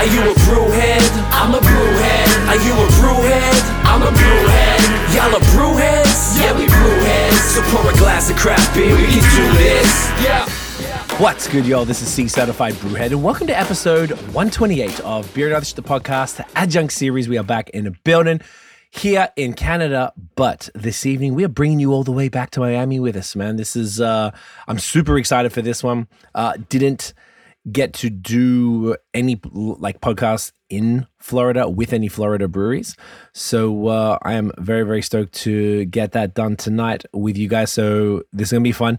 Are you a brewhead? I'm a brewhead. Are you a brewhead? I'm a brewhead. Y'all are brewheads? Yeah, we brewheads. So pour a glass of craft beer, we can do this. Yeah. What's good, y'all? This is Cee Certified Brewhead, and welcome to episode 128 of Beer and the podcast, the adjunct series. We are back in the building here in Canada, but this evening we are bringing you all the way back to Miami with us, man. This is, uh, I'm super excited for this one. Uh, didn't get to do any like podcasts in Florida with any Florida breweries. So uh, I am very, very stoked to get that done tonight with you guys. So this is going to be fun.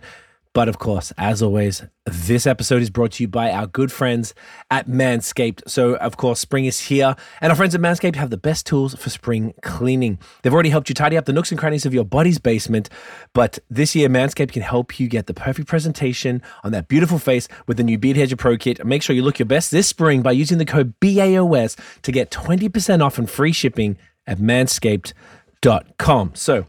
But of course, as always, this episode is brought to you by our good friends at Manscaped. So, of course, spring is here, and our friends at Manscaped have the best tools for spring cleaning. They've already helped you tidy up the nooks and crannies of your body's basement, but this year, Manscaped can help you get the perfect presentation on that beautiful face with the new Beard Hedger Pro Kit. Make sure you look your best this spring by using the code BAOS to get 20% off and free shipping at manscaped.com. So,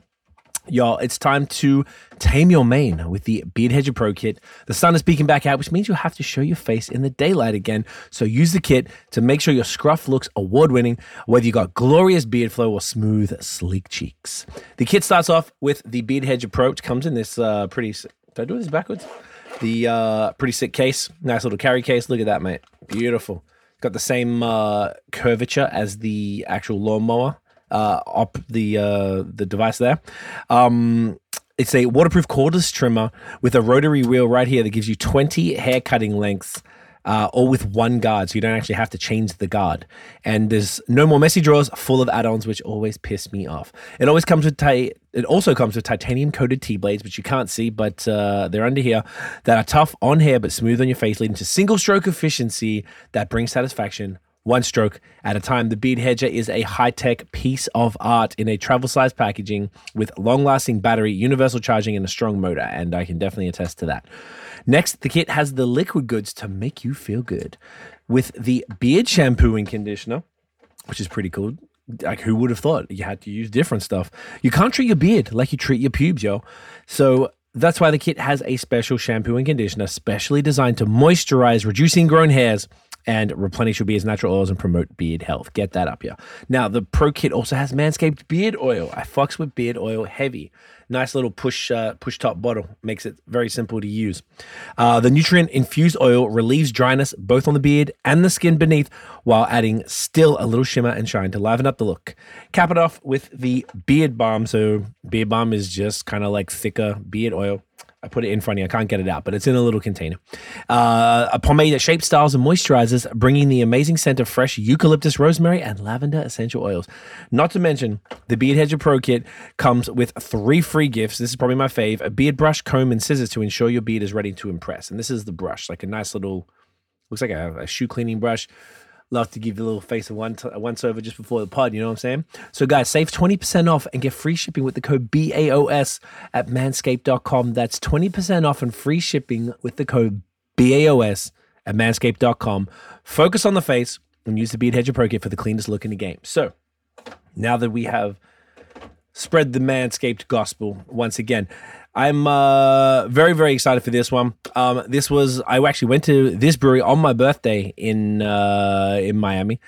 Y'all, it's time to tame your mane with the Beard Hedger Pro Kit. The sun is peeking back out, which means you'll have to show your face in the daylight again. So use the kit to make sure your scruff looks award winning, whether you got glorious beard flow or smooth, sleek cheeks. The kit starts off with the Beard Hedger Pro, which comes in this uh, pretty. Did I do this backwards? The uh, pretty sick case. Nice little carry case. Look at that, mate. Beautiful. Got the same uh, curvature as the actual lawnmower uh, up the uh, the device there. Um, it's a waterproof cordless trimmer with a rotary wheel right here that gives you 20 hair cutting lengths. Uh, all with one guard, so you don't actually have to change the guard. And there's no more messy drawers full of add-ons, which always piss me off. It always comes with it also comes with titanium coated T blades, which you can't see, but uh, they're under here that are tough on hair but smooth on your face, leading to single stroke efficiency that brings satisfaction one stroke at a time. The Beard Hedger is a high tech piece of art in a travel size packaging with long lasting battery, universal charging, and a strong motor. And I can definitely attest to that. Next, the kit has the liquid goods to make you feel good with the beard shampoo and conditioner, which is pretty cool. Like, who would have thought you had to use different stuff? You can't treat your beard like you treat your pubes, yo. So, that's why the kit has a special shampoo and conditioner specially designed to moisturize, reducing grown hairs and replenish your beard's natural oils and promote beard health. Get that up here. Now, the Pro Kit also has Manscaped beard oil. I fucks with beard oil heavy. Nice little push uh, push top bottle makes it very simple to use. Uh, the nutrient infused oil relieves dryness both on the beard and the skin beneath, while adding still a little shimmer and shine to liven up the look. Cap it off with the beard balm. So beard balm is just kind of like thicker beard oil. I put it in front of you. I can't get it out, but it's in a little container. Uh, a pomade that shapes, styles, and moisturizes, bringing the amazing scent of fresh eucalyptus, rosemary, and lavender essential oils. Not to mention, the Beard Hedger Pro Kit comes with three free gifts. This is probably my fave a beard brush, comb, and scissors to ensure your beard is ready to impress. And this is the brush, like a nice little, looks like a, a shoe cleaning brush love to give a little face of one t- once over just before the pod. You know what I'm saying? So, guys, save 20% off and get free shipping with the code BAOS at manscaped.com. That's 20% off and free shipping with the code BAOS at manscaped.com. Focus on the face and use the Beard Hedger Pro Kit for the cleanest look in the game. So, now that we have spread the Manscaped gospel once again, I'm uh, very, very excited for this Juan. Um, this was I actually went to this brewery on my birthday in uh, in Miami,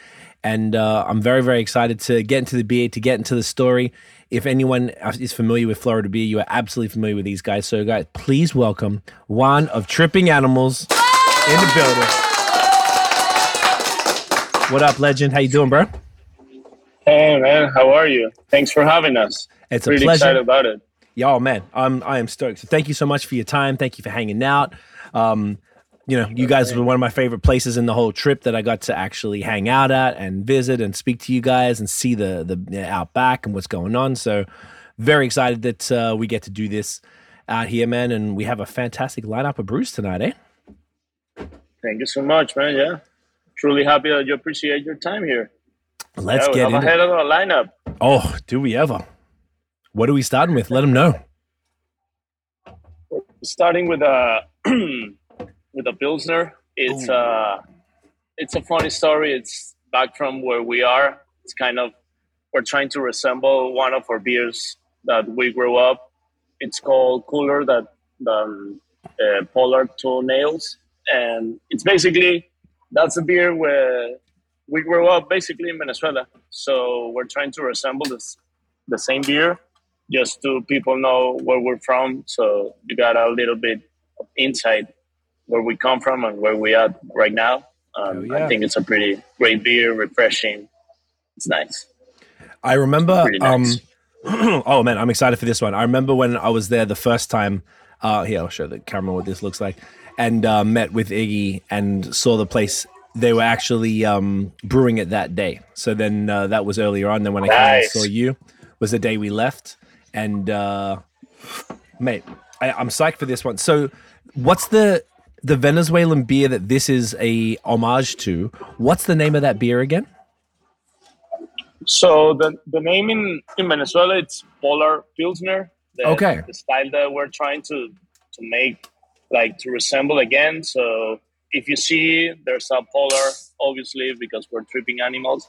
and uh, I'm very, very excited to get into the beer, to get into the story. If anyone is familiar with Florida beer, you are absolutely familiar with these guys. So, guys, please welcome one of Tripping Animals in the building. What up, legend? How you doing, bro? Hey man, how are you? Thanks for having us. It's Pretty a pleasure. excited about it. Y'all, man, I'm I am stoked. So thank you so much for your time. Thank you for hanging out. Um, you know, you guys were one of my favorite places in the whole trip that I got to actually hang out at and visit and speak to you guys and see the the outback and what's going on. So very excited that uh, we get to do this out here, man. And we have a fantastic lineup of brews tonight, eh? Thank you so much, man. Yeah, truly happy that you appreciate your time here. Let's yeah, we get have in. a of a lineup. Oh, do we ever? What are we starting with? Let them know. Starting with a with a pilsner. It's uh it's a funny story. It's back from where we are. It's kind of we're trying to resemble one of our beers that we grew up. It's called Cooler that the uh, Polar Toenails, and it's basically that's a beer where we grew up basically in Venezuela, so we're trying to resemble this the same beer, just to people know where we're from. So you got a little bit of insight where we come from and where we are right now. Um, Oh, yeah. I think it's a pretty great beer, refreshing. It's nice. I remember. Nice. Um, oh man, I'm excited for this one. I remember when I was there the first time. Uh, here, I'll show the camera what this looks like, and uh, met with Iggy and saw the place. They were actually um, brewing it that day. So then uh, that was earlier on. Then when I came and saw you, was the day we left. And uh, mate, I, I'm psyched for this one. So, what's the the Venezuelan beer that this is a homage to? What's the name of that beer again? So the the name in, in Venezuela it's Polar Pilsner. The, Okay. The style that we're trying to to make like to resemble again. So if you see there's a polar, obviously because we're tripping animals,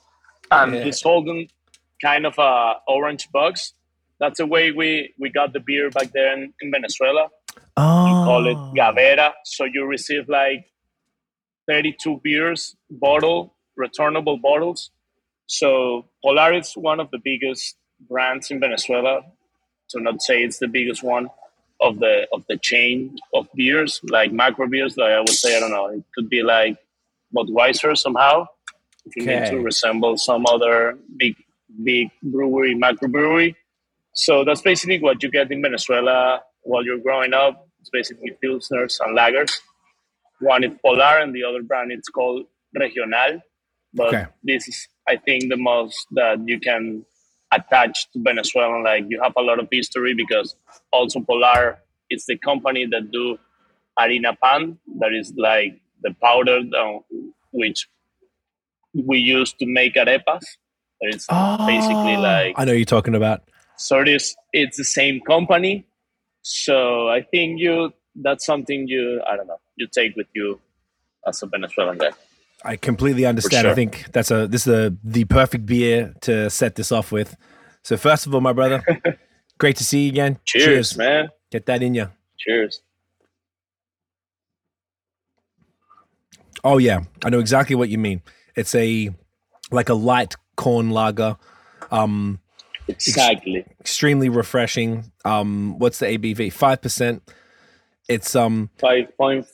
and Yeah. this holding kind of a orange box. That's the way we we got the beer back there in, Venezuela. Oh, You call it ah. Gavera. So you receive like 32 beers bottle, returnable bottles. So Polar is one of the biggest brands in Venezuela. To not say it's the biggest one of the of the chain of beers, like macro beers. Like I would say, I don't know, it could be like Budweiser somehow. If you need to resemble some other big big brewery, macro brewery. So that's basically what you get in Venezuela while you're growing up. It's basically pilsners and lagers. One is Polar, and the other brand it's called Regional. But Okay. this is, I think, the most that you can attach to Venezuela. Like you have a lot of history because also Polar is the company that do harina pan, that is like the powder which we use to make arepas. It's basically Oh, like I know you're talking about. So it is it's the same company so i think you that's something you i don't know you take with you as a venezuelan guy I completely understand. I think that's a this is a the perfect beer to set this off with. So first of all, my brother, great to see you again. cheers, man Get that in you. cheers Oh yeah, I know exactly what you mean. It's a like a light corn lager, um, exactly extremely refreshing. Um, what's the ABV? Five percent. It's um five point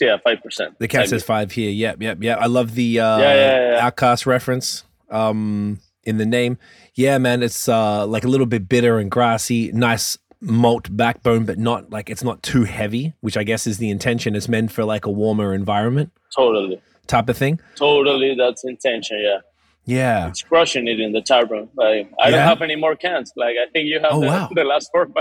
yeah five percent the cat says five here. Yep, yep, yep. I love the uh, Yeah, yeah, yeah. OutKast reference um in the name. Yeah, man, it's uh like a little bit bitter and grassy. Nice malt backbone, but not like it's not too heavy, which I guess is the intention. It's meant for like a warmer environment totally type of thing. totally that's intention yeah Yeah. it's crushing it in the tap room like i don't have any more cans like i think you have Oh, the, wow. the last four.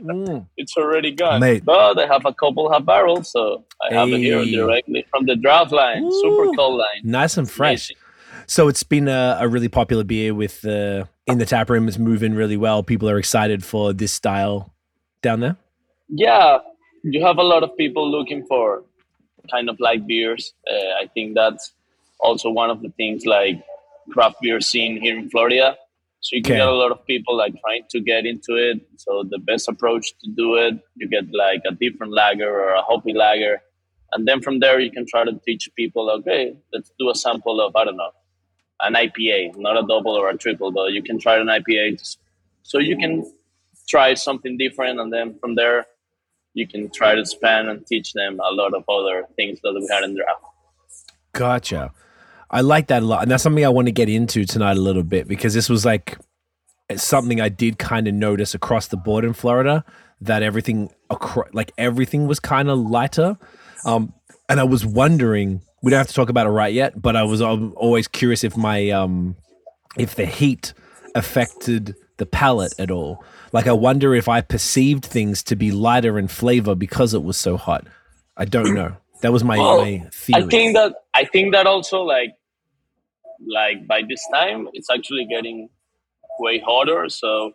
Mm. it's already gone Mate. but i have a couple half barrels so i have it here directly from the draft line super cold line Nice and fresh. Amazing. So it's been a, a really popular beer with uh, in the tap room. It's moving really well. People are excited for this style down there. yeah you have a lot of people looking for kind of like beers uh, i think that's also one of the things like craft beer scene here in florida. So you can Okay. get a lot of people like trying to get into it. So the best approach to do it you get like a different lager or a hoppy lager. And then from there you can try to teach people okay let's do a sample of i don't know an ipa not a double or a triple but you can try an ipa so you can try something different and then from there you can try to span and teach them a lot of other things that we had in draft Gotcha. I like that a lot. And that's something I want to get into tonight a little bit because this was like something I did kind of notice across the board in Florida that everything like everything was kind of lighter. Um, and I was wondering, we don't have to talk about it right yet, but I was um, always curious if my um if the heat affected the palate at all. Like I wonder if I perceived things to be lighter in flavor because it was so hot. I don't know. That was my, Well, my theory. I think that I think that also like like by this time it's actually getting way hotter. So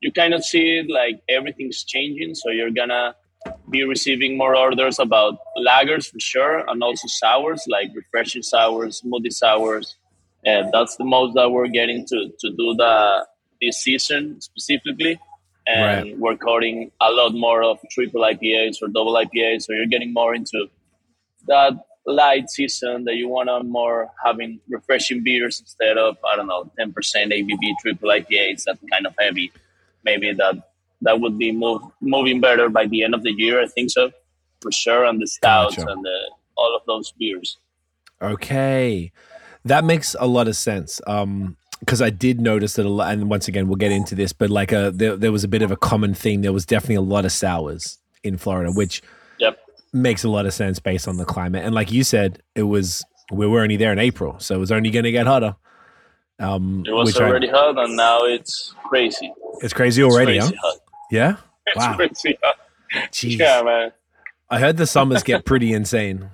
you kind of see it like everything's changing. So you're gonna be receiving more orders about lagers for sure, and also sours like refreshing sours, smoothie sours. And that's the most that we're getting to to do the this season specifically. And Right. we're coding a lot more of triple IPAs or double IPAs. So you're getting more into that light season that you want to more having refreshing beers instead of I don't know 10% ABV triple IPAs that kind of heavy. Maybe that that would be move, moving better by the end of the year. I think so for sure. And the stouts Gotcha. and the, all of those beers. Okay, that makes a lot of sense. Um, because I did notice that a lot, and once again, we'll get into this, but like a there, there was a bit of a common thing. There was definitely a lot of sours in Florida, which. Makes a lot of sense based on the climate. And like you said, it was we were only there in April, so it was only going to get hotter. Um, It was which I- already hot, and now it's crazy. it's crazy It's already, crazy huh? Yeah. It's Wow. crazy hot. Jeez. Yeah, man. I heard the summers get pretty insane.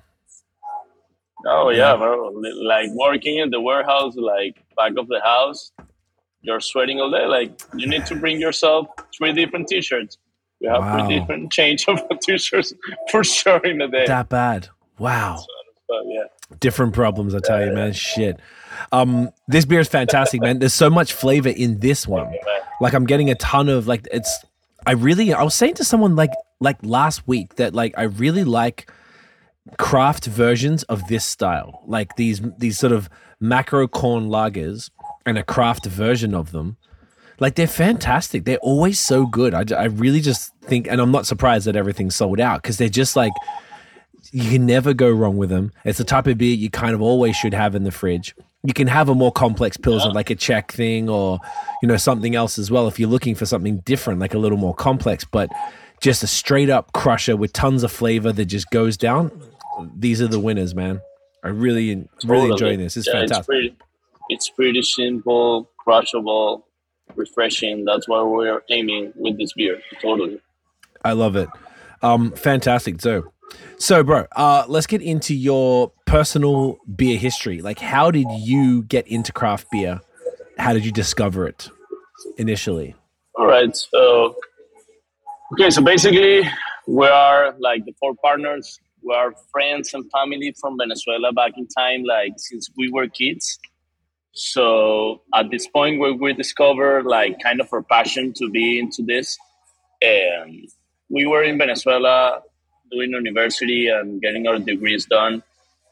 Oh Yeah. yeah, bro. Like working in the warehouse, like back of the house, you're sweating all day. Like you need to bring yourself three different t-shirts. Have Wow. three different change of t-shirts for sure in a day. That bad. Wow. But yeah, different problems i tell you man. shit. Um this beer is fantastic man. There's so much flavor in this one. like i'm getting a ton of like it's i really i was saying to someone like like last week that like i really like craft versions of this style. Like these these sort of macro corn lagers and a craft version of them like they're fantastic they're always so good i, I really just think and i'm not surprised that everything's sold out because they're just like you can never go wrong with them. It's the type of beer you kind of always should have in the fridge. You can have a more complex pilsner, like a Czech thing, or you know something else as well. If you're looking for something different, like a little more complex, but just a straight up crusher with tons of flavor that just goes down. These are the winners, man. I really, really Totally. enjoying this. It's Yeah, fantastic. It's pretty, it's pretty simple, crushable, refreshing. That's what we're aiming with this beer. Totally. I love it. Um, fantastic. So, so bro, uh, let's get into your personal beer history. Like, how did you get into craft beer? How did you discover it initially? All right. So, okay. So basically, we are like the four partners. We are friends and family from Venezuela back in time, like since we were kids. So at this point, where we discovered like kind of our passion to be into this, and we were in Venezuela doing university and getting our degrees done.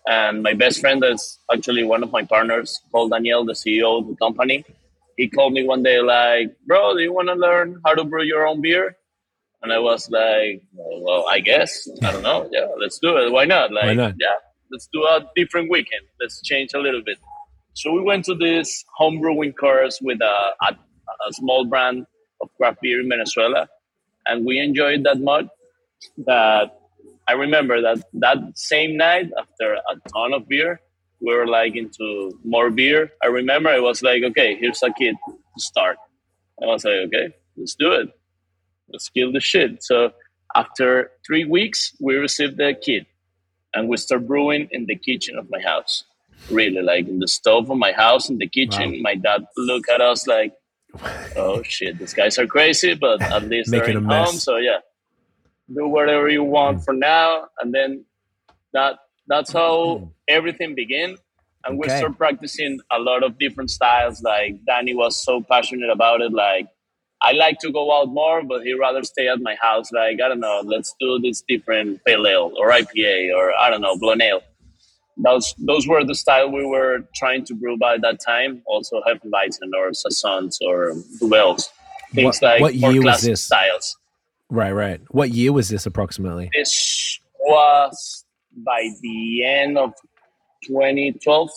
And my best friend is actually one of my partners, called Daniel, the CEO of the company he called me one day like, "Bro, do you want to learn how to brew your own beer?" And I was like, "Well, I guess I don't know. Yeah, let's do it. Why not? Like, not? yeah, let's do a different weekend. Let's change a little bit." So we went to this home brewing course with a, a, a small brand of craft beer in Venezuela, and we enjoyed that much that I remember that that same night after a ton of beer, we were like into more beer. I remember I was like, okay, here's a kit to start. I was like, okay, let's do it. Let's kill the shit. So after three weeks, we received the kit and we start brewing in the kitchen of my house. Really, like in the stove of my house, in the kitchen. Wow. My dad looked at us like, oh shit, these guys are crazy, but at least they're in home. So yeah, do whatever you want for now. And then that that's how everything began. And we Okay. started practicing a lot of different styles. Like Danny was so passionate about it. Like I like to go out more, but he'd rather stay at my house. Like I don't know, let's do this different pale ale or IPA or I don't know, blonde ale. Those those were the style we were trying to brew by that time. Also Hefeweizen or Saisons or Duvels. Things What- like what year was this? styles. Right, right. What year was this approximately? This was by the end of 2012.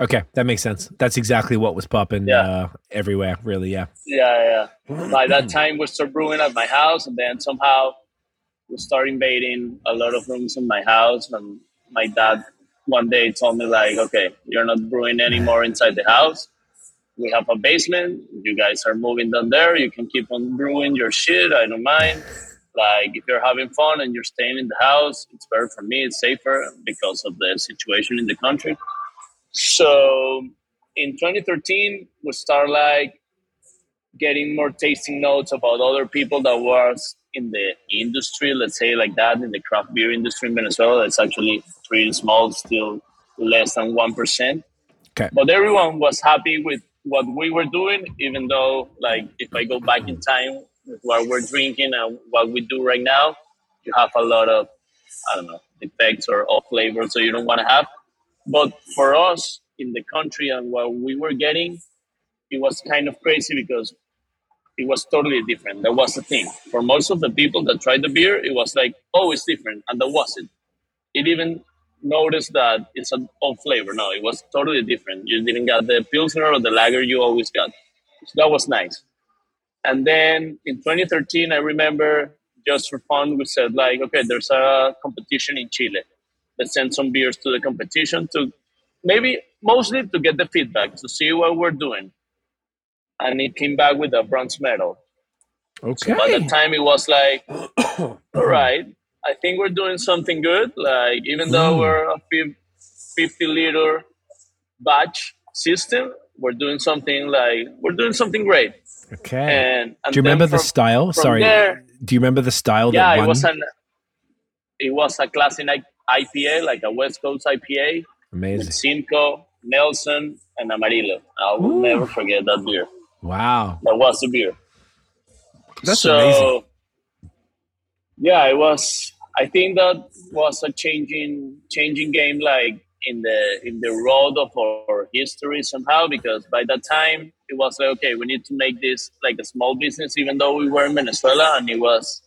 Okay, that makes sense. That's exactly what was popping Yeah. uh, everywhere, really. Yeah. Yeah, yeah. By that time, we started brewing at my house, and then somehow we started invading a lot of rooms in my house. And my dad one day told me, like, "Okay, you're not brewing anymore inside the house. We have a basement. You guys are moving down there. You can keep on brewing your shit. I don't mind. Like, if you're having fun and you're staying in the house, it's better for me. It's safer because of the situation in the country." So in 2013, we start like getting more tasting notes about other people that was in the industry, let's say like that, in the craft beer industry in Venezuela. It's actually pretty small, still less than 1%. Okay. But everyone was happy with what we were doing, even though, like, if I go back in time with what we're drinking and what we do right now, you have a lot of, I don't know, defects or off flavors so you don't want to have. But for us in the country and what we were getting, it was kind of crazy because it was totally different. That was the thing. For most of the people that tried the beer, it was like, oh, it's different. And that wasn't. It even noticed that it's an off flavor. No, it was totally different. You didn't get the Pilsner or the lager you always got. So that was nice. And then in 2013, I remember just for fun, we said like, okay, there's a competition in Chile. Let's send some beers to the competition to maybe mostly to get the feedback to see what we're doing. And it came back with a bronze medal. Okay. So by the time it was like, all right, I think we're doing something good. Like even though Mm. we're a 50 liter batch system, we're doing something like we're doing something great. Okay. And, and Do you remember then the style? Sorry. there- Do you remember the style yeah, that it was an it was a classic IPA, like a West Coast IPA with Amazing. Simcoe, Nelson, and Amarillo. I will Ooh. never forget that beer. Wow. That was the beer. That's so, amazing. Yeah, it was. I think that was a changing changing game, like in the in the road of our history somehow. Because by that time, it was like, okay, we need to make this like a small business, even though we were in Venezuela and it was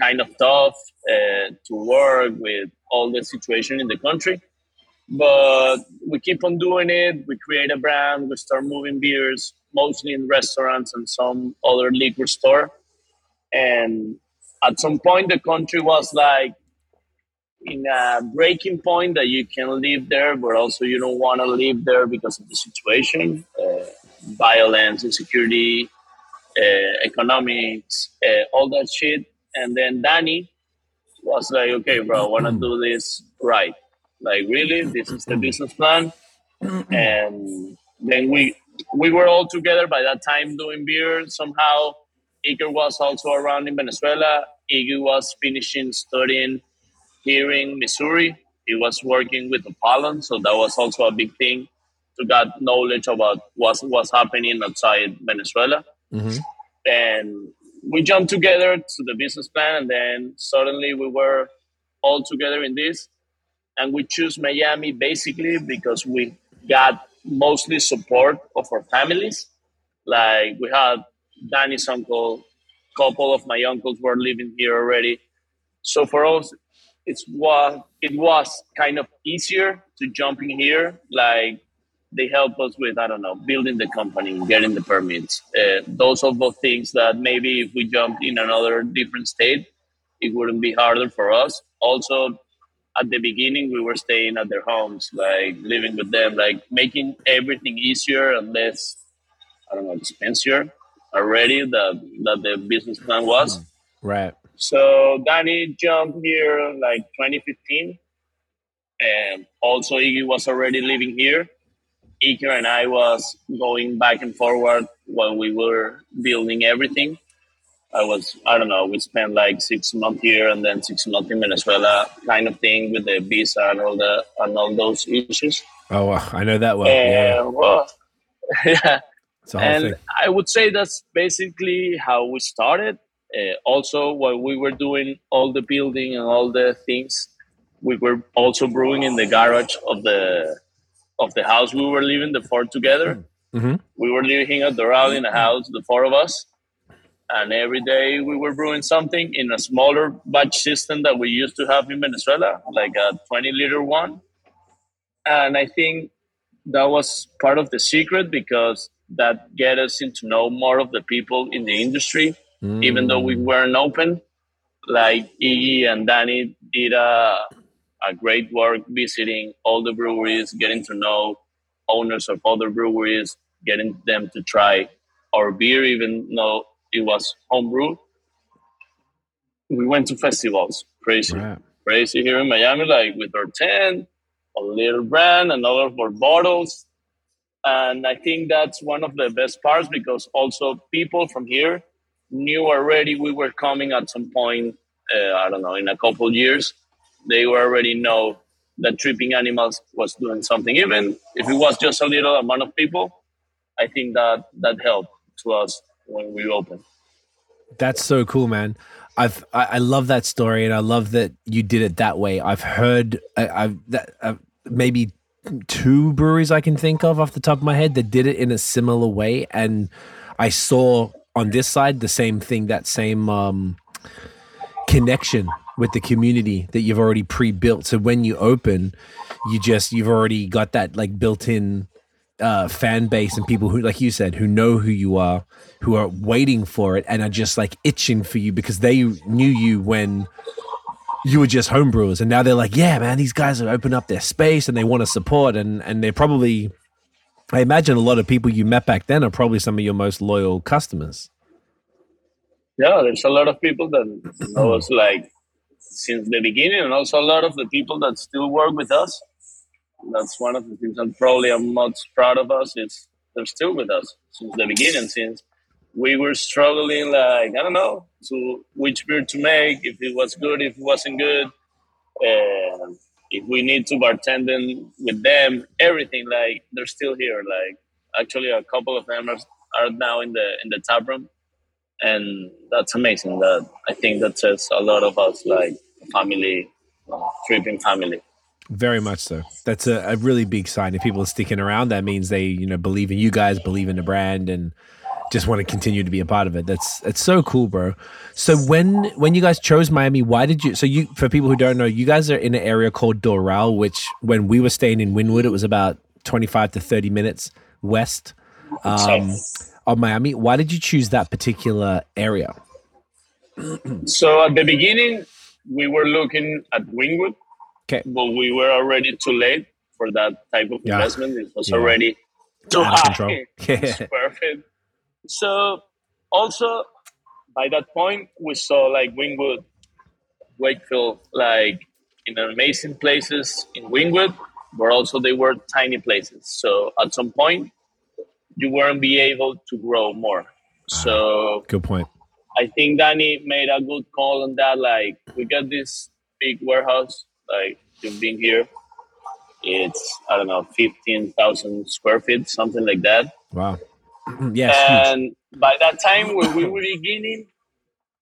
kind of tough uh, to work with all the situation in the country. But we keep on doing it. We create a brand. We start moving beers, mostly in restaurants and some other liquor store. And at some point, the country was like in a breaking point that you can live there, but also you don't want to live there because of the situation, uh, violence, insecurity, uh, economics, uh, all that shit. And then Danny was like, okay, bro, I want to do this right. Like, really, this is the business plan. And then we we were all together by that time doing beer. Somehow, Iker was also around in Venezuela. Iggy was finishing studying here in Missouri. He was working with Apollon, so that was also a big thing to get knowledge about what was happening outside Venezuela Mhm. and we jumped together to the business plan and then suddenly we were all together in this and we choose miami basically because we got mostly support of our families like we had danny's uncle couple of my uncles were living here already so for us it's was it was kind of easier to jump in here like they help us with I don't know building the company, getting the permits. Uh, those are both things that maybe if we jumped in another different state, it wouldn't be harder for us. Also, at the beginning, we were staying at their homes, like living with them, like making everything easier and less I don't know expensive already that that the business plan was. Mm-hmm. Right. So Danny jumped here like 2015, and also Iggy was already living here. Iker and I was going back and forward while we were building everything. I was I don't know. We spent like six months here and then six months in Venezuela, kind of thing with the visa and all the and all those issues. Oh, wow. I know that well. yeah. well, yeah, and thing. I would say that's basically how we started. Uh, also, while we were doing all the building and all the things, we were also brewing in the garage of the of the house we were living, the four together. Mhm. We were living at Doral in a house, the four of us, and every day we were brewing something in a smaller batch system that we used to have in Venezuela, like a twenty liter one. And I think that was part of the secret because that get us into know more of the people in the industry mm. even though we weren't open like iggy and danny did a, a great work visiting all the breweries getting to know owners of other breweries getting them to try our beer even though it was homebrew we went to festivals crazy Right. crazy here in Miami, like with our tent, a little brand, another for bottles. And I think that's one of the best parts because also people from here knew already we were coming at some point, uh, I don't know, in a couple years. They were already know that Tripping Animals was doing something. Even if it was just a little amount of people, I think that that helped to us when we opened. That's so cool, man. I've I, I love that story, and I love that you did it that way. I've heard I, I've that uh, maybe two breweries I can think of off the top of my head that did it in a similar way, and I saw on this side the same thing, that same um, connection with the community that you've already pre-built. So when you open, you just you've already got that like built-in uh, fan base and people who, like you said, who know who you are, who are waiting for it and are just like itching for you because they knew you when you were just homebrewers, and now they're like, yeah, man, these guys have opened up their space and they want to support, and and they're probably, I imagine, a lot of people you met back then are probably some of your most loyal customers. Yeah, there's a lot of people that know us like since the beginning, and also a lot of the people that still work with us. That's one of the things I'm probably I'm most proud of us is they're still with us since the beginning, since we were struggling like I don't know to which beer to make, if it was good, if it wasn't good, if we need to bartending with them, everything like they're still here. Like actually, a couple of them are, are now in the in the tap room, and that's amazing. That I think that says a lot of us, like family, tripping family. Very much so. That's a, a really big sign. If people are sticking around, that means they, you know, believe in you guys, believe in the brand, and just want to continue to be a part of it. That's it's so cool, bro. So when when you guys chose Miami, why did you? So you for people who don't know, you guys are in an area called Doral, which when we were staying in Wynwood, it was about twenty five to thirty minutes west um, of Miami. Why did you choose that particular area? So at the beginning, we were looking at Wynwood, okay, but we were already too late for that type of Yeah. investment. It was Yeah. already too Out high. control. Perfect. So also by that point we saw like Wynwood, Wakefield, like in amazing places in Wynwood, but also they were tiny places. So at some point you weren't be able to grow more. Ah, so good point. I think Danny made a good call on that. Like we got this big warehouse, like been here. It's I don't know, fifteen thousand square feet, something like that. Wow. huge. and by that time when we were beginning,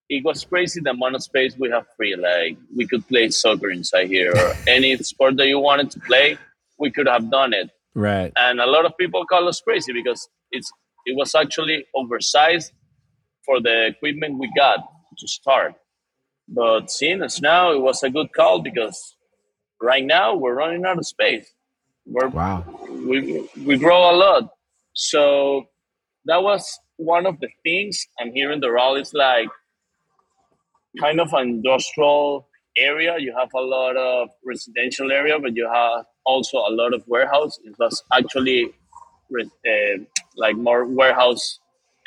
it was crazy the amount of space we have free. Like we could play soccer inside here or any sport that you wanted to play, we could have done it. Right. And a lot of people call us crazy because it's it was actually oversized for the equipment we got to start. But seeing us now, it was a good call because right now we're running out of space. We're Wow. we we grow a lot. So that was one of the things. And here in the Doral is like kind of an industrial area. You have a lot of residential area, but you have also a lot of warehouse. It was actually uh, like more warehouse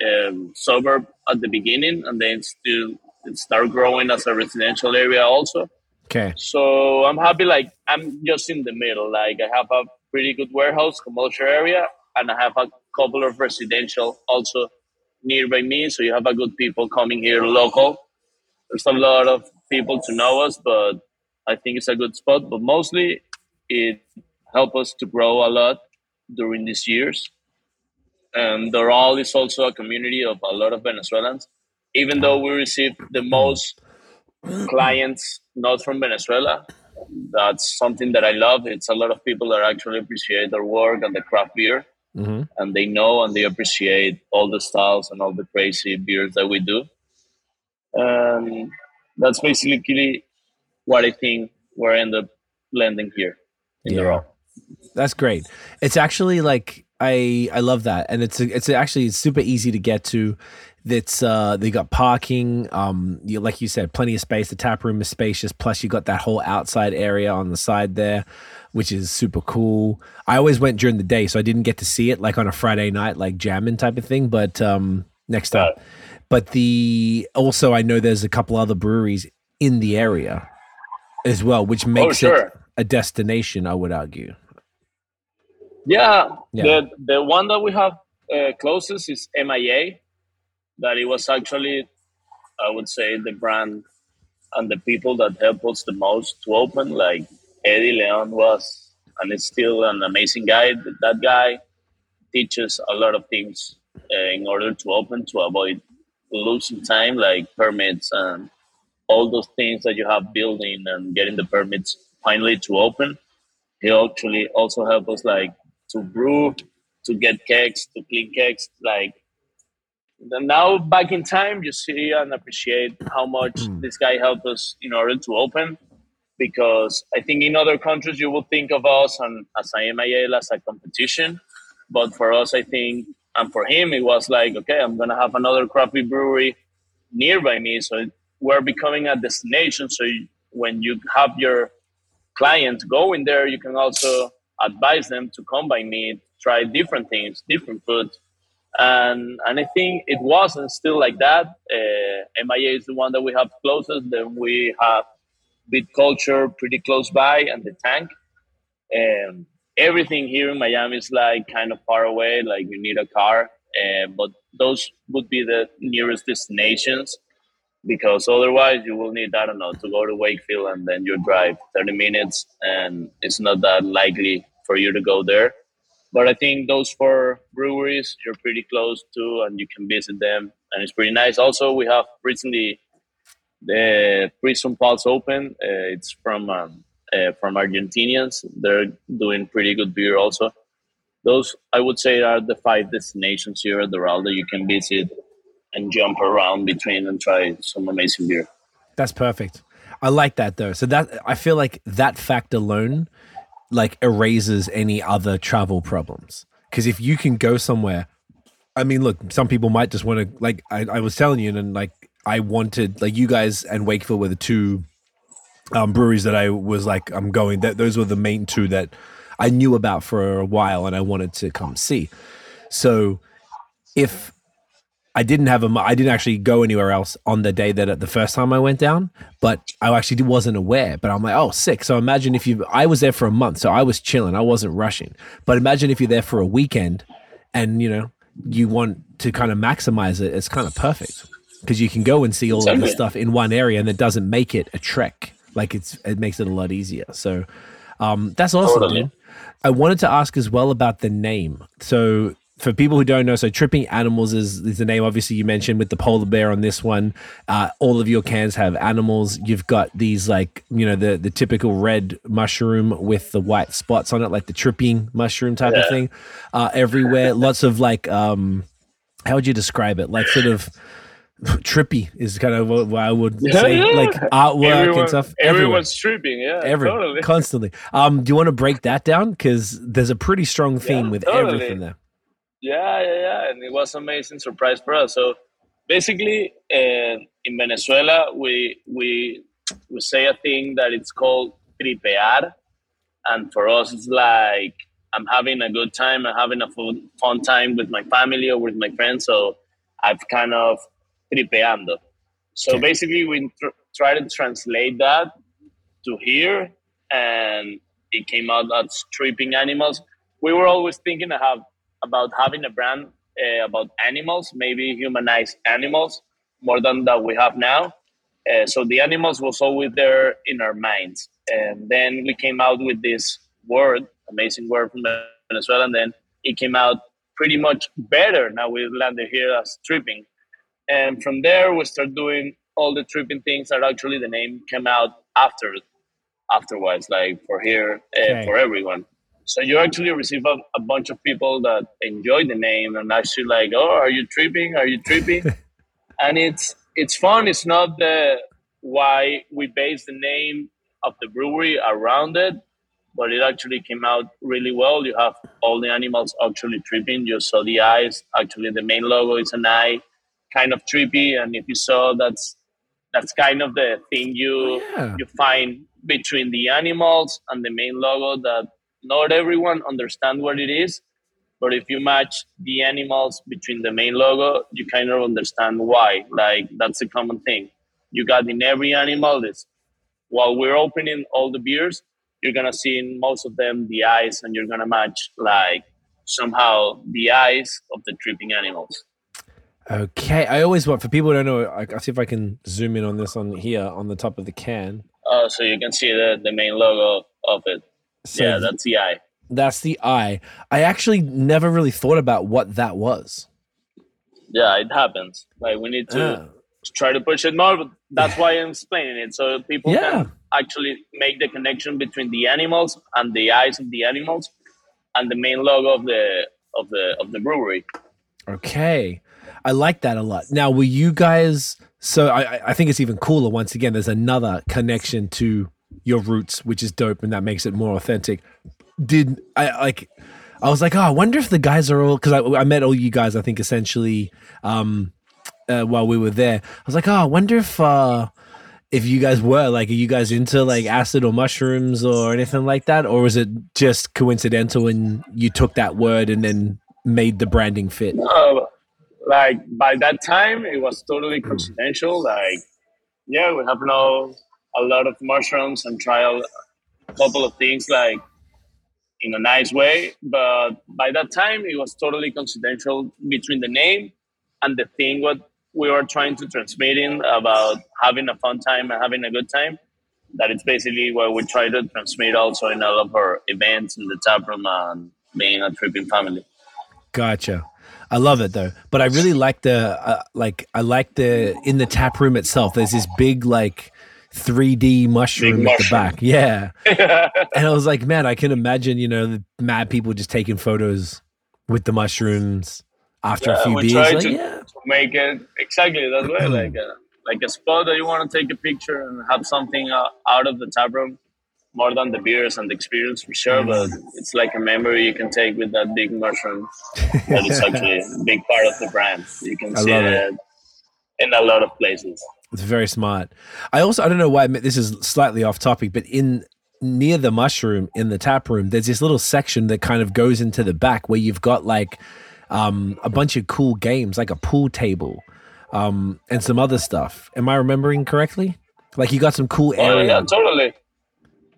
um, suburb at the beginning, and then still it start growing as a residential area also. Okay. So I'm happy. Like I'm just in the middle. Like I have a pretty good warehouse, commercial area, and I have a couple of residential also nearby me. So you have a good people coming here local. There's a lot of people to know us, but I think it's a good spot. But mostly, it helped us to grow a lot during these years. And Doral is also a community of a lot of Venezuelans. Even though we receive the most clients not from Venezuela. That's something that I love. It's a lot of people that actually appreciate our work and the craft beer, hmm and they know and they appreciate all the styles and all the crazy beers that we do. And that's basically what I think we're end up landing here in the Yeah. raw. That's great. It's actually like I I love that, and it's it's actually super easy to get to. That's uh they got parking. Um, you like you said, plenty of space. The tap room is spacious. Plus, you got that whole outside area on the side there, which is super cool. I always went during the day, so I didn't get to see it like on a Friday night, like jamming type of thing. But um, next. Right. But the also, I know there's a couple other breweries in the area as well, which makes it sure. a destination. I would argue. Yeah, Yeah. the the one that we have uh, closest is MIA. That it was actually, I would say, the brand and the people that helped us the most to open. Like Eddie Leon was, and is still an amazing guy. That guy teaches a lot of things uh, in order to open to avoid losing time, like permits and all those things that you have building and getting the permits finally to open. He actually also helped us like to brew, to get kegs, to clean kegs. Like now back in time, you see and appreciate how much mm. this guy helped us in order to open. Because I think in other countries you would think of us and as IMAL as a competition, but for us, I think, and for him, it was like, okay, I'm gonna have another crappy brewery nearby me, so we're becoming a destination. So you, when you have your clients go in there, you can also advise them to come by me, try different things, different foods. And, and I think it wasn't still like that. Uh, MIA is the one that we have closest. Then we have Beat Culture pretty close by and the tank. And everything here in Miami is like kind of far away, like you need a car. Uh, but those would be the nearest destinations because otherwise you will need I don't know to go to Wakefield and then you drive 30 minutes and it's not that likely for you to go there. But I think those four breweries you're pretty close to and you can visit them and it's pretty nice. Also, we have recently the Prison Pals Open. Uh, it's from um, uh, from Argentinians. They're doing pretty good beer also. Those I would say are the five destinations here at Doral that you can visit and jump around between and try some amazing beer. That's perfect. I like that though. So that I feel like that fact alone like erases any other travel problems. Because if you can go somewhere, I mean, look, some people might just want to like I, I was telling you, and like I wanted like you guys and Wakefield were the two um, breweries that I was like I'm going. That those were the main two that I knew about for a while, and I wanted to come see. So if I didn't have a, I didn't actually go anywhere else on the day that the first time I went down, but I actually wasn't aware. But I'm like, oh, sick. So imagine if you, I was there for a month, so I was chilling, I wasn't rushing. But imagine if you're there for a weekend, and you know you want to kind of maximize it. It's kind of perfect because you can go and see all of the stuff in one area, and it doesn't make it a trek. Like it's, it makes it a lot easier. So um, that's awesome, totally. dude. I wanted to ask as well about the name. So for people who don't know, so Tripping Animals is, is the name, obviously, you mentioned with the polar bear on this one. Uh, all of your cans have animals. You've got these, like, you know, the, the typical red mushroom with the white spots on it, like the tripping mushroom type yeah. of thing, uh, everywhere. Lots of, like, um, how would you describe it? Like, sort of trippy is kind of what, I would yeah, say, yeah. like artwork Everyone, and stuff. Everyone's tripping, yeah, Every, totally. constantly. Um, do you want to break that down? Because there's a pretty strong theme with totally. everything there. Yeah, yeah, yeah, and it was amazing surprise for us. So basically, uh, in Venezuela, we we we say a thing that it's called tripear, and for us, it's like I'm having a good time, I'm having a fun, fun time with my family or with my friends. So I've kind of tripeando. So okay. basically, we tr- try to translate that to here, and it came out as tripping animals. We were always thinking to have about having a brand uh, about animals, maybe humanized animals, more than that we have now. Uh, so the animals was always there in our minds, and then we came out with this word, amazing word from Venezuela, and then it came out pretty much better. Now we landed here as tripping, and from there we start doing all the tripping things that actually the name came out after afterwards, like for here uh, okay. for everyone. So you actually receive a, a, bunch of people that enjoy the name and actually like, oh, are you tripping? Are you tripping? and it's it's fun. It's not the why we base the name of the brewery around it, but it actually came out really well. You have all the animals actually tripping. You saw the eyes. Actually, the main logo is an eye, kind of trippy. And if you saw, that's that's kind of the thing you oh, yeah. you find between the animals and the main logo that not everyone understand what it is but if you match the animals between the main logo you kind of understand why. Like that's a common thing. You got in every animal this while we're opening all the beers you're gonna see in most of them the eyes and you're gonna match like somehow the eyes of the tripping animals. Okay i always want for people who don't know i'll see if i can zoom in on this on here on the top of the can. Uh, so you can see the, the main logo of it so yeah, that's the eye. That's the eye. I actually never really thought about what that was. Yeah, it happens. Like we need to. try to push it more. But that's why I'm explaining it so people Yeah. can actually make the connection between the animals and the eyes of the animals and the main logo of the of the of the brewery. Okay. I like that a lot. Now, were you guys? So I- I think it's even cooler. Once again, there's another connection to your roots, which is dope, and that makes it more authentic. Did I like? I was like, oh, I wonder if the guys are all because I, I met all you guys. I think essentially um, uh, while we were there. I was like, oh, I wonder if uh, if you guys were like, are you guys into like acid or mushrooms or anything like that, or was it just coincidental and you took that word and then made the branding fit? Uh, like by that time, it was totally coincidental. Like, yeah, we have now a lot of mushrooms and try a couple of things like in a nice way. But by that time, it was totally confidential between the name and the thing what we were trying to transmit in about having a fun time and having a good time. That it's basically what we try to transmit also in all of our events in the tap room and being a tripping family. Gotcha. I love it though, but I really like the uh, like I like the in the tap room itself. There's this big like 3D mushroom Big at the back, yeah. and I was like, man, I can imagine you know the mad people just taking photos with the mushrooms after a few beers. Like, to- yeah, to make it exactly that way, like a, like a spot that you want to take a picture and have something uh, out of the tap room, more than the beers and the experience for sure. But it's like a memory you can take with that big mushroom. That is actually a big part of the brand. You can I see love it in a lot of places. It's very smart. I also I don't know why this is slightly off topic, but in near the mushroom in the tap room, there's this little section that kind of goes into the back where you've got like um, a bunch of cool games, like a pool table, um, and some other stuff. Am I remembering correctly? Like you got some cool Oh, yeah, totally.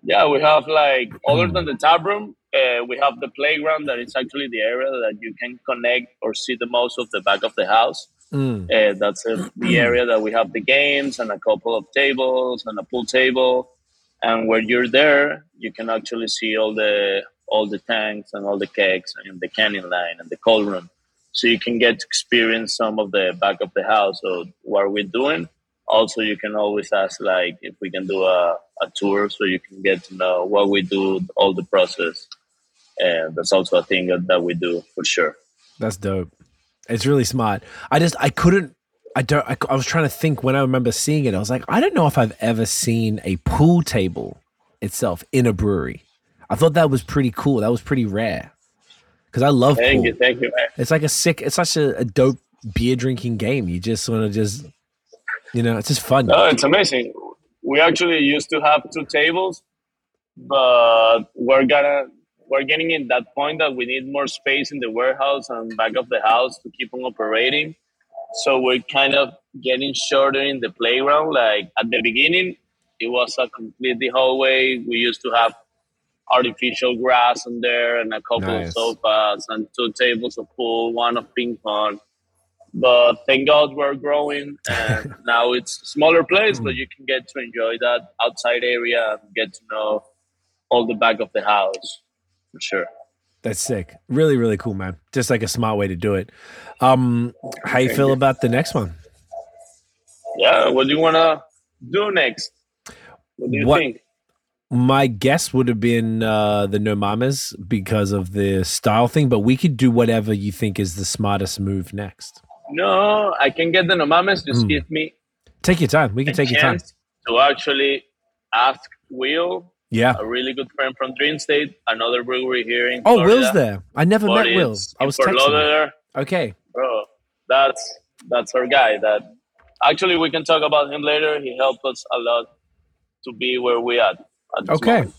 Yeah, we have like Hmm. other than the tap room, uh, we have the playground that is actually the area that you can connect or see the most of the back of the house. Mm, Uh, that's uh, the area that we have the games and a couple of tables and a pool table. And where you're there, you can actually see all the all the tanks and all the kegs and the canning line and the cold room. So you can get to experience some of the back of the house of what we're doing. Also, you can always ask like if we can do a, a tour so you can get to know what we do, all the process. And that's also a thing that, that we do for sure. that's dope. It's really smart. I just I couldn't. I don't. I, I was trying to think when I remember seeing it. I was like, I don't know if I've ever seen a pool table itself in a brewery. I thought that was pretty cool. That was pretty rare because I love Thank pool. you, thank you. man. It's like a sick. It's such a, a dope beer drinking game. You just want to just, you know, it's just fun. No, it's amazing. We actually used to have two tables, but we're gonna we're getting in that point that we need more space in the warehouse and back of the house to keep on operating. So we're kind of getting shorter in the playground. Like at the beginning, it was a completely hallway. We used to have artificial grass in there and a couple Nice. of sofas and two tables of pool, one of ping pong. But thank God we're growing and now it's a smaller place, but hmm. you can get to enjoy that outside area and get to know all the back of the house for sure. That's sick. Really, really cool, man. Just like a smart way to do it. Um, how you Thank feel you. about the next one? Yeah, what do you wanna do next? What do you What- think? My guess would have been uh, the No Mames because of the style thing, but we could do whatever you think is the smartest move next. No, I can get the No Mames. Just Hmm. give me Take your time. We can take your time. to actually ask Will, Yeah. a really good friend from Dream State, another brewery here in Oh, Florida. Will's there. I never met Will. I was texting. Lauderdale. Okay. bro that's that's our guy that actually we can talk about him later he helped us a lot to be where we are. Okay. moment.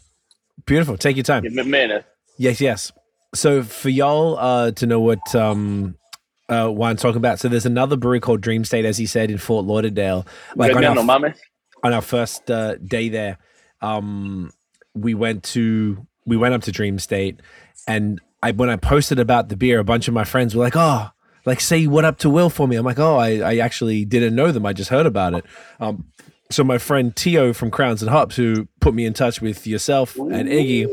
Beautiful. Take your time. give me a minute Yes, yes. So for y'all uh, to know what um, uh, Juan's talking about, so there's another brewery called Dream State, as he said, in Fort Lauderdale. Like on our, on our first uh, day there, um, we went to we went up to Dream State, and I when I posted about the beer, a bunch of my friends were like, "Oh, like say what up to Will for me." I'm like, "Oh, I, I actually didn't know them. I just heard about it." Um, so my friend Tio from Crowns and Hops, who put me in touch with yourself and Iggy,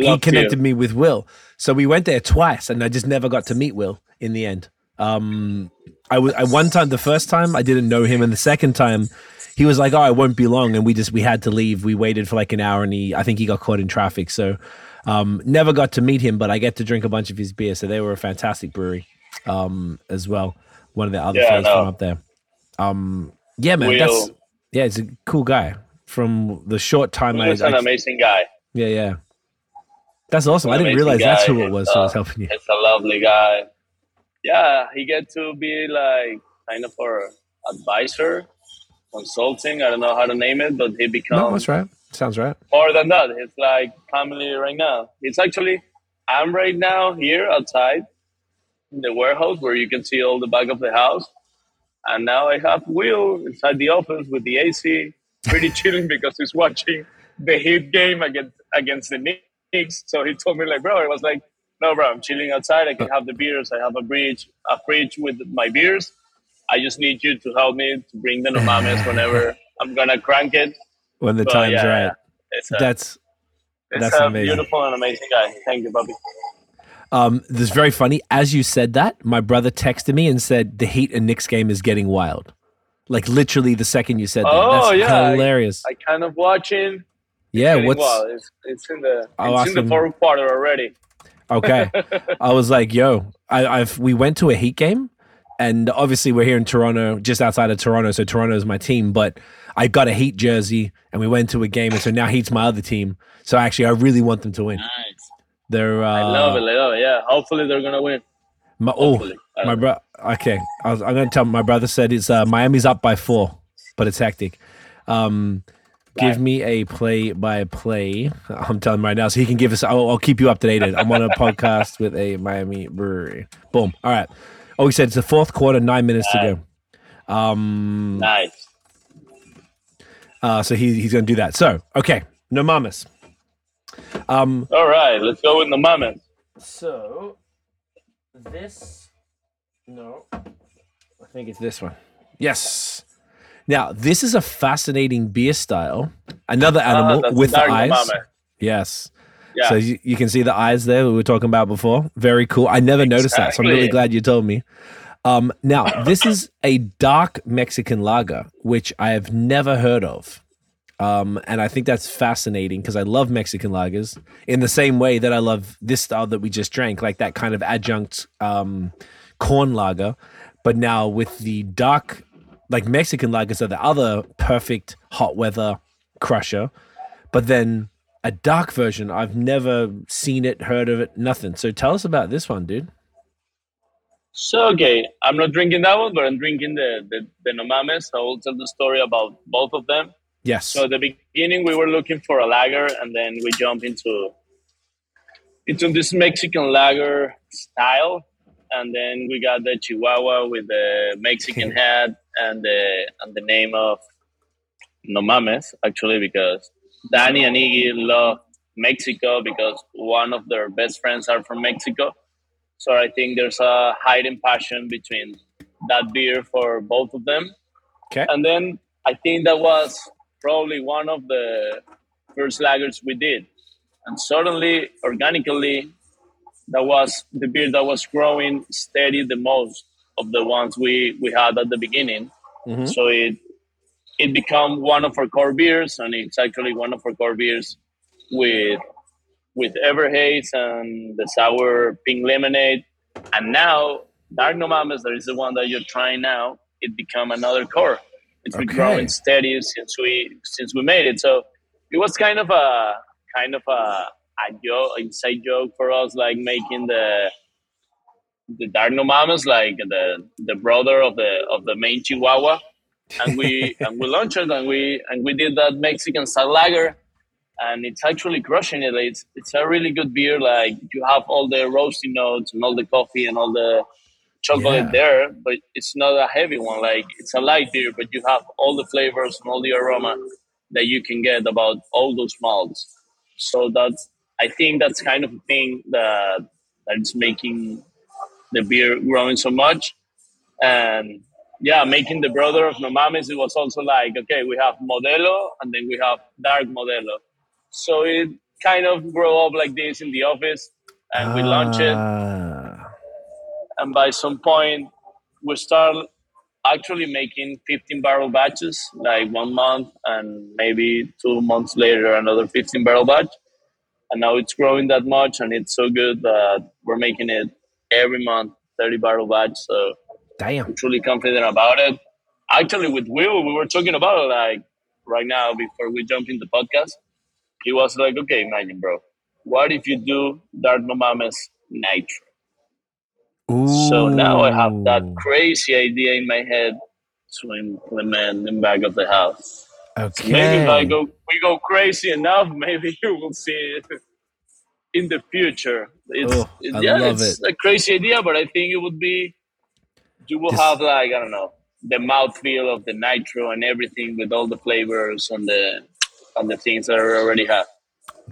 he connected you. me with Will. So we went there twice, and I just never got to meet Will in the end. Um, I was I one time the first time I didn't know him, and the second time he was like, "Oh, I won't be long," and we just we had to leave. We waited for like an hour, and he I think he got caught in traffic, so um, never got to meet him. But I get to drink a bunch of his beer, so they were a fantastic brewery um, as well. One of the other Yeah, no. from up there. Um, yeah, man, Will- that's yeah, it's a cool guy. From the short time He's an I amazing guy. yeah yeah, that's awesome. I didn't realize that's who it was. It's, who was helping you. It's a lovely guy. Yeah, he get to be like kind of our advisor, consulting. I don't know how to name it, but he No, becomes that's right. Sounds right. more than that. It's like family right now. It's actually I'm right now here outside in the warehouse where you can see all the back of the house, and now I have Will inside the office with the AC, pretty chilling because he's watching the Heat game against against the Knicks. So he told me like, bro, I was like, no, bro, I'm chilling outside. I can have the beers. I have a bridge, a fridge with my beers. I just need you to help me to bring the nomames whenever I'm gonna crank it. When the But time's yeah, right. A, That's it's That's a amazing. beautiful and amazing guy. Thank you, Bobby. Um, this is very funny. As you said that, my brother texted me and said the Heat and Knicks game is getting wild. Like literally the second you said that. Oh, That's yeah. hilarious. I kind of watching. yeah, what's wild. It's, it's in the it's in the fourth quarter already. okay? I was like, yo, I, I've we went to a Heat game, and obviously we're here in Toronto, just outside of Toronto, so Toronto is my team. But I got a Heat jersey, and we went to a game, and so now Heat's my other team. So actually, I really want them to win. Nice. They're uh, I love it. I love it. Yeah. Hopefully they're gonna win. My, oh, Hopefully. My bro. Okay, I was, I'm gonna tell my brother said it's uh, Miami's up by four, but it's hectic. Um, give me a play by play. I'm telling him right now, so he can give us. I'll, I'll keep you updated. I'm on a podcast with a Miami brewery. Boom. All right. Oh, he said it's the fourth quarter, nine minutes to go. Um. Nice. Uh. So he he's gonna do that. So okay, no mames. Um. All right. Let's go with the moment. So this no, I think it's this one. Yes. Now this is a fascinating beer style. Another Ah, animal that's with the eyes. Nomame. Yes. Yeah. So you, you can see the eyes there we were talking about before. Very cool. I never noticed that, so I'm really glad you told me. Um, now this is a dark Mexican lager, which I have never heard of. Um, and I think that's fascinating because I love Mexican lagers in the same way that I love this style that we just drank, like that kind of adjunct um, corn lager. But now with the dark, like Mexican lagers are the other perfect hot weather crusher. But then a dark version, I've never seen it, heard of it, nothing. So tell us about this one, dude. So okay, I'm not drinking that one, but I'm drinking the the, the Nomames. I will tell the story about both of them. Yes. So at the beginning, we were looking for a lager, and then we jump into into this Mexican lager style, and then we got the Chihuahua with the Mexican head and the and the name of Nomames actually, because Danny and Iggy love Mexico because one of their best friends are from Mexico. So I think there's a hidden passion between that beer for both of them. Okay. And then I think that was probably one of the first lagers we did. And suddenly, organically, that was the beer that was growing steady the most of the ones we, we had at the beginning. Mhm. So it it become one of our core beers, and it's actually one of our core beers with with Everhaze and the sour pink lemonade. And now Dark No Mames, that is the one that you're trying now, it become another core. It's been Okay. growing steady since we since we made it. So it was kind of a kind of a, a joke, inside joke for us, like making the the Dark No Mames, like the the brother of the of the main Chihuahua. And we and we launched it and we and we did that Mexican style lager and it's actually crushing it. It's it's a really good beer. Like you have all the roasty notes and all the coffee and all the chocolate Yeah. there, but it's not a heavy one. Like it's a light beer, but you have all the flavors and all the aroma that you can get about all those malts. So that's I think that's kind of a thing that that is making the beer growing so much. And yeah, making the brother of Nomames, it was also like, okay, we have Modelo and then we have Dark Modelo. So it kind of grew up like this in the office and we launched it. Ah. And by some point, we start actually making 15 barrel batches, like one month and maybe two months later another 15 barrel batch. And now it's growing that much and it's so good that we're making it every month, 30 barrel batch. So Damn. I'm truly confident about it. Actually, with Will, we were talking about it like right now before we jump in the podcast. He was like, okay, imagine, bro, what if you do Dark No Mames Nitro? So now I have that crazy idea in my head to implement in back of the house. Okay. Maybe if I go, we go crazy enough, maybe you will see it in the future. It's, Oh, it- I yeah, love it's it. a crazy idea, but I think it would be. You will have like I don't know the mouthfeel of the nitro and everything with all the flavors and the and the things that I already have.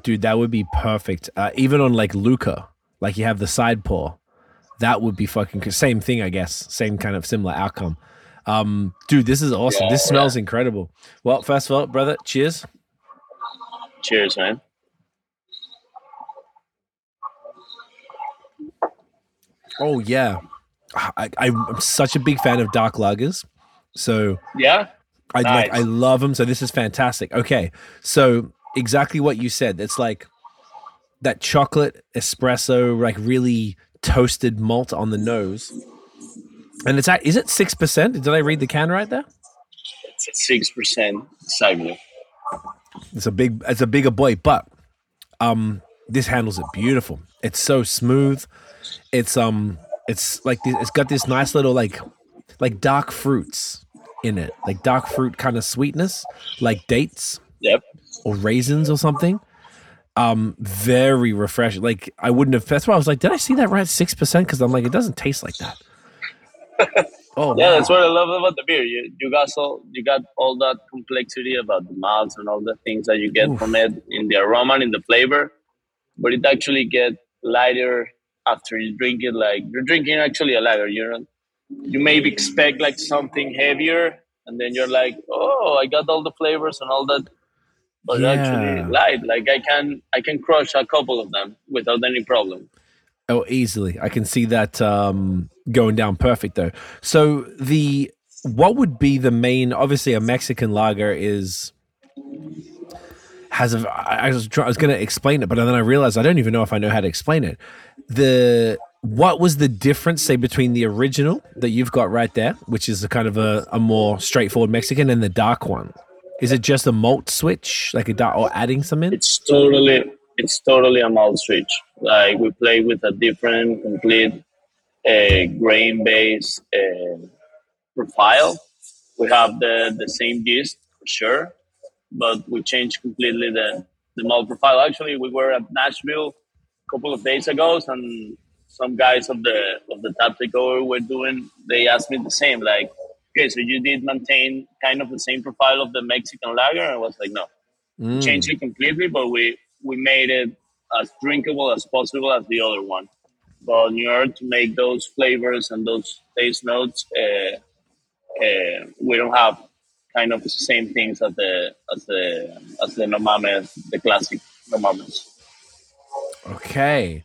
Dude, that would be perfect. Uh, even on like Lukr, like you have the side pour, that would be fucking same thing, I guess. Same kind of similar outcome. Um, dude, this is awesome. Yeah, this smells incredible. Well, first of all, brother, cheers. Cheers, man. Oh yeah, I, I'm such a big fan of dark lagers, so Yeah, I like I love them. So this is fantastic. Okay, so exactly what you said. It's like that chocolate espresso, like really toasted malt on the nose, and it's at, is it six percent? Did I read the can right there? it's at six percent exactly. It's a big, it's a bigger boy, but um, this handles it beautiful. It's so smooth. It's um, it's like it's got this nice little like, like dark fruits in it, like dark fruit kind of sweetness, like dates Yep. or raisins or something. Um, very refreshing. Like I wouldn't have. That's why I was like, did I see that right? Six percent? Because I'm like, it doesn't taste like that. oh Yeah, wow. that's what I love about the beer. You you got so you got all that complexity about the malts and all the things that you get Oof. from it in the aroma and in the flavor, but it actually get lighter after you drink it. Like you're drinking actually a lager. You know, you maybe expect like something heavier, and then you're like, oh, I got all the flavors and all that. But Yeah. actually light. Like I can I can crush a couple of them without any problem. Oh, easily. I can see that um, going down perfect though. So the what would be the main? Obviously, a Mexican lager is has a. I was I was going to explain it, but then I realized I don't even know if I know how to explain it. The what was the difference, say, between the original that you've got right there, which is a kind of a, a more straightforward Mexican, and the dark one? Is it just a malt switch, like a dark, or adding some in? it's totally it's totally a malt switch. Like we play with a different, complete uh, grain based uh, profile. We have the the same yeast for sure, but we changed completely the the malt profile. Actually, we were at Nashville a couple of days ago, and some guys of the of the tap takeover were doing. They asked me the same, like, okay, so you did maintain kind of the same profile of the Mexican lager, and I was like, no Mm. changed it completely, but we we made it as drinkable as possible as the other one. But in order to make those flavors and those taste notes, uh, uh, we don't have kind of the same things as the as the as the no mames, the classic no mames. Okay.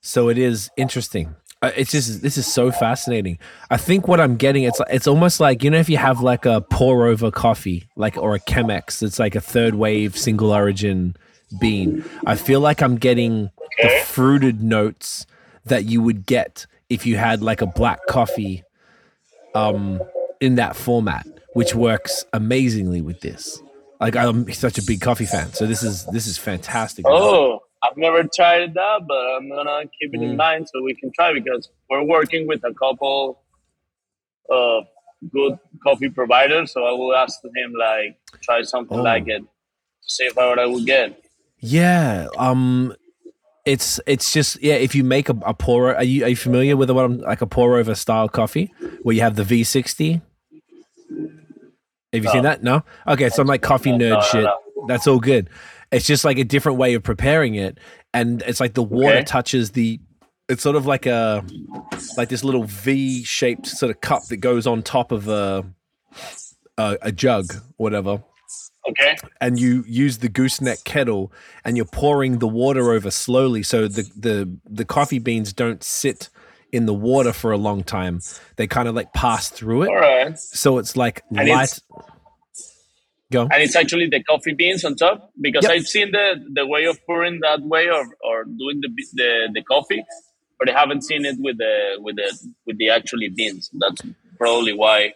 So it is interesting. Uh, It's just this is so fascinating. I think what I'm getting it's it's almost like you know if you have like a pour over coffee like or a Chemex it's like a third wave single origin bean. I feel like I'm getting the fruited notes that you would get if you had like a black coffee um in that format which works amazingly with this. Like I'm such a big coffee fan. So this is this is fantastic. Oh, I've never tried that, but I'm gonna keep it Mm. in mind so we can try because we're working with a couple of good coffee providers. So I will ask him like try something Oh. like it to see if I what I would get. Yeah. Um it's it's just yeah, if you make a, a pour are you are you familiar with what I'm like a pour over style coffee where you have the V sixty? Have you seen that? No? Okay, so I'm like coffee nerd no, no, shit. That's all good. It's just like a different way of preparing it. And it's like the water Okay. touches the it's sort of like a like this little V shaped sort of cup that goes on top of a a, a jug, whatever Okay. and you use the gooseneck kettle and you're pouring the water over slowly so the the the coffee beans don't sit in the water for a long time, they kind of like pass through it. All right. So it's like And light. it's- Go. And it's actually the coffee beans on top because Yep. I've seen the the way of pouring that way or, or doing the, the the coffee, but I haven't seen it with the with the with the actually beans. That's probably why.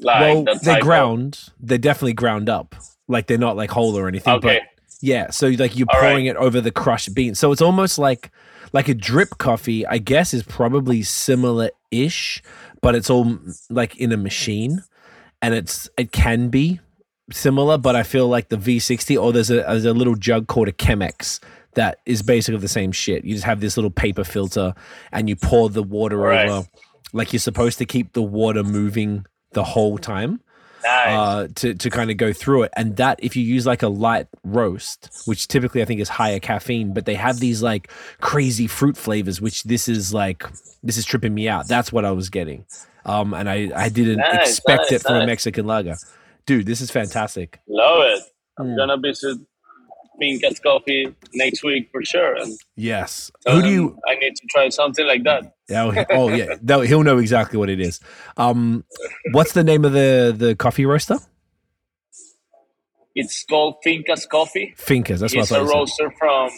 Like well, they're of- ground. They're definitely ground up. Like they're not like whole or anything. Okay. But yeah, so like you're All right. pouring it over the crushed beans. So it's almost like like a drip coffee. I guess is probably similar ish, but it's all like in a machine, and it's it can be similar. But I feel like the V60 or there's a there's a little jug called a Chemex that is basically the same shit. You just have this little paper filter, and you pour the water Right. over. Like you're supposed to keep the water moving the whole time Nice. uh, to to kind of go through it. And that if you use like a light roast, which typically I think is higher caffeine, but they have these like crazy fruit flavors, which this is like this is tripping me out. That's what I was getting, um, and I I didn't Nice, expect it nice, from a. Mexican lager, dude. This is fantastic. Love it. I'm Mm. gonna visit Fincas Coffee next week for sure. And Yes. Who do you? I need to try something like that. Oh, oh yeah, No, he'll know exactly what it is. Um, what's the name of the the coffee roaster? It's called Fincas Coffee. Fincas. That's what He's I a thought. you roaster from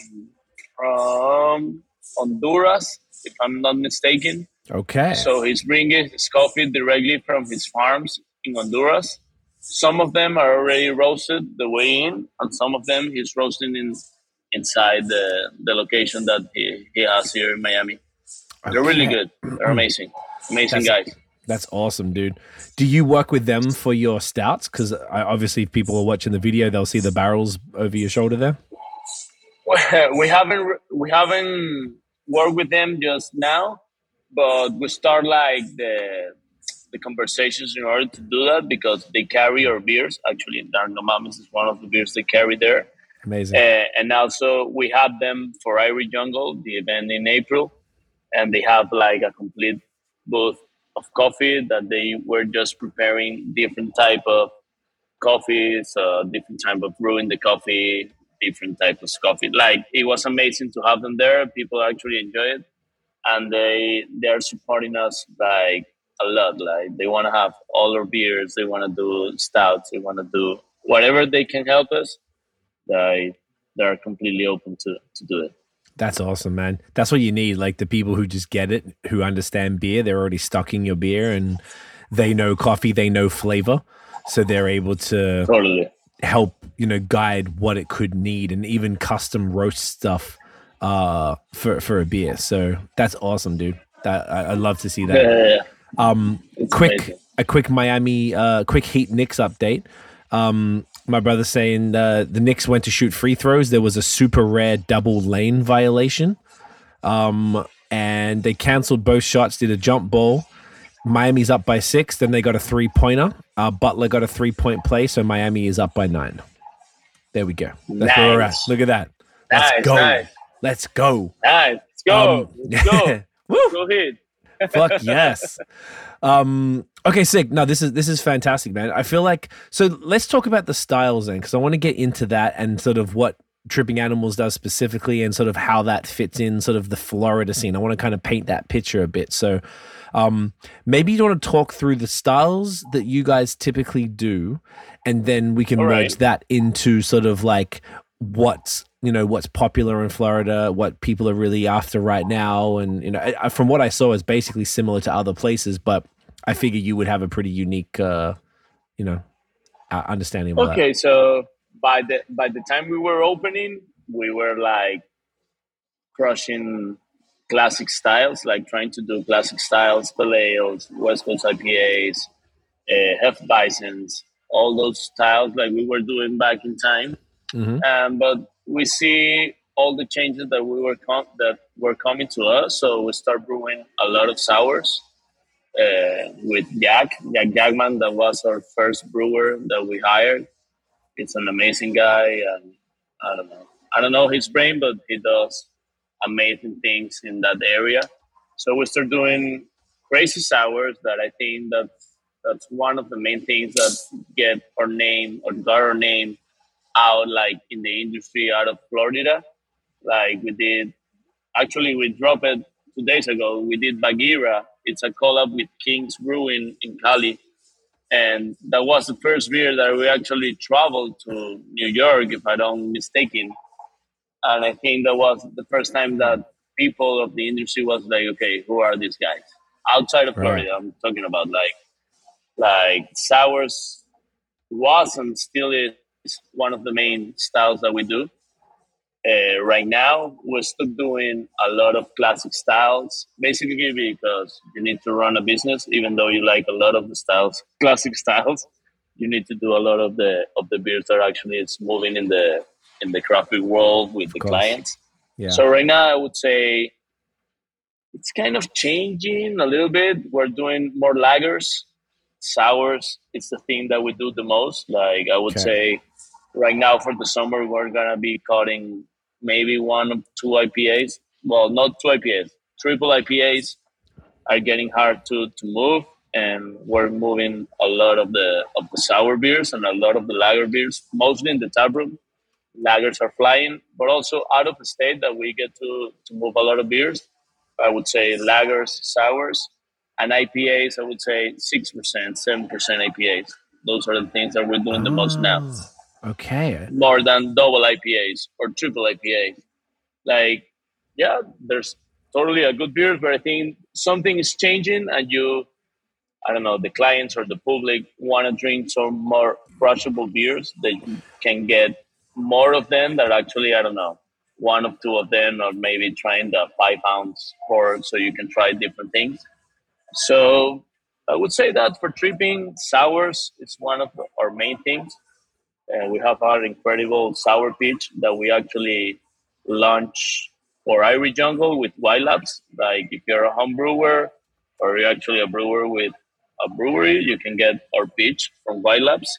from Honduras, if I'm not mistaken. Okay. So he's bringing his coffee directly from his farms in Honduras. Some of them are already roasted the way in, and some of them he's roasting in inside the the location that he, he has here in Miami. They're really good. They're amazing, amazing That's- guys. That's awesome, dude. Do you work with them for your stouts? Because obviously, if people are watching the video, they'll see the barrels over your shoulder there. Well, we haven't we haven't worked with them just now, but we start like the the conversations in order to do that because they carry our beers. Actually, Dark No Mames is one of the beers they carry there, Amazing. uh, and also we have them for Irie Jungle, the event in April, and they have like a complete booth of coffee that they were just preparing different type of coffees, uh, different type of brewing the coffee, different type of coffee. Like it was amazing to have them there. People actually enjoy it, and they they are supporting us like a lot. Like they want to have all our beers. They want to do stouts. They want to do whatever they can help us. They they are completely open to to do it. That's awesome, man. That's what you need. Like the people who just get it, who understand beer. They're already stocking your beer, and they know coffee. They know flavor, so they're able to Totally. help you know guide what it could need, and even custom roast stuff uh, for for a beer. So that's awesome, dude. That I, I love to see that. Yeah, Um, It's quick, amazing. a quick Miami, uh, quick Heat Knicks update. Um, my brother saying uh, the Knicks went to shoot free throws. There was a super rare double lane violation, um, and they canceled both shots. Did a jump ball. Miami's up by six. Then they got a three pointer. Uh, Butler got a three point play, so Miami is up by nine. There we go. That's where we're at. Nice. Look at that. Let's Nice, go. nice, Let's go. nice. Let's go. Um, Let's go. Woo. Go ahead. Fuck yes. Um, okay, sick. No, this is this is fantastic, man. I feel like so. Let's talk about the styles then, because I want to get into that and sort of what Tripping Animals does specifically, and sort of how that fits in sort of the Florida scene. I want to kind of paint that picture a bit. So, um, maybe you want to talk through the styles that you guys typically do, and then we can All merge right. that into sort of like what's you know what's popular in Florida, what people are really after right now, and you know from what I saw is basically similar to other places, but I figure you would have a pretty unique, uh, you know, uh, understanding Okay, so by the by the time we were opening, we were like crushing classic styles, like trying to do classic styles, pale ales, West Coast IPAs, uh, Hefeweizens, all those styles like we were doing back in time. that. Mhm. Um, but we see all the changes that we were com- that were coming to us, so we start brewing a lot of sours uh, with Jack, Jack Jagman, that was our first brewer that we hired. It's an amazing guy, and I don't know, I don't know his brain, but he does amazing things in that area. So we start doing crazy sours that I think that that's one of the main things that get our name or got our name out like in the industry out of Florida. Like we did actually we dropped it two days ago. We did Bagira. It's a collab with King's Brewing in Cali, and that was the first beer that we actually traveled to New York, if I don't mistaken. And I think that was the first time that people of the industry was like, okay, who are these guys? Outside of Florida, right. I'm talking about like like sours was and still is one of the main styles that we do. Uh, right now, we're still doing a lot of classic styles, basically because you need to run a business, even though you like a lot of the styles, classic styles. You need to do a lot of the of the beers that actually is moving in the in the craft world with the clients. Yeah. So right now, I would say it's kind of changing a little bit. We're doing more lagers, sours. It's the thing that we do the most. Like I would okay. say, right now for the summer, we're gonna be cutting maybe one or two IPAs. Well, not two IPAs, triple IPAs are getting hard to, to move, and we're moving a lot of the of the sour beers and a lot of the lager beers, mostly in the tap room. Lagers are flying, but also out of the state that we get to to move a lot of beers. I would say lagers, sours, and IPAs. I would say six percent, seven percent IPAs. Those are the things that we're doing the most now. Mm. Okay. More than double IPAs or triple IPA. Like, yeah, there's totally a good beer, but I think something is changing and you, I don't know, the clients or the public want to drink some more crushable beers. They can get more of them that actually, I don't know, one or two of them, or maybe trying the five pounds pour so you can try different things. So I would say that for tripping, sours is one of our main things and we have our incredible sour pitch that we actually launch for Irie Jungle with White Labs. Like if you're a home brewer or you're actually a brewer with a brewery, you can get our pitch from White Labs.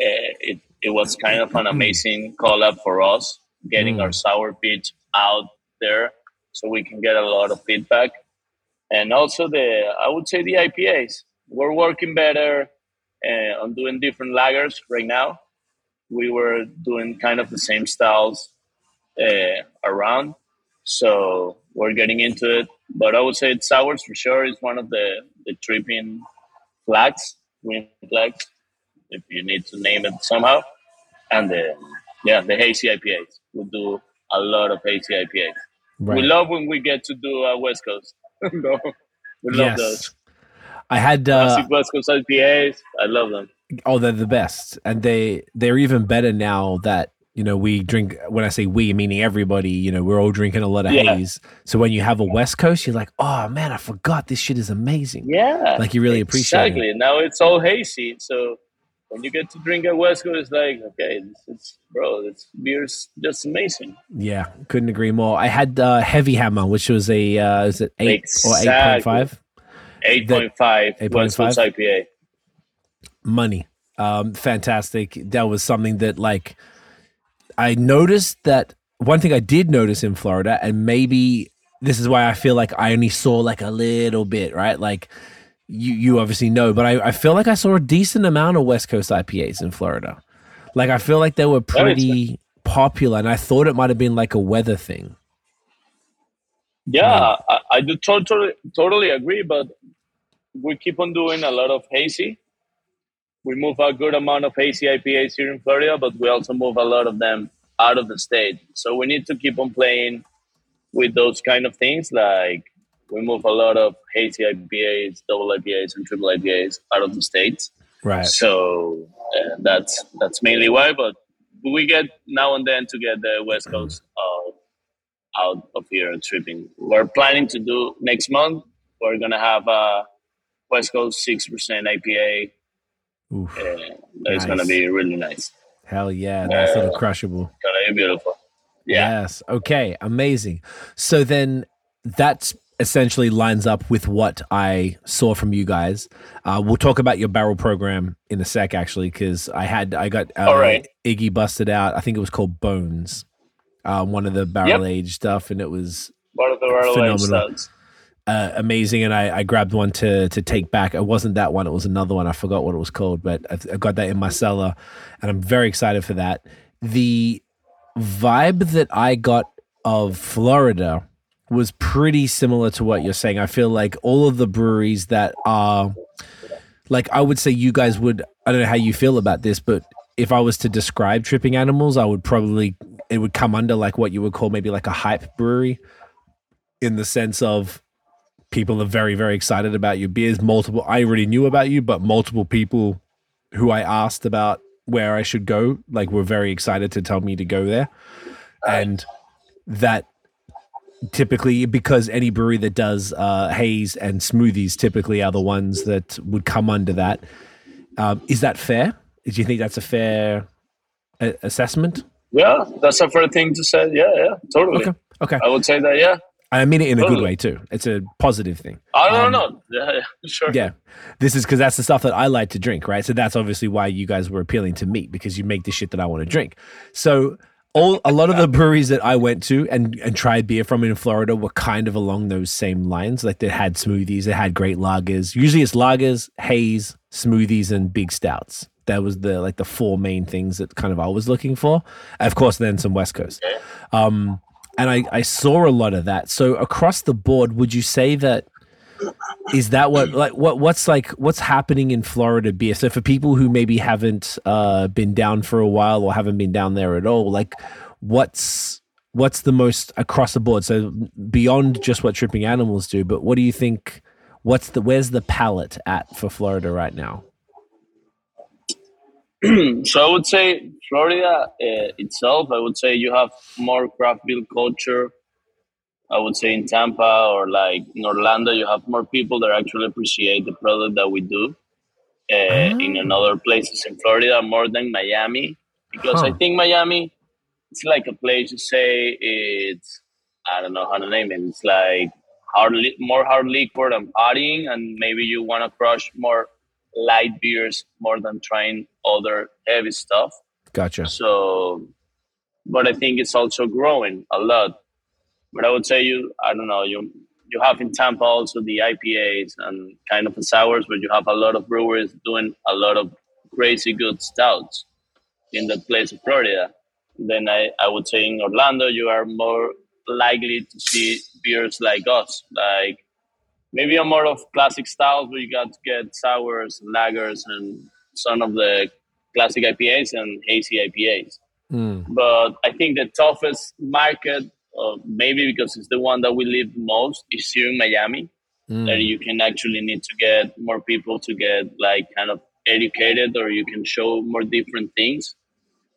Uh, it, it was kind of an amazing collab for us, getting mm. our sour pitch out there so we can get a lot of feedback. And also the, I would say the IPAs. We're working better uh, on doing different lagers right now we were doing kind of the same styles uh, around. So we're getting into it. But I would say it's ours for sure It's one of the, the tripping flags, green flags, if you need to name it somehow. And the, yeah, the hazy IPAs. We do a lot of hazy IPAs. Right. We love when we get to do uh, West Coast. we love yes. those. I had uh, West Coast IPAs. I love them. Oh, they're the best, and they they're even better now that you know we drink. When I say we, meaning everybody. You know, we're all drinking a lot of yeah. haze. So when you have a West Coast, you're like, oh man, I forgot this shit is amazing. Yeah, like you really appreciate exactly. it. Exactly now it's all hazy, so when you get to drink a West Coast, it's like, okay, this is, bro, this beer's just amazing. Yeah, couldn't agree more. I had uh, Heavy Hammer, which was a, uh, is it eight exactly. or 8.5? 8.5 West Coast IPA money. Um, fantastic. That was something that like I noticed that one thing I did notice in Florida, and maybe this is why I feel like I only saw like a little bit, right? Like you you obviously know, but I, I feel like I saw a decent amount of West Coast IPAs in Florida. Like I feel like they were pretty popular, and I thought it might have been like a weather thing. Yeah, I, I do totally totally agree, but we keep on doing a lot of hazy we move a good amount of hazy IPAs here in Florida, but we also move a lot of them out of the state. So we need to keep on playing with those kind of things. Like we move a lot of hazy IPAs, double IPAs, and triple IPAs out of the states. Right. So uh, that's that's mainly why. But we get now and then to get the West Coast out, out of here and tripping. We're planning to do next month. We're gonna have a West Coast six percent IPA Oof. Yeah, it's nice. gonna be really nice. Hell yeah, nice uh, little crushable. Gonna be beautiful. Yeah. Yes. Okay. Amazing. So then that's essentially lines up with what I saw from you guys. Uh, we'll talk about your barrel program in a sec, actually, because I had I got uh, All right. Iggy busted out. I think it was called Bones, uh, one of the barrel yep. age stuff, and it was one of the barrel phenomenal uh, amazing, and I, I, grabbed one to to take back. It wasn't that one; it was another one. I forgot what it was called, but I, I got that in my cellar, and I'm very excited for that. The vibe that I got of Florida was pretty similar to what you're saying. I feel like all of the breweries that are like I would say you guys would I don't know how you feel about this, but if I was to describe tripping animals, I would probably it would come under like what you would call maybe like a hype brewery in the sense of people are very very excited about your beers multiple I already knew about you but multiple people who I asked about where I should go like were very excited to tell me to go there and that typically because any brewery that does uh, haze and smoothies typically are the ones that would come under that. Um, is that fair? Do you think that's a fair a- assessment? Yeah, that's a fair thing to say. Yeah, yeah, totally. Okay. Okay. I would say that. Yeah. I mean it in a good way too. It's a positive thing. I don't Um, know. Yeah, yeah, sure. Yeah. This is because that's the stuff that I like to drink, right? So that's obviously why you guys were appealing to me because you make the shit that I want to drink. So all a lot of the breweries that I went to and and tried beer from in Florida were kind of along those same lines. Like they had smoothies, they had great lagers. Usually it's lagers, haze, smoothies, and big stouts. That was the like the four main things that kind of I was looking for. Of course, then some West Coast. Um, and I, I saw a lot of that. So across the board, would you say that is that what like what what's like what's happening in Florida beer? So for people who maybe haven't uh, been down for a while or haven't been down there at all, like what's what's the most across the board? So beyond just what tripping animals do, but what do you think? What's the where's the palette at for Florida right now? so I would say Florida uh, itself. I would say you have more craft beer culture. I would say in Tampa or like in Orlando, you have more people that actually appreciate the product that we do. Uh, In Ah. another places in Florida, more than Miami, because I think Miami, it's like a place you say it's I don't know how to name it. It's like hard, li- more hard liquor and partying, and maybe you want to crush more light beers more than trying other heavy stuff. Gotcha. So, but I think it's also growing a lot. But I would say you, I don't know, you you have in Tampa also the IPAs and kind of the sours, but you have a lot of brewers doing a lot of crazy good stouts in that place of Florida. Then I, I would say in Orlando you are more likely to see beers like us, like maybe a more of classic styles where you got to get sours, and lagers, and some of the classic IPAs and hazy IPAs. Mm, But I think the toughest market, uh, maybe because it's the one that we live most, is here in Miami. mm. That you can actually need to get more people to get like kind of educated, or you can show more different things.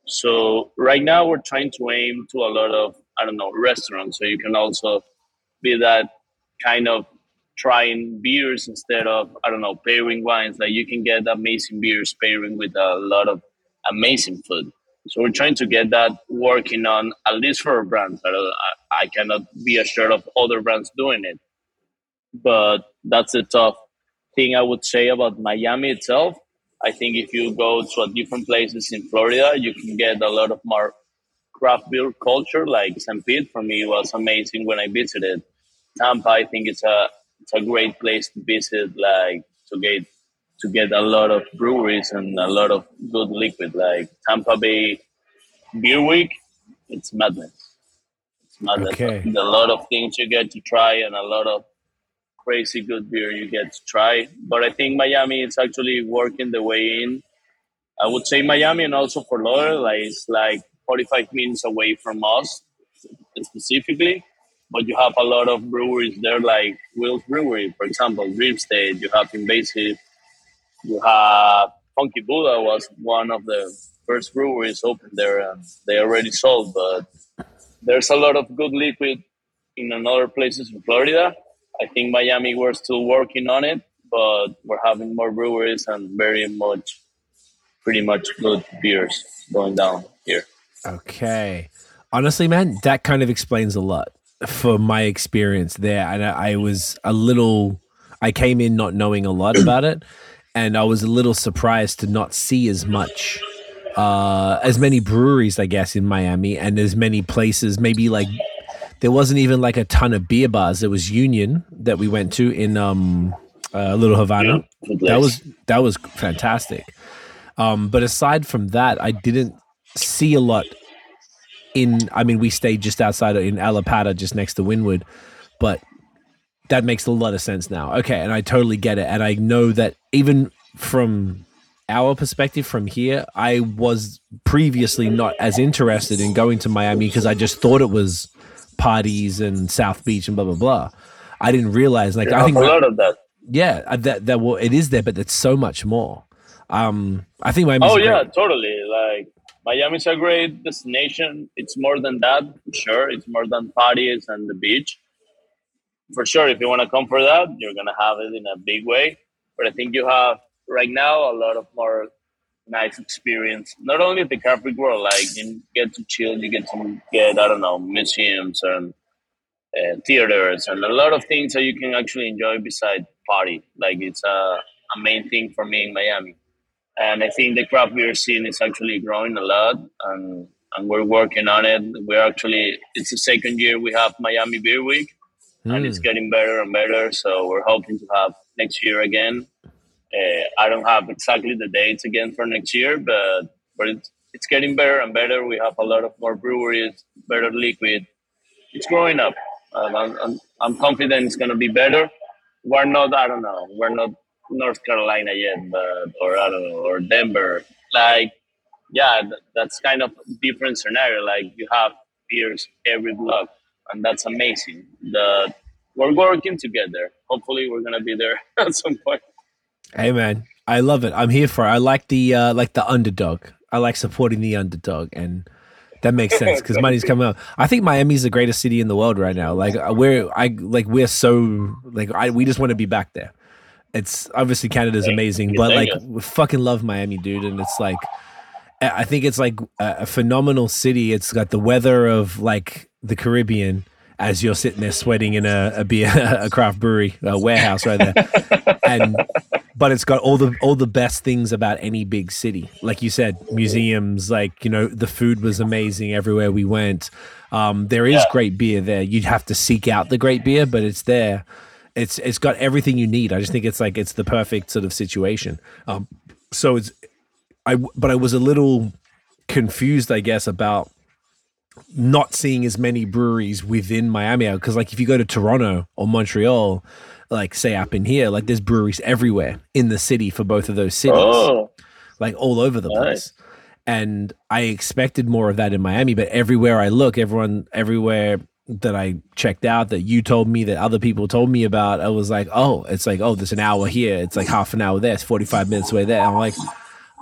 So right now we're trying to aim to a lot of I don't know restaurants, so you can also be that kind of trying beers instead of I don't know pairing wines. Like you can get amazing beers pairing with a lot of amazing food. So we're trying to get that working on at least for our brands. I, I, cannot be assured of other brands doing it, but that's a tough thing I would say about Miami itself. I think if you go to different places in Florida, you can get a lot of more craft beer culture. Like St. Pete for me was amazing when I visited. Tampa, I think it's a it's a great place to visit. Like to get to get a lot of breweries and a lot of good liquid. Like Tampa Bay Beer Week, it's madness. It's madness. Okay. A lot of things you get to try and a lot of crazy good beer you get to try. But I think Miami is actually working the way in. I would say Miami and also Fort Lauderdale like, it's like 45 minutes away from us specifically. But you have a lot of breweries there, like Will's Brewery, for example, Dream State. You have Invasive. You have Funky Buddha was one of the first breweries open there, and they already sold. But there's a lot of good liquid in other places in Florida. I think Miami we're still working on it, but we're having more breweries and very much, pretty much good beers going down here. Okay. Honestly, man, that kind of explains a lot for my experience there. And I, I was a little, I came in not knowing a lot about it. And I was a little surprised to not see as much, uh, as many breweries, I guess, in Miami and as many places, maybe like, there wasn't even like a ton of beer bars. There was Union that we went to in um, uh, Little Havana. Good That was that was fantastic. Um, but aside from that, I didn't see a lot in. I mean, we stayed just outside in Allapattah, just next to Wynwood. but that makes a lot of sense now. Okay, and I totally get it, and I know that even from our perspective from here, I was previously not as interested in going to Miami because I just thought it was parties and South Beach and blah blah blah. I didn't realize like You I think a lot of that. yeah uh, that that well it is there, but it's so much more. Um, I think Miami's Oh great. yeah, totally. Like Miami's a great destination. It's more than that, for sure. It's more than parties and the beach. For sure, if you want to come for that, you're gonna have it in a big way. But I think you have right now a lot of more nice experience. Not only the Catholic world, like you get to chill, you get to get I don't know museums and uh, theaters and a lot of things that you can actually enjoy beside party. Like it's a, a main thing for me in Miami and I think the craft beer scene is actually growing a lot, and and we're working on it. We're actually it's the second year we have Miami Beer Week, and it's Mm. getting better and better. So we're hoping to have next year again. Uh, I don't have exactly the dates again for next year, but but it's it's getting better and better. We have a lot of more breweries, better liquid. It's growing up. Um, I'm, I'm, I'm confident it's going to be better. We're not, I don't know, we're not North Carolina yet, but or I don't know, or Denver. Like, yeah, th- that's kind of different scenario. Like you have peers every block, and that's amazing. The we're working together. Hopefully, we're gonna be there at some point. Hey man, I love it. I'm here for it. I like the uh like the underdog. I like supporting the underdog and that makes sense because money's coming up. I think Miami's the greatest city in the world right now. Like uh, we're I like we're so like I we just want to be back there. It's obviously Canada's amazing, but like we fucking love Miami, dude. And it's like I think it's like a, a phenomenal city. It's got the weather of like the Caribbean as you're sitting there sweating in a, a beer a craft brewery a warehouse right there, and but it's got all the all the best things about any big city. Like you said, museums, like you know, the food was amazing everywhere we went. Um, there is Yeah. great beer there. You'd have to seek out the great beer, but it's there. It's it's got everything you need. I just think it's like it's the perfect sort of situation. Um, so it's I but I was a little confused, I guess, about not seeing as many breweries within Miami because like if you go to Toronto or Montreal, like say up in here, like there's breweries everywhere in the city for both of those cities, Oh, like all over the Nice. place. And I expected more of that in Miami, but everywhere I look, everyone everywhere that I checked out that you told me that other people told me about, I was like, oh, it's like, oh, there's an hour here, it's like half an hour there, it's 45 minutes away there. I'm like,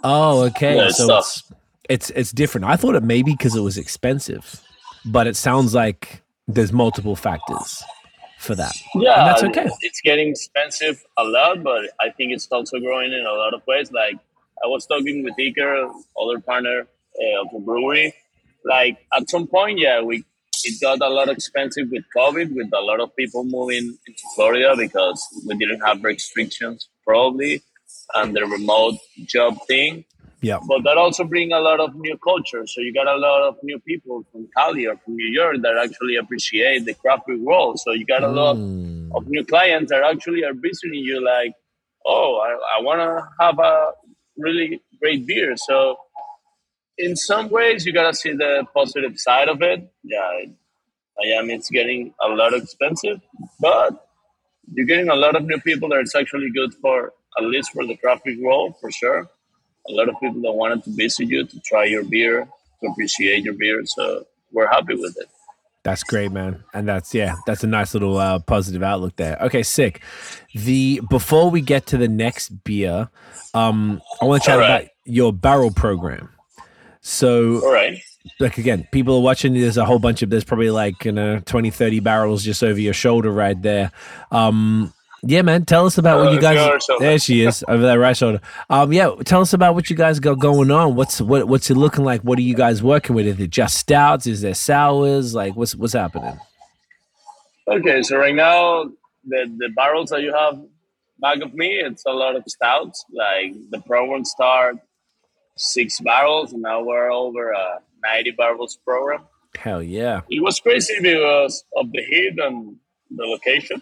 oh, okay. Yeah, it's so it's it's it's different. I thought it maybe because it was expensive, but it sounds like there's multiple factors for that. yeah, And that's okay. It's getting expensive a lot, but I think it's also growing in a lot of ways. Like I was talking with Iker, other partner uh, of the brewery. Like at some point, yeah, we it got a lot expensive with COVID, with a lot of people moving into Florida because we didn't have restrictions probably, and the remote job thing. Yeah. but that also bring a lot of new culture. So you got a lot of new people from Cali or from New York that actually appreciate the craft beer world. So you got a lot Mm. of new clients that actually are visiting you like, oh, I, I want to have a really great beer. So in some ways, you got to see the positive side of it. Yeah, Miami it's getting a lot expensive, but you're getting a lot of new people that it's actually good for, at least for the traffic world, for sure. A lot of people that wanted to visit you to try your beer, to appreciate your beer. So we're happy with it. That's great, man. And that's yeah, that's a nice little uh, positive outlook there. Okay, sick. The before we get to the next beer, um, I want to chat right. about your barrel program. So All right. like again, people are watching. There's a whole bunch of there's probably like you know 20, 30 barrels just over your shoulder right there. Um, yeah, man. Tell us about what Oh, you guys. sure, sure. There she is over that right shoulder. Um, yeah. Tell us about what you guys got going on. What's what what's it looking like? What are you guys working with? Is it just stouts? Is there sours? Like what's what's happening? Okay, so right now the the barrels that you have back of me, it's a lot of stouts. Like the program start six barrels, and now we're over a ninety barrels program. Hell yeah. It was crazy because of the heat and the location.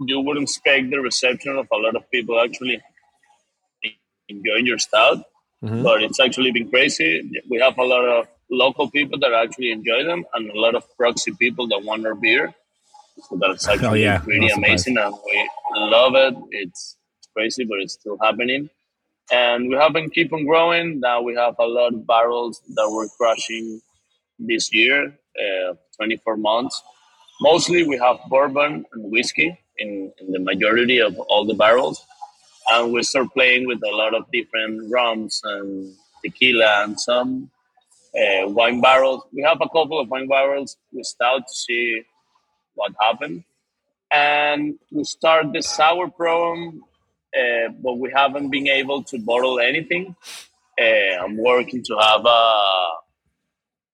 You wouldn't expect the reception of a lot of people actually enjoying your stout, Mhm. but it's actually been crazy. We have a lot of local people that actually enjoy them, and a lot of proxy people that want our beer. So that's actually Oh, yeah. pretty Not surprised. amazing, and we love it. It's crazy, but it's still happening. And we have been keep on growing. Now we have a lot of barrels that we're crushing this year, uh, 24 months. Mostly we have bourbon and whiskey in, in the majority of all the barrels. And we start playing with a lot of different rums and tequila and some uh, wine barrels. We have a couple of wine barrels we stout to see what happened. And we start the sour program, uh, but we haven't been able to bottle anything. Uh, I'm working to have a,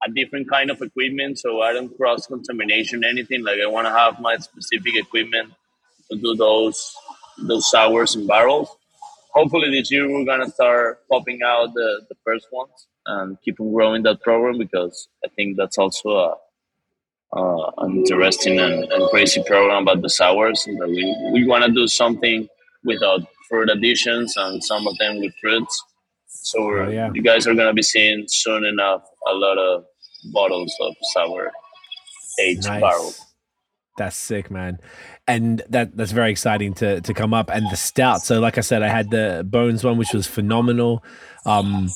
a different kind of equipment so I don't cross contamination anything. Like I want to have my specific equipment to do those those sours in barrels. Hopefully this year we're gonna start popping out the, the first ones and keep on growing that program because I think that's also a an interesting and, and crazy program about the sours. and that we we want to do something without fruit additions and some of them with fruits. So we're, Oh, yeah. you guys are gonna be seeing soon enough a lot of bottles of sour aged barrel. That's sick, man. And that that's very exciting to to come up. And the stout. So, like I said, I had the bones one, which was phenomenal. Um,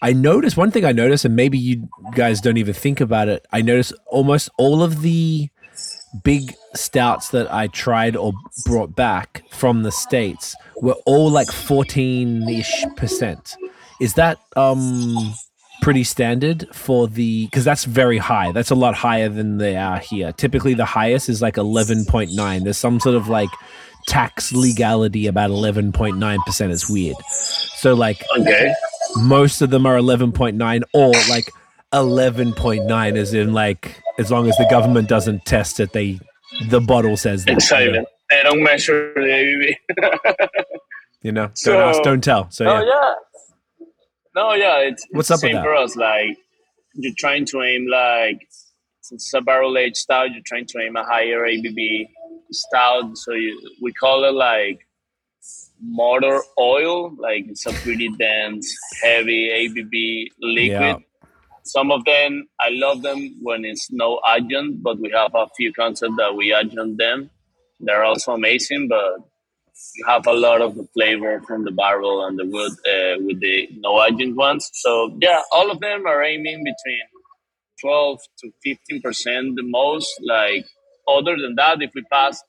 I noticed one thing I noticed, and maybe you guys don't even think about it. I noticed almost all of the big stouts that I tried or brought back from the states were all like fourteen ish percent. Is that um pretty standard for the because that's very high. That's a lot higher than they are here. Typically, the highest is like eleven point nine. There's some sort of like tax legality about eleven point nine percent. It's weird. So like Okay. most of them are eleven point nine or like eleven point nine, as in like as long as the government doesn't test it, they the bottle says that. Excited. They don't measure the ABV. You know, don't So- ask, don't tell. So Oh yeah, yeah. No, yeah, it's, What's it's up same for us. Like you're trying to aim like since it's a barrel aged stout, you're trying to aim a higher ABV stout. So you, we call it like motor oil. Like it's a pretty dense, heavy ABV liquid. Yeah. Some of them I love them when it's no adjunct, but we have a few concepts that we adjunct them. They're also amazing, but you have a lot of the flavor from the barrel and the wood uh, with the no adjunct ones. So yeah, all of them are aiming between twelve to fifteen percent the most. Like other than that, if we pass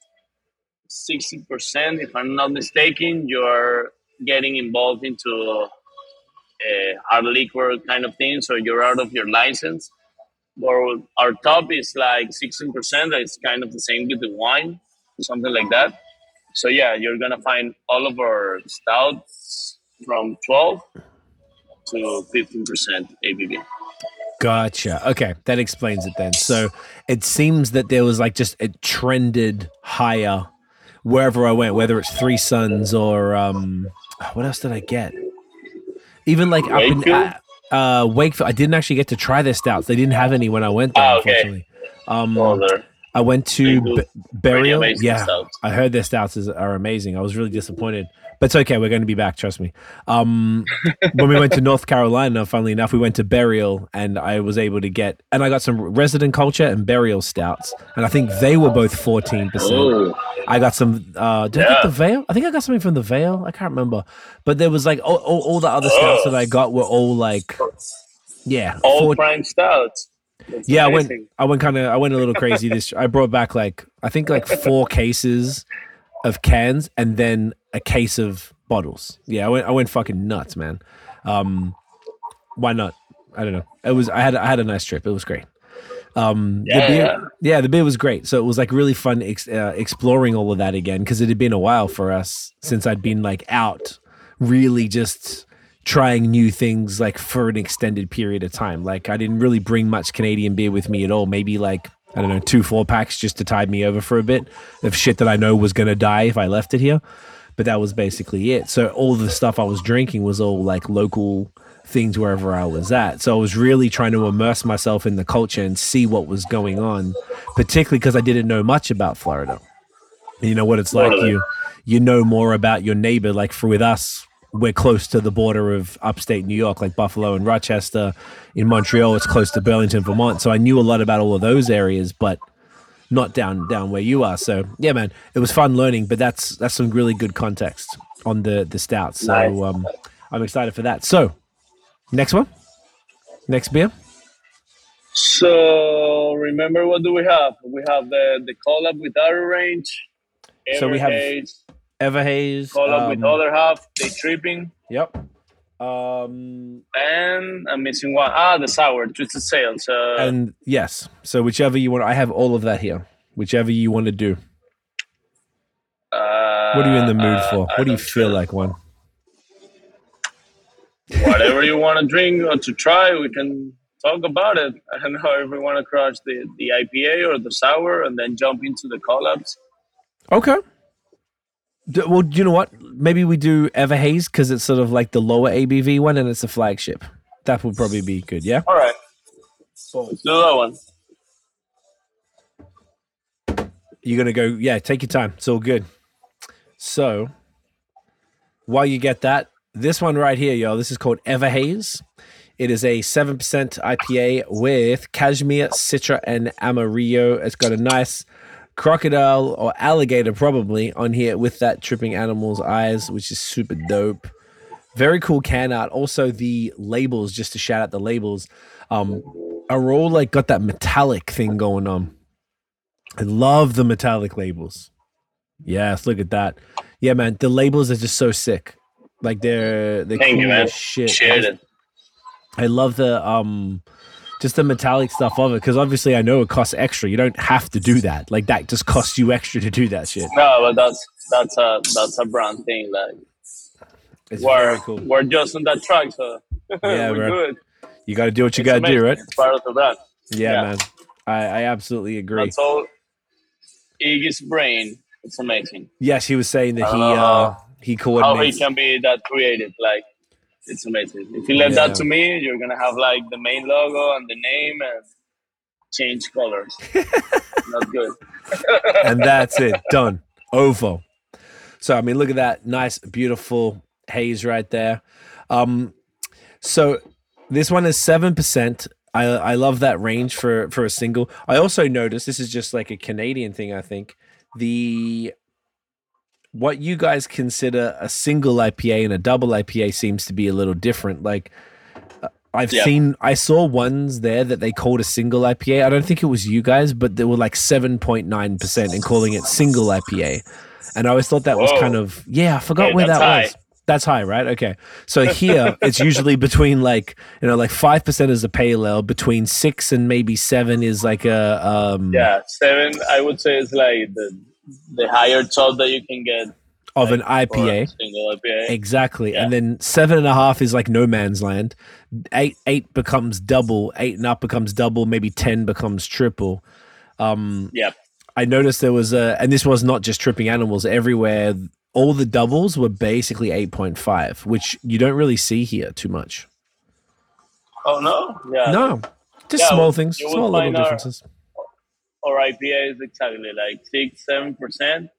sixty percent, if I'm not mistaken, you're getting involved into uh, hard liquor kind of thing. So you're out of your license. Or our top is like sixteen percent. It's kind of the same with the wine, something like that. So yeah, you're gonna find all of our stouts from 12 to 15 percent ABV. Gotcha. Okay, that explains it then. So it seems that there was like just it trended higher wherever I went, whether it's Three Sons or um, what else did I get? Even like up in Wakefield? uh, uh, Wakefield, I didn't actually get to try their stouts. They didn't have any when I went there, Ah, okay. unfortunately. Um, Oh, I went to B- Burial. Yeah, stouts. I heard their stouts is, are amazing. I was really disappointed, but it's okay. We're going to be back. Trust me. Um, when we went to North Carolina, funnily enough, we went to Burial, and I was able to get, and I got some Resident Culture and Burial stouts, and I think they were both fourteen percent. oh, I got some. Uh, did I get the Veil? I think I got something from the Veil. I can't remember, but there was like all, all, all the other stouts Oh. that I got were all like, yeah, all 14 prime stouts. That's yeah, I went. I went kind of. I went a little crazy. This I brought back like I think like four cases of cans and then a case of bottles. Yeah, I went. I went fucking nuts, man. Um, why not? I don't know. It was. I had. I had a nice trip. It was great. Um, Yeah, the beer, yeah. the beer was great. So it was like really fun ex- uh, exploring all of that again because it had been a while for us since I'd been like out, really just trying new things like for an extended period of time. Like I didn't really bring much Canadian beer with me at all. Maybe like I don't know two four packs just to tide me over for a bit of shit that I know was gonna die if I left it here. But that was basically it. So all the stuff I was drinking was all like local things wherever I was at. So I was really trying to immerse myself in the culture and see what was going on, particularly because I didn't know much about Florida. You know what it's like. You you know more about your neighbor. Like for with us, we're close to the border of upstate New York, like Buffalo and Rochester. In Montreal, it's close to Burlington, Vermont. So I knew a lot about all of those areas, but not down down where you are. So yeah, man, it was fun learning. But that's that's some really good context on the the stouts. So Nice. um, I'm excited for that. So next one, next beer. So remember, what do we have? We have the the collab with Outer Range. So we have Everhaze, Everhaze. collab with um, other half. Daytripping. Yep. Um, And I'm missing one. Ah, the sour Twisted Sails. Uh, and yes, so whichever you want, I have all of that here. Whichever you want to do. uh, What are you in the mood uh, for? I What do you feel know. like, one? Whatever you want to drink or to try, we can talk about it. I don't know if we want to crush the, the IPA or the sour and then jump into the collabs. Okay. D- well, you know what? Maybe we do Everhaze because it's sort of like the lower ABV one and it's a flagship. That would probably be good. Yeah. All right. Let's do that one. You're gonna go. Yeah. Take your time. It's all good. So, while you get that, this one right here, yo, this is called Everhaze. It is a seven percent IPA with cashmere, citra, and amarillo. It's got a nice crocodile or alligator probably on here with that tripping animal's eyes, which is super dope. Very cool can art. Also, the labels, just to shout out the labels, um, are all like got that metallic thing going on. I love the metallic labels. Yes, look at that. Yeah, man, the labels are just so sick. Like they're they're Thank cool you, man. shit. Shared it. I love the um just the metallic stuff of it because obviously I know it costs extra. You don't have to do that. Like that just costs you extra to do that shit. No, but that's that's a that's a brand thing. Like It's we're very cool. we're just on that track, so Yeah, we're bro. good. You got to do what you got to do, right? It's part of brand. Yeah, yeah. man. I, I absolutely agree. That's all. Iggy's brain. It's amazing. Yes, he was saying that he Uh, he How he can be that creative, like it's amazing. If you let Yeah. that to me, you're gonna have like the main logo and the name and change colors. Not good. and that's it. Done. Ovo. So I mean, look at that nice, beautiful haze right there. Um, so this one is seven percent. I I love that range for for a single. I also noticed this is just like a Canadian thing. I think the what you guys consider a single IPA and a double IPA seems to be a little different. Like uh, I've Yeah. seen, I saw ones there that they called a single IPA. I don't think it was you guys, but they were like seven point nine percent and calling it single IPA. And I always thought that was kind of yeah. I forgot Okay, where that high. was. That's high, right? Okay. So here it's usually between like you know like five percent is a pale ale, between six and maybe seven is like a um Yeah, seven. I would say it's like the the higher top that you can get of an for a IPA. single IPA. Exactly. Yeah. And then seven and a half is like no man's land. Eight eight becomes double. Eight and up becomes double. Maybe ten becomes triple. Um, Yeah, I noticed there was a, and this was not just tripping animals. Everywhere, all the doubles were basically eight point five, which you don't really see here too much. Oh no. Yeah. No, just Yeah, small things, small little our- differences. Or IPA is exactly like six, seven percent.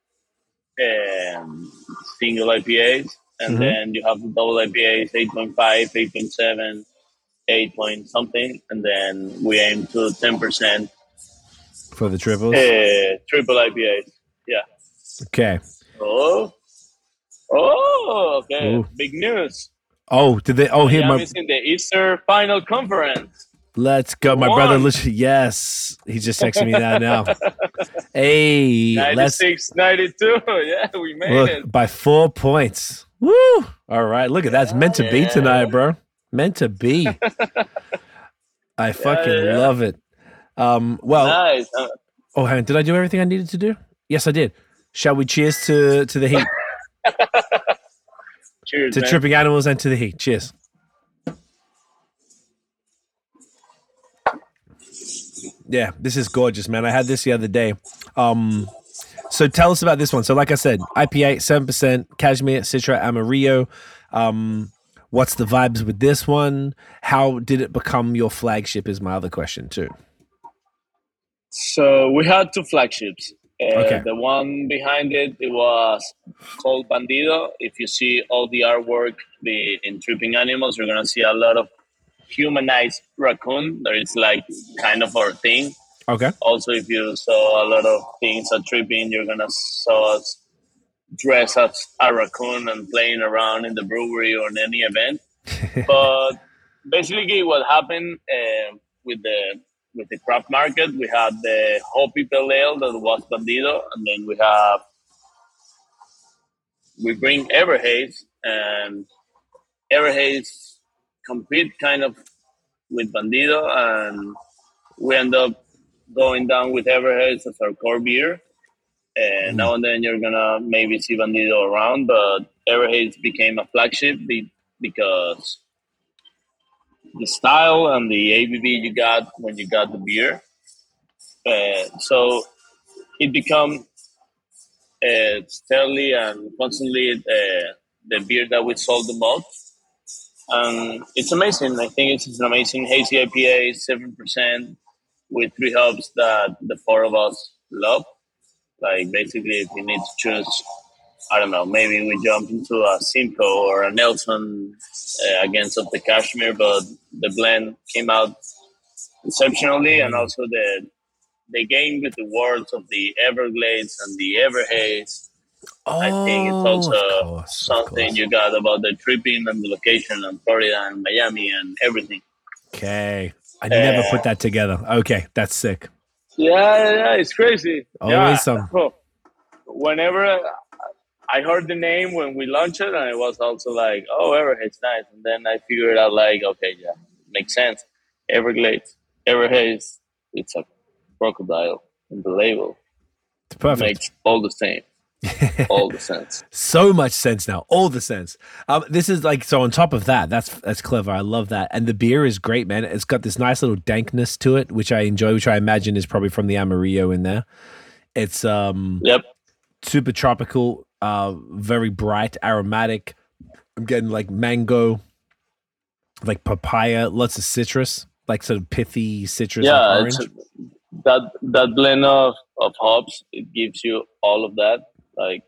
Um, single IPAs, and Mhm. then you have the double IPAs, 8.5, 8.7, 8 point something, and then we aim to ten percent For the triples. uh, triple IPAs. Yeah. Okay. Oh. Oh, okay. Ooh. Big news. Oh, did they? Oh, here my. In the Easter final conference. Let's go, my brother. Literally, yes, he's just texting me that now. hey, let's 96, 92. Yeah, we made Look, it. by four points. Woo! All right, look at that. It's meant to be tonight, bro. Meant to be. I fucking yeah, yeah. love it. Um, well, Nice. Oh, hang on. Did I do everything I needed to do? Yes, I did. Shall we cheers to to the heat, cheers, to man. tripping animals, and to the heat? Cheers. Yeah, this is gorgeous, man. I had this the other day. Um, so tell us about this one. So, like I said, IPA, seven percent, cashmere, citra, amarillo. Um, what's the vibes with this one? How did it become your flagship? Is my other question too. So we had two flagships. Uh, Okay. The one behind it, it was called Bandido. If you see all the artwork the, in Tripping Animals, you're going to see a lot of humanized raccoon. That is like kind of our thing. Okay. Also, if you saw a lot of things at Tripping, you're gonna saw us dress as a raccoon and playing around in the brewery or in any event. but basically, what happened uh, with the with the craft market, we had the Hoppy Pale Ale that was Bandido, and then we have we bring Everhaze, and Everhaze compete kind of with Bandido, and we end up going down with Everhaze as our core beer. And mm. now and then you're gonna maybe see Bandido around, but Everhaze became a flagship because the style and the ABV you got when you got the beer. Uh, so it become uh, steadily and constantly uh, the beer that we sold the most. And it's amazing. I think it's, it's an amazing hazy IPA, seven percent with three hops that the four of us love. Like basically, if you need to choose, I don't know, maybe we jump into a Simcoe or a Nelson uh, against of the Cashmere, but the blend came out exceptionally, and also the the game with the words of the Everglades and the Everhaze. Oh, I think it's oh, also course, something you got about the tripping and the location and Florida and Miami and everything. Okay. I never uh, put that together. Okay, that's sick. Yeah, yeah, it's crazy. Always yeah. some. Whenever I heard the name when we launched it, and it was also like, oh, Everhaze, nice. And then I figured out, like, okay, yeah, makes sense. Everglades, Everhaze, it's a crocodile in the label. It's perfect. It makes all the same. All the sense. so much sense now. All the sense. Um, this is like so. On top of that, that's that's clever. I love that. And the beer is great, man. It's got this nice little dankness to it, which I enjoy. Which I imagine is probably from the Amarillo in there. It's um. Yep. Super tropical. Uh, very bright, aromatic. I'm getting like mango, like papaya, lots of citrus, like sort of pithy citrus. Yeah, that that blend of of hops it gives you all of that like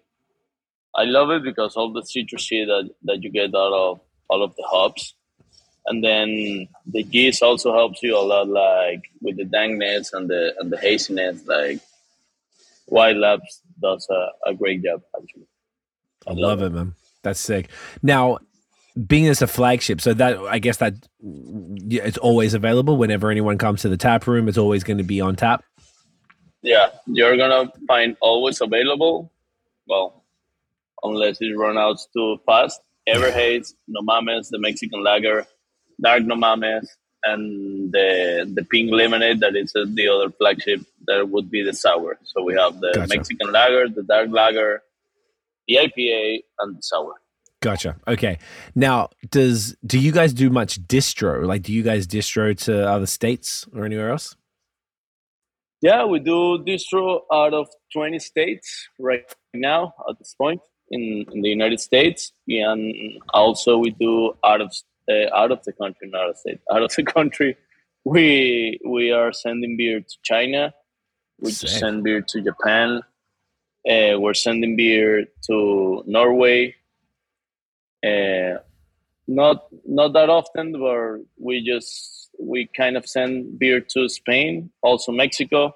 I love it because all the citrusy that, that you get out of all of the hops. And then the yeast also helps you a lot like with the dankness and the and the haziness. Like White Labs does a, a great job actually. I, I love, love it, it, man. That's sick. Now, being as a flagship, so that I guess that it's always available whenever anyone comes to the tap room. It's always going to be on tap. Yeah, you're gonna find always available well, unless it run out too fast. Everhaze, No Mames, the Mexican lager, Dark No Mames, and the the pink lemonade that is the other flagship that would be the sour. So we have the gotcha. Mexican lager, the dark lager, the IPA, and the sour. Gotcha. Okay. Now, does do you guys do much distro? Like, do you guys distro to other states or anywhere else? Yeah, we do distro out of 20 states right now at this point in, in the United States, and also we do out of uh, out of the country, not out of state, out of the country. We we are sending beer to China. We send beer to Japan. Uh, we're sending beer to Norway. Uh, not not that often, but we just we kind of send beer to Spain, also Mexico,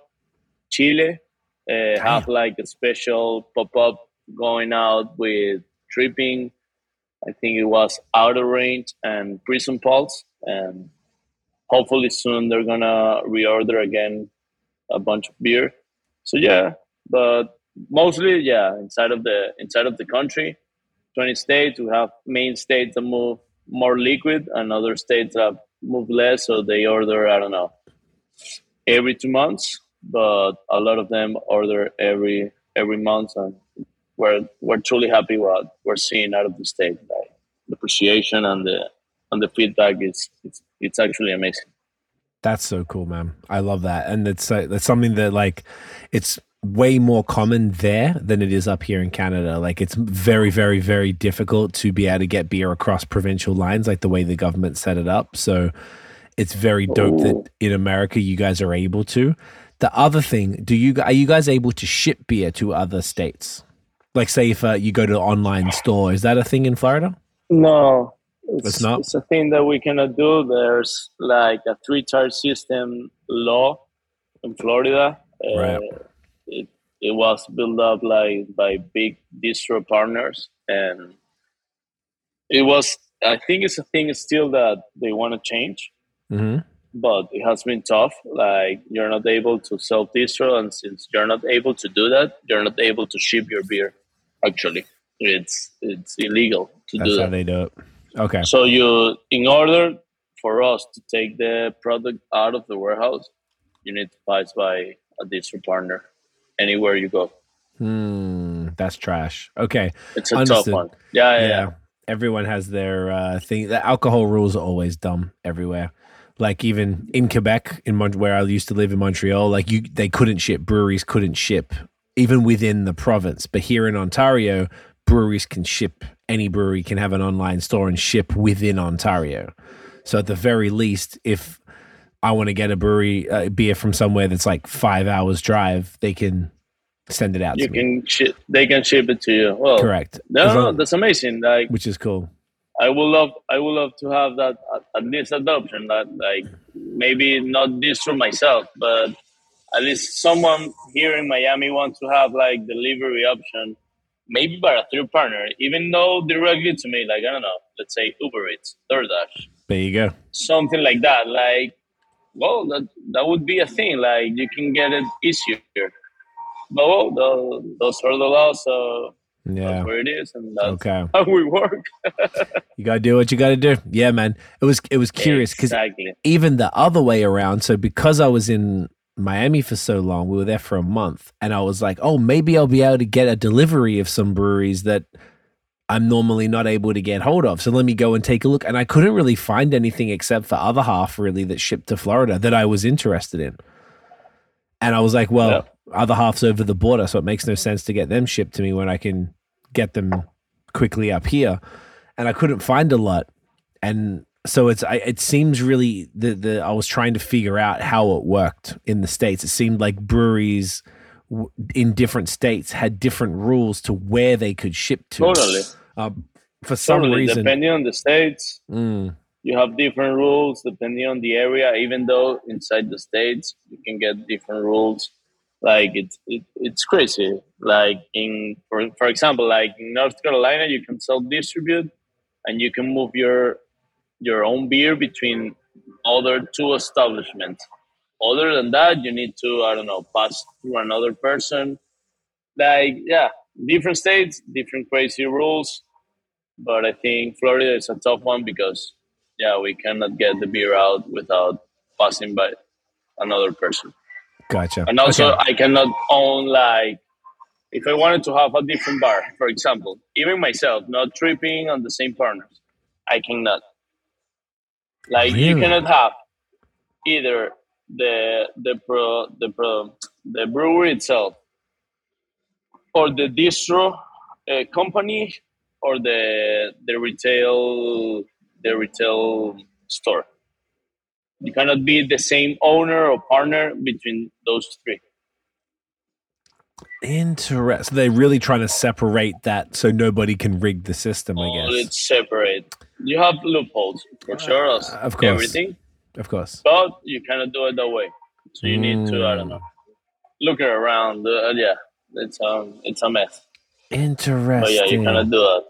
Chile, uh, have like a special pop up going out with tripping. I think it was Outer Range and Prison Pals, and hopefully soon they're gonna reorder again a bunch of beer. So yeah, but mostly yeah, inside of the inside of the country, twenty states. We have main states that move more liquid, and other states that move less. So they order I don't know every two months but a lot of them order every every month, and we're we're truly happy what we're seeing out of the state. Like the appreciation and the and the feedback is it's it's actually amazing. That's so cool, man. I love that, and it's uh, that's something that like it's way more common there than it is up here in Canada. Like it's very, very, very difficult to be able to get beer across provincial lines, like the way the government set it up. So it's very dope Ooh. that in America you guys are able to. The other thing, do you are you guys able to ship beer to other states? Like, say if uh, you go to an online store, is that a thing in Florida? No, it's, it's not. It's a thing that we cannot do. There's like a three-tier system law in Florida. Uh, Right. It, it was built up like by big distro partners, and it was. I think it's a thing still that they want to change, hmm but it has been tough. Like you're not able to sell distro, and since you're not able to do that, you're not able to ship your beer. Actually, it's it's illegal to That's do how that. they do it. Okay. So you, in order for us to take the product out of the warehouse, you need to pass by a distro partner anywhere you go. Hmm. That's trash. Okay. It's a Understood. tough one. Yeah, yeah, yeah. yeah. Everyone has their uh, thing. The alcohol rules are always dumb everywhere. Like even in Quebec, in Mon- where I used to live in Montreal, like you, they couldn't ship. Breweries couldn't ship even within the province. But here in Ontario, breweries can ship. Any brewery can have an online store and ship within Ontario. So at the very least, if I want to get a brewery uh, beer from somewhere that's like five hours drive, they can send it out You to me. can ship. They can ship it to you. Well, Correct. No, no, that's amazing. Like which is cool. I would love, I would love to have that at, at least adoption. That like maybe not this for myself, but at least someone here in Miami wants to have like delivery option, maybe by a third partner, even though directly to me, like I don't know, let's say Uber Eats, DoorDash, There you go. something like that. Like, well, that that would be a thing. Like you can get it easier. But well, the, those are the laws, uh, so Yeah. that's where it is, and that's Okay. how we work. You gotta do what you gotta do. Yeah, man. It was it was curious because exactly. even the other way around. So because I was in Miami for so long, we were there for a month, and I was like, oh, maybe I'll be able to get a delivery of some breweries that I'm normally not able to get hold of. So let me go and take a look. And I couldn't really find anything except for other half really that shipped to Florida that I was interested in. And I was like, well, other half's over the border, so it makes no sense to get them shipped to me when I can get them quickly up here. And I couldn't find a lot. And so it's I, it seems really the the I was trying to figure out how it worked in the states. It seemed like breweries w- in different states had different rules to where they could ship to. Totally. Um, for some totally. reason, Depending on the states, Mm, you have different rules depending on the area. Even though inside the states you can get different rules, like it's it, it's crazy. Like in for for example, like in North Carolina, you can self distribute, and you can move your your own beer between other two establishments. Other than that, you need to I don't know pass through another person. Like yeah, different states, different crazy rules. But I think Florida is a tough one because yeah, we cannot get the beer out without passing by another person. gotcha. And also, Okay. I cannot own like if I wanted to have a different bar, for example, even myself, not tripping on the same partners, I cannot. Like you cannot have either the the pro the pro the brewery itself or the distro uh, company or the the retail the retail store. You cannot be the same owner or partner between those three. Interesting. They're really trying to separate that so nobody can rig the system. I All guess. it's separate. You have loopholes for sure, Uh, of course. everything, Of course. but you cannot do it that way. So you need to, I don't know, look around. Uh, yeah, it's um, it's a mess. Interesting. But yeah, you cannot do that.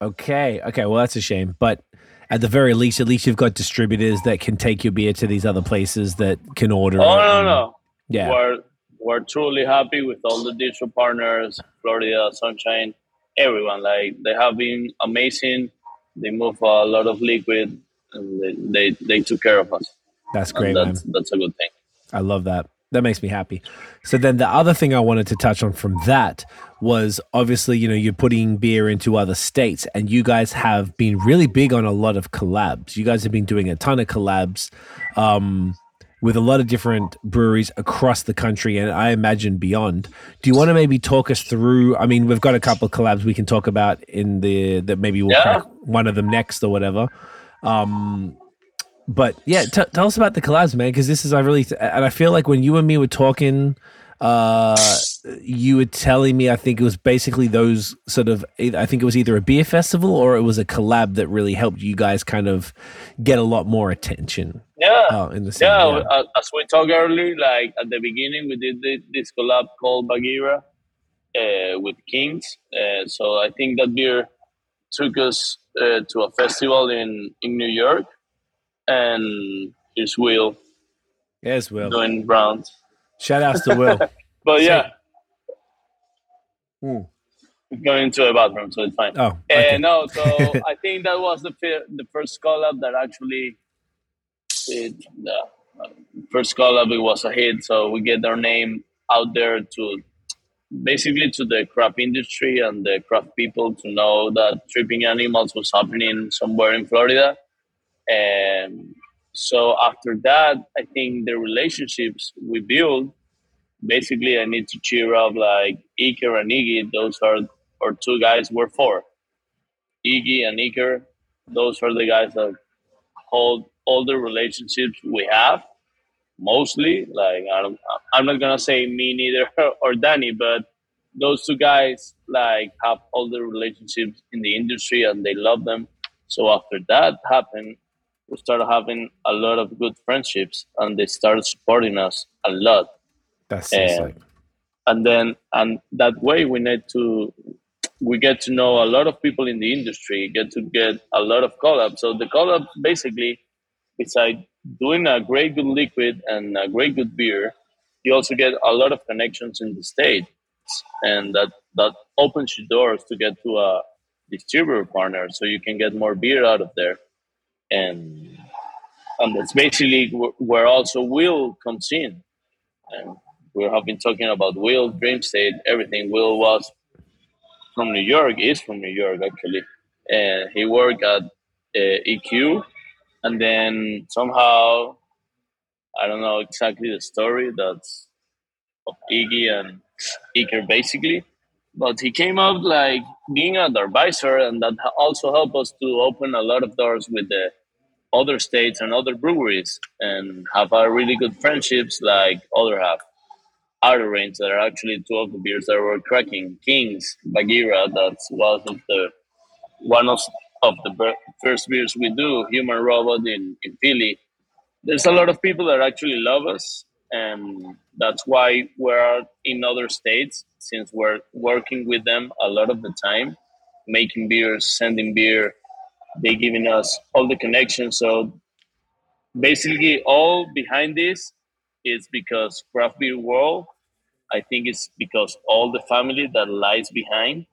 Okay. Okay. Well, that's a shame. But at the very least, at least you've got distributors that can take your beer to these other places that can order. Oh it no, and- no, Yeah. we're we're truly happy with all the digital partners, Florida Sunshine, everyone. Like they have been amazing. They move a lot of liquid, and they they, they took care of us. That's And great, man. that's that's a good thing. I love that. That makes me happy. So then the other thing I wanted to touch on from that was obviously, you know, you're putting beer into other states and you guys have been really big on a lot of collabs. You guys have been doing a ton of collabs um, with a lot of different breweries across the country and I imagine beyond. Do you want to maybe talk us through? I mean, we've got a couple of collabs we can talk about in the that maybe we'll Yeah. crack one of them next or whatever. Um, but yeah, t- tell us about the collabs, man, because this is I really and I feel like when you and me were talking uh you were telling me, I think it was basically those sort of, I think it was either a beer festival or it was a collab that really helped you guys kind of get a lot more attention. Yeah, uh, in the scene. yeah. yeah. As we talked earlier, like at the beginning, we did this collab called Bagheera uh, with Kings. Uh, so I think that beer took us uh, to a festival in in New York, and here's Will. Yes, Will doing rounds. Shout outs to Will. but yeah. Hmm. Going to a bathroom, so it's fine. Oh, okay. uh, no. So I think that was the the first collab that actually it, uh, first collab it was a hit. So we get our name out there to basically to the craft industry and the craft people to know that tripping animals was happening somewhere in Florida. And so after that, I think the relationships we build, basically I need to cheer up like Iker and Iggy. Those are our two guys we're for. Iggy and Iker, those are the guys that hold all the relationships we have mostly. Like I don't, I'm not gonna say me neither or Danny, but those two guys like have all the relationships in the industry and they love them. So after that happened, we started having a lot of good friendships and they started supporting us a lot. That's and, like... and then and that way we need to we get to know a lot of people in the industry, get to get a lot of collabs. So the collab basically besides doing a great good liquid and a great good beer, you also get a lot of connections in the state, and that that opens your doors to get to a distributor partner, so you can get more beer out of there, and and that's basically where also Will comes in, and we have been talking about Will, Dream State, everything. Will was from New York, is from New York actually, and he worked at uh, EQ and then somehow I don't know exactly the story that's of Iggy and Iker basically, but he came up like being an advisor, and that also helped us to open a lot of doors with the other states and other breweries, and have a really good friendships like Other Half. Outer Range that are actually two of the beers that were cracking. Kings, Bagheera, that's one of the one of of the first beers we do, Human Robot in, in Philly, there's a lot of people that actually love us. And that's why we're in other states, since we're working with them a lot of the time, making beers, sending beer. They giving us all the connections. So basically, all behind this is because craft beer world. I think it's because all the family that lies behind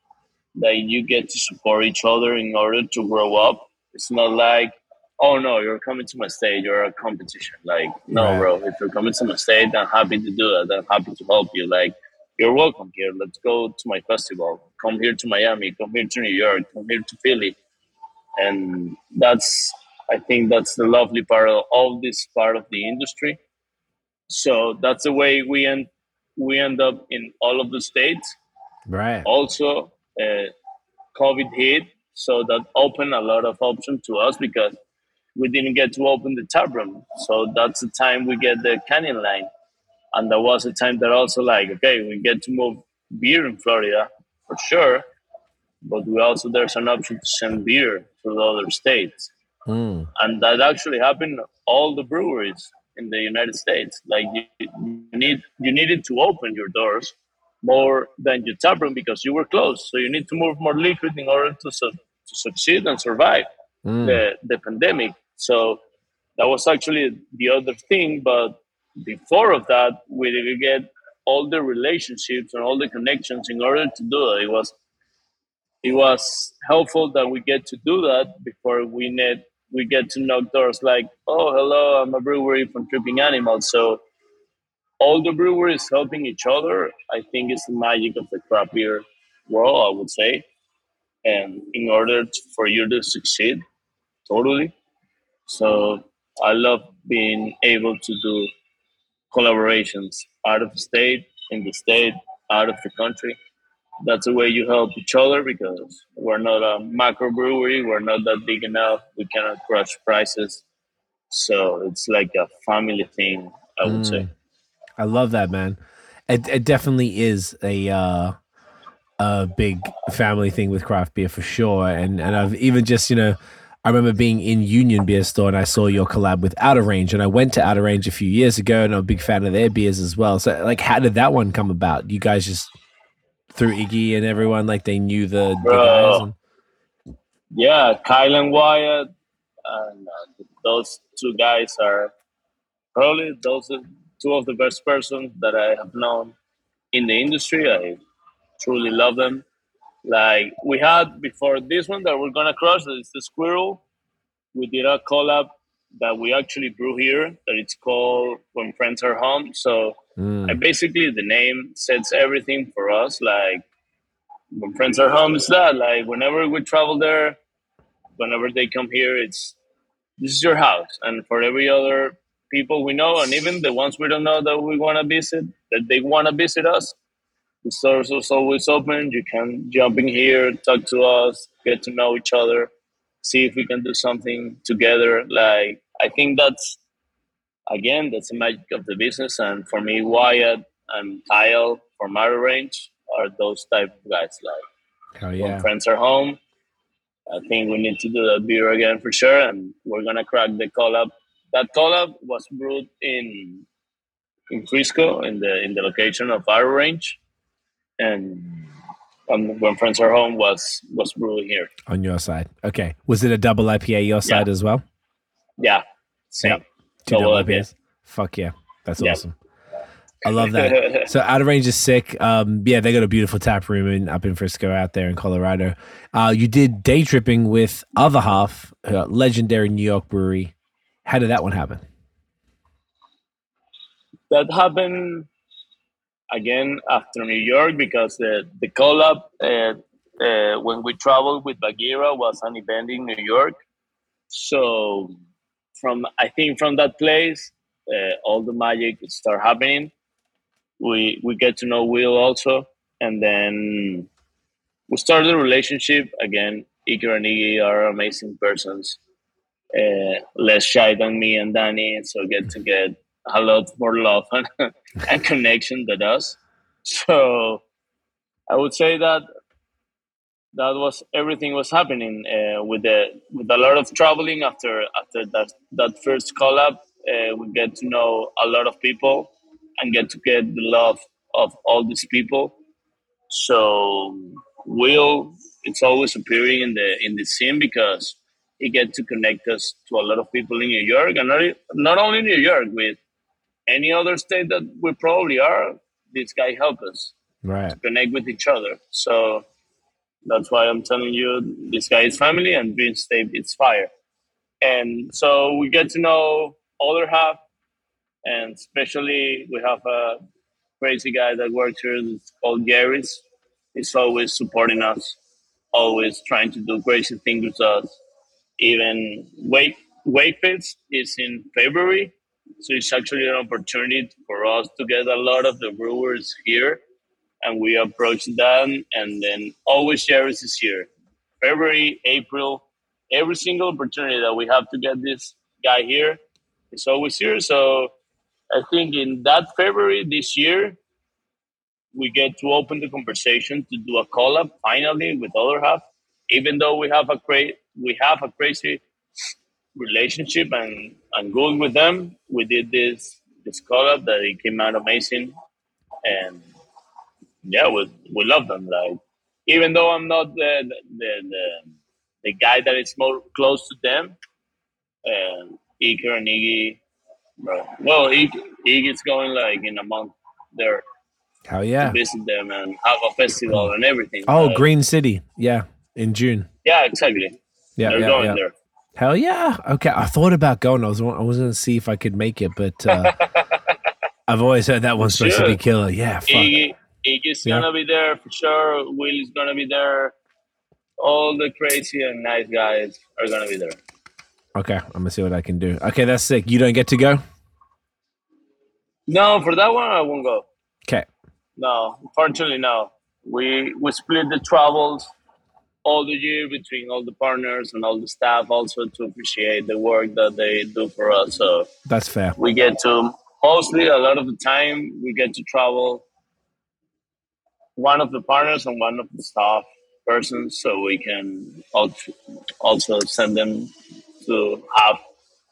that you get to support each other in order to grow up. It's not like, oh no, you're coming to my state, you're a competition. Like, no, right. bro, if you're coming to my state, I'm happy to do it. I'm happy to help you. Like, you're welcome here. Let's go to my festival. Come here to Miami. Come here to New York. Come here to Philly. And that's, I think that's the lovely part of all this part of the industry. So that's the way we end. We end up in all of the states. Right. Also, uh, COVID hit, so that opened a lot of options to us because we didn't get to open the tap room. So that's the time we get the canning line, and that was the time that also like okay, we get to move beer in Florida for sure, but we also there's an option to send beer to the other states, mm. and that actually happened all the breweries in the United States. Like you, you need you needed to open your doors more than your tap room because you were closed. So you need to move more liquid in order to, su- to succeed and survive mm. the, the pandemic. So that was actually the other thing. But before of that, we did get all the relationships and all the connections in order to do it. It was it was helpful that we get to do that before we net we get to knock doors like, oh hello, I'm a brewery from Tripping Animals. So all the brewers helping each other, I think is the magic of the craft beer world, I would say. And in order to, for you to succeed, totally. So I love being able to do collaborations out of the state, in the state, out of the country. That's the way you help each other because we're not a macro brewery. We're not that big enough. We cannot crush prices. So it's like a family thing, I would mm. say. I love that, man. It, it definitely is a uh, a big family thing with craft beer for sure. And and I've even just you know. I remember being in Union Beer Store and I saw your collab with Outer Range, and I went to Outer Range a few years ago, and I'm a big fan of their beers as well. So, like, how did that one come about? You guys just through Iggy and everyone, like they knew the, the guys. And... Yeah, Kyle and Wyatt, and uh, those two guys are probably those are two of the best persons that I have known in the industry. I truly love them. Like we had before this one that we're gonna crush, it's the Squirrel. We did a collab that we actually brew here that it's called When Friends Are Home. So mm. Basically the name says everything for us. Like when friends are home, it's that. Like whenever we travel there, whenever they come here, it's this is your house. And for every other people we know, and even the ones we don't know that we want to visit, that they want to visit us, the store is always open. You can jump in here, talk to us, get to know each other, see if we can do something together. Like I think that's again that's the magic of the business. And for me, Wyatt and Kyle from Outer Range are those type of guys. Like Hell yeah. when friends are home, I think we need to do that beer again for sure, and we're gonna crack the collab. That collab was brewed in in Frisco in the in the location of Outer Range, and um, when friends are home was was brewed here on your side. Okay, was it a double IPA your side as well? Yeah, same. Yep. Two double, double IPAs. IPAs. Fuck yeah, that's yep. awesome. I love that. so Outer Range is sick. Um, yeah, they got a beautiful tap room in, up in Frisco, out there in Colorado. Uh, you did Daytripping with Other Half, uh, legendary New York brewery. How did that one happen? That happened again after New York because the the collab uh, uh, when we traveled with Bagheera was an event in New York. So from I think from that place, uh, all the magic start happening we we get to know Will also, and then we started a relationship again. Iker and Iggy are amazing persons, uh, less shy than me and Danny, so get to get a lot more love and, and connection than us. So I would say that that was everything was happening uh, with the with a lot of traveling after after that that first collab. Uh, we get to know a lot of people and get to get the love of all these people. So Will, it's always appearing in the in the scene because he gets to connect us to a lot of people in New York, and not, not only New York, with any other state that we probably are. This guy help us right. to connect with each other. So that's why I'm telling you, this guy is family, and Dream State it's fire. And so we get to know other half and especially we have a crazy guy that works here it's called Gary's. He's always supporting us, always trying to do crazy things with us. Even Wake Wakefest is in February, so it's actually an opportunity for us to get a lot of the brewers here, and we approach them. And then always Gary's is here, February, April, every single opportunity that we have to get this guy here is always here. So I think in that February this year, we get to open the conversation to do a collab finally with other half. Even though we have a cra- we have a crazy relationship and and good with them, we did this this collab that it came out amazing, and yeah, we we love them. Like even though I'm not the the the, the guy that is more close to them, and Iker and Iggy bro. Well, he he's going like in a month there. Hell yeah! To visit them and have a festival and everything. Oh, uh, Green City, yeah, in June. Yeah, exactly. Yeah, They're yeah, going yeah. there. Hell yeah! Okay, I thought about going. I was I was gonna see if I could make it, but uh, I've always heard that one's supposed to be killer. Yeah, fuck. Iggy, Iggy's yeah. gonna be there for sure. Will is gonna be there. All the crazy and nice guys are gonna be there. Okay, I'm gonna see what I can do. Okay, that's sick. You don't get to go. No, for that one I won't go. Okay. No, unfortunately, no. We we split the travels all the year between all the partners and all the staff, also to appreciate the work that they do for us. So that's fair. We get to mostly a lot of the time we get to travel one of the partners and one of the staff persons, so we can also send them to have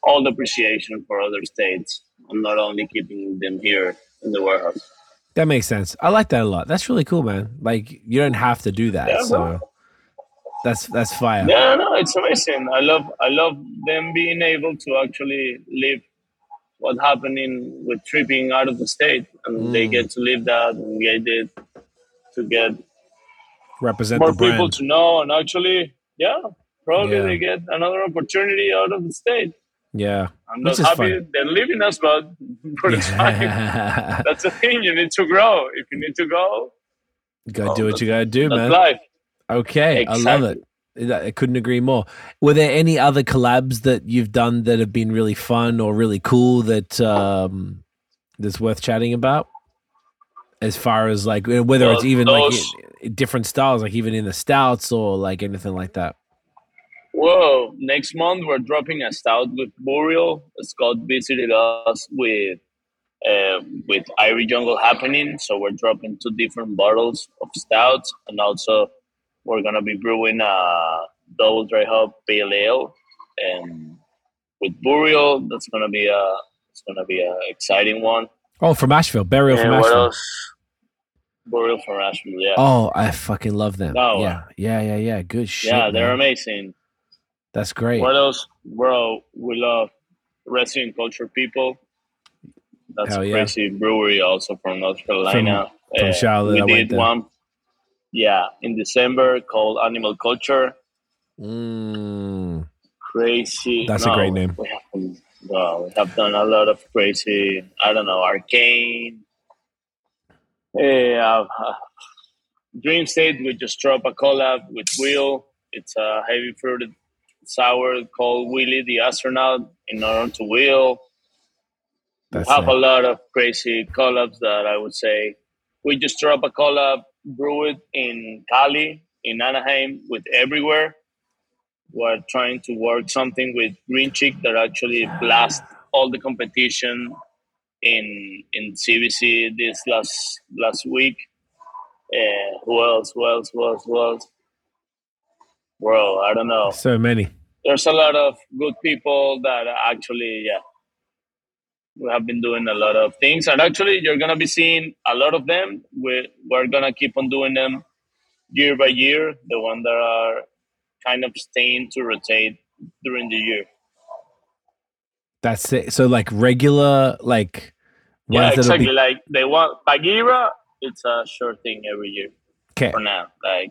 all the appreciation for other states and not only keeping them here in the warehouse. That makes sense. I like that a lot. That's really cool, man. Like you don't have to do that. Yeah, so well. that's that's fire. Yeah, no, it's amazing. I love I love them being able to actually live what happening with tripping out of the state, and they Mm. get to live that, and get it to get Represent more the brand. people to know, and actually, yeah, probably Yeah. they get another opportunity out of the state. yeah. I'm not happy fun. they're leaving us, but for the time, that's the thing. You need to grow. If you need to go, you gotta Oh, do what you gotta do, man. life. Okay, I love it. I couldn't agree more. Were there any other collabs that you've done that have been really fun or really cool that um, that's worth chatting about? As far as like uh, whether it's even those- like different styles, like even in the stouts or like anything like that. Whoa! Next month we're dropping a stout with Burial. Scott visited us with uh, with Irie Jungle happening, so we're dropping two different bottles of stouts, and also we're gonna be brewing a double dry hop pale ale, and with Burial, that's gonna be a it's gonna be a exciting one. Oh, from Asheville, Burial from and Asheville. Burial from Asheville, yeah, Oh, I fucking love them. Oh, yeah, yeah, yeah, yeah. Good shit. yeah, they're man. amazing. That's great. What else, bro? We love resident culture people. That's Hell a yeah. crazy brewery, also from North Carolina. from Uh, Charlotte, We I did one, yeah, in December called Animal Culture. Mm, Crazy. That's a great name. We have, well, we have done a lot of crazy. I don't know, arcane. Yeah, uh, Dream State. We just dropped a collab with Will. It's a heavy fruited sour called Willie the Astronaut in honor to Will. We have it. a lot of crazy collabs that I would say. We just dropped a collab, brew it in Cali, in Anaheim, with Everywhere. We're trying to work something with Green Cheek that actually blast all the competition in in CBC this last last week. Uh, who else? Who else? Who else? Who else? Bro, I don't know so many. there's a lot of good people that actually yeah we have been doing a lot of things and actually you're gonna be seeing a lot of them we, we're gonna keep on doing them year by year the one that are kind of staying to rotate during the year That's it. So like regular, like yeah exactly be like they want Bagheera it's a sure thing every year okay. for now like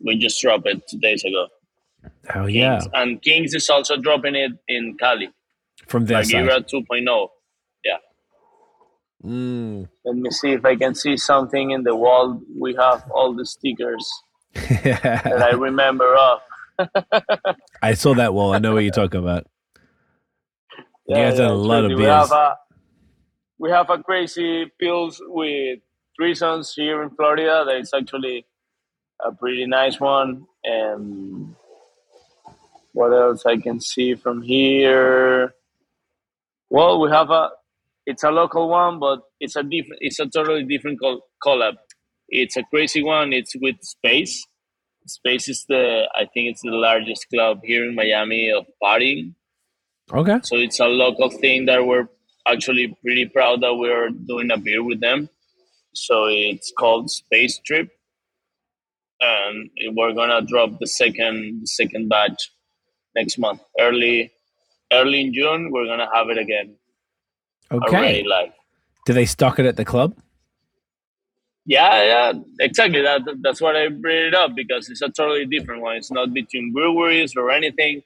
we just dropped it two days ago Hell yeah, Kings. and Kings is also dropping it in Cali from their side. Bagheera 2.0 Mm. Let me see if I can see something in the wall. We have all the stickers that I remember of. I saw that wall. I know what you're talking about. You guys done a lot of crazy. We have a we have a crazy pills with three sons here in Florida. That is actually a pretty nice one. And what else I can see from here? Well, we have a. It's a local one, but it's a different. It's a totally different col- collab. It's a crazy one. It's with Space. Space is the. I think it's the largest club here in Miami of partying. Okay. So it's a local thing that we're actually pretty proud that we're doing a beer with them. So it's called Space Trip, and we're gonna drop the second the second batch next month. Early early in June, we're gonna have it again. Okay. Live. Do they stock it at the club? Yeah, yeah, exactly. That that's what I bring it up because it's a totally different one. It's not between breweries or anything.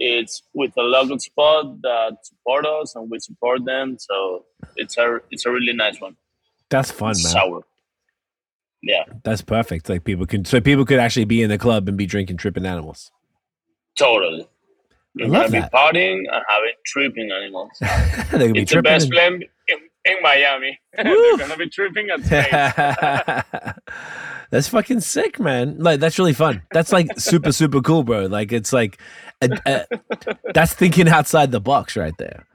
It's with a local spot that support us and we support them. So it's a it's a really nice one. That's fun, It's man. sour. Yeah, That's perfect. Like people can, so people could actually be in the club and be drinking tripping animals. totally. You're gonna that. be partying and having tripping animals. they could be It's the best and- blend in, in Miami. They're gonna be tripping at space. that's fucking sick, man. Like that's really fun. That's like super super cool, bro. Like it's like a, a, that's thinking outside the box right there.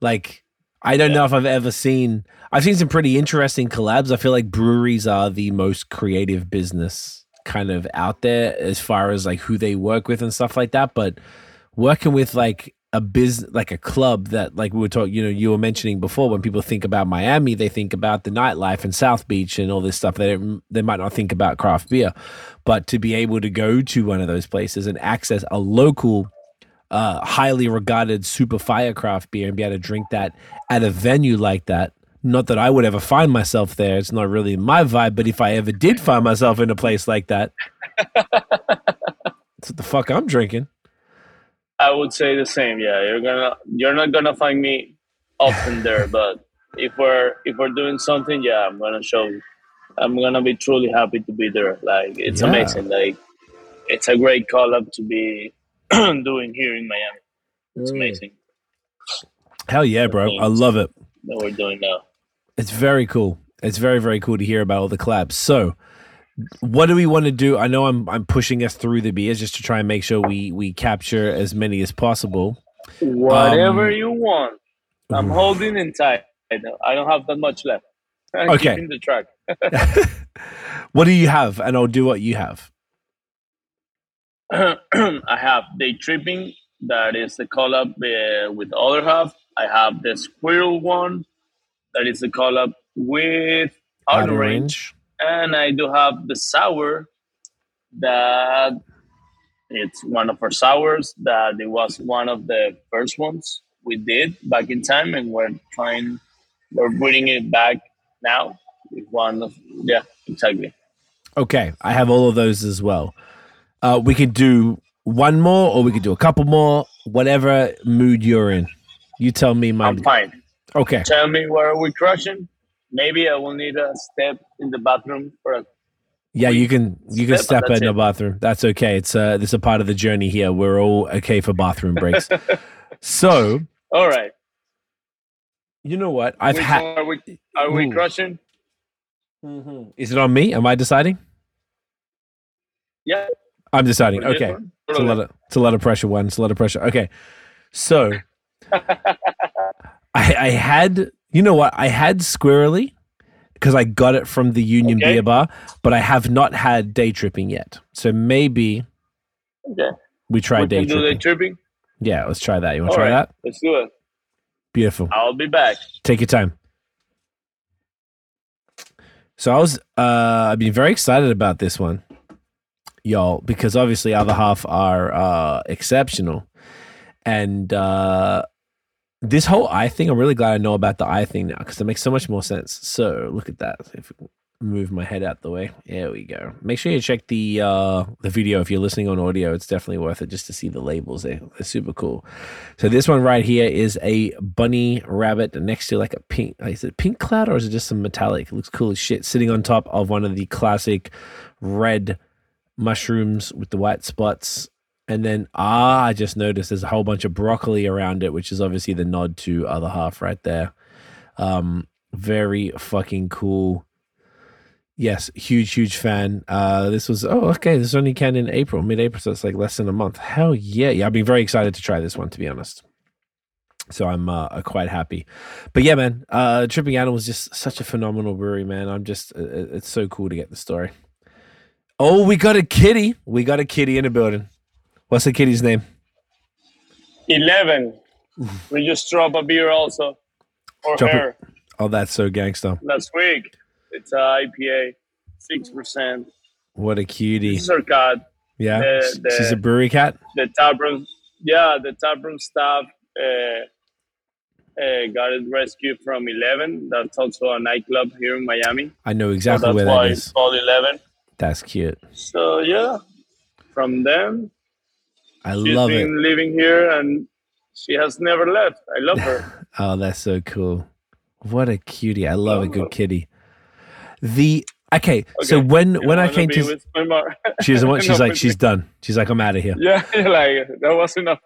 Like I don't Yeah. know if I've ever seen. I've seen some pretty interesting collabs. I feel like breweries are the most creative business kind of out there as far as like who they work with and stuff like that. But working with like a business, like a club that, like we were talking, you know, you were mentioning before, when people think about Miami, they think about the nightlife and South Beach and all this stuff. They they might not think about craft beer, but to be able to go to one of those places and access a local uh, highly regarded super fire craft beer and be able to drink that at a venue like that. Not that I would ever find myself there. It's not really my vibe. But if I ever did find myself in a place like that, that's what the fuck I'm drinking. I would say the same. Yeah, you're gonna you're not gonna find me often there, but if we're if we're doing something, yeah, I'm gonna show. I'm gonna be truly happy to be there. Like it's Yeah. amazing. Like it's a great call up to be doing here in Miami. It's amazing Hell yeah, bro. I love it. that we're doing now. It's very cool. It's very very cool to hear about all the collabs. So, what do we want to do? I know I'm I'm pushing us through the beers just to try and make sure we we capture as many as possible. Whatever Um, you want. I'm holding in tight. I don't- I don't have that much left. I'm Okay. keeping the track. what do you have? And I'll do what you have. I have Daytripping. That is the collab uh, with other half. I have the squirrel one. That is the collab with outer range. And I do have the sour. That it's one of our sours. That it was one of the first ones we did back in time, and we're trying. We're bringing it back now one of yeah exactly. Okay, I have all of those as well. Uh, we could do one more, or we could do a couple more. Whatever mood you're in, you tell me. My I'm fine. okay. tell me where are we're crushing. Maybe I will need a step in the bathroom for a Yeah, you can you can Step, step in the bathroom. That's okay. It's uh, this is a part of the journey here. We're all okay for bathroom breaks. so All right. you know what? I've had. are we are we Ooh. crushing? Is it on me? Am I deciding? Yeah. I'm deciding. for Okay. It's a lot of it's a lot of pressure. One. It's a lot of pressure. Okay, so I, I had you know what I had squirrely because I got it from the Union Okay. Beer Bar, but I have not had Daytripping yet. So maybe Okay. we try we day can do the tripping. tripping. yeah, let's try that. You want to try right. that? Let's do it. Beautiful. I'll be back. Take your time. So I was uh I've been very excited about this one, y'all, because obviously other half are uh exceptional. And uh this whole eye thing, I'm really glad I know about the eye thing now because it makes so much more sense. So look at that. If move my head out the way. There we go. Make sure you check the uh the video if you're listening on audio. It's definitely worth it just to see the labels. They, they're super cool. So this one right here is a bunny rabbit next to like a pink. Is it pink cloud or is it just some metallic? It looks cool as shit. Sitting on top of one of the classic red mushrooms with the white spots. And then ah, I just noticed there's a whole bunch of broccoli around it, which is obviously the nod to other half right there. Um, very fucking cool. Yes, huge, huge fan. Uh, this was oh okay. This only came in April, mid-April, so it's like less than a month. Hell yeah, yeah. I've been very excited to try this one, to be honest. So I'm uh, quite happy. But yeah, man, uh, Tripping Animal is just such a phenomenal brewery, man. I'm just uh, uh, it's so cool to get the story. Oh, we got a kitty. We got a kitty in the building. What's the kitty's name? Eleven. we just dropped a beer also for Drop it. her Oh, that's so gangster. That's week. It's a IPA, six percent. What a cutie. This is her cat. Yeah, the- the- she's a brewery cat. the taproom, yeah, the taproom staff uh, uh, got it rescued from Eleven. That's also a nightclub here in Miami. I know So exactly that's where why that it's called Eleven. That's cute. So yeah, from them, I she's love it. living here and she has never left. I love her. Oh, that's so cool. What a cutie. I love a good kitty. The okay, so when You when I came to she doesn't want she's like she's done. She's like I'm out of here. yeah, like that was enough.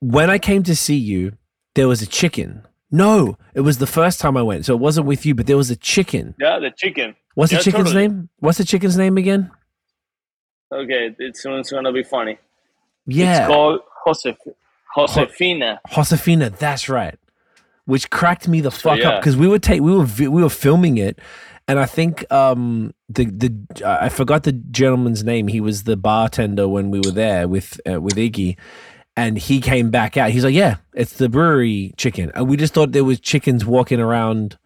When I came to see you, there was a chicken. No, it was the first time I went. So it wasn't with you, but there was a chicken. Yeah, the chicken. What's Yeah, the chicken's totally. name? What's the chicken's name again? Okay, it's, it's gonna be funny. Yeah. It's called Josef, Josefina. Josefina, that's right. which cracked me the fuck up yeah. because we were take we were vi- we were filming it, and I think um the the I forgot the gentleman's name. He was the bartender when we were there with uh, with Iggy. And he came back out. He's like, "Yeah, it's the brewery chicken." And we just thought there was chickens walking around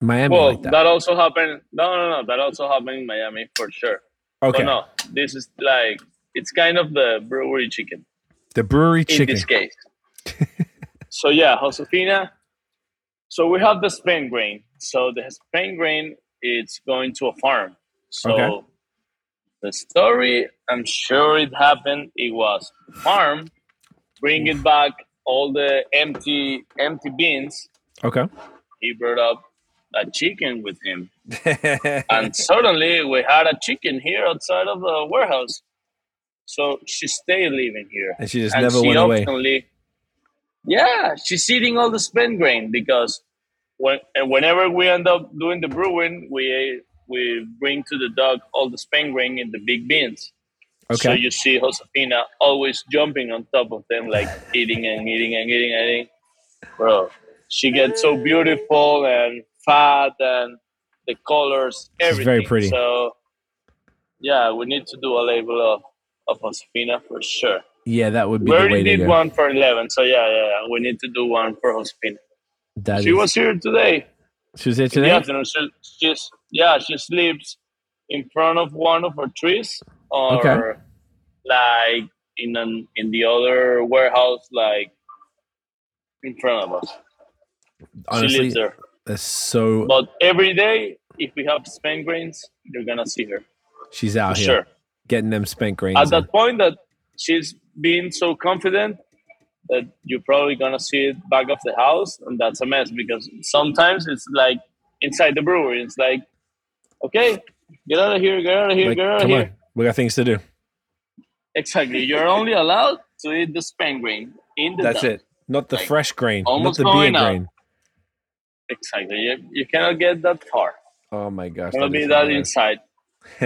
Miami Well, like that. that. also happened. No, no, no. That also happened in Miami for sure. Okay, But no, this is like it's kind of the brewery chicken the brewery chicken. in this case. so yeah, Josefina. So we have the spent grain. So the spent grain it's going to a farm. So Okay. the story, I'm sure it happened. It was farm bringing back all the empty empty bins. Okay. He brought up a chicken with him, and suddenly we had a chicken here outside of the warehouse. So she stayed living here and she just and never she went away. yeah, she's eating all the spent grain because when and whenever we end up doing the brewing, we we bring to the dog all the spent grain in the big bins. Okay. So you see Josefina always jumping on top of them, like eating and eating and eating and eating. Bro, she gets so beautiful and fat and the colors, She's very pretty. So yeah, we need to do a label of, of Josefina for sure. Yeah, that would be We the way already did one for 11, so yeah, yeah, yeah. We need to do one for Josefina. That she is- was here today. she was here today. afternoon. She, she's, yeah, she sleeps in front of one of our trees or Okay. like in an, in the other warehouse, like in front of us. she lives there. that's so. But every day, if we have spent grains, you're gonna see her She's for out here sure. Getting them spent grains. At in. that point, that she's being so confident that you're probably gonna see it back of the house, and that's a mess because sometimes it's like inside the brewery. It's like, okay, get out of here, get out of here, Like, get out of here. on, we got things to do. Exactly. You're only allowed to eat the spent grain in the That's dump. it. Not the Like, fresh grain, not the beer out. grain. Exactly. You, you cannot get that far. Oh my gosh. Gonna be that inside.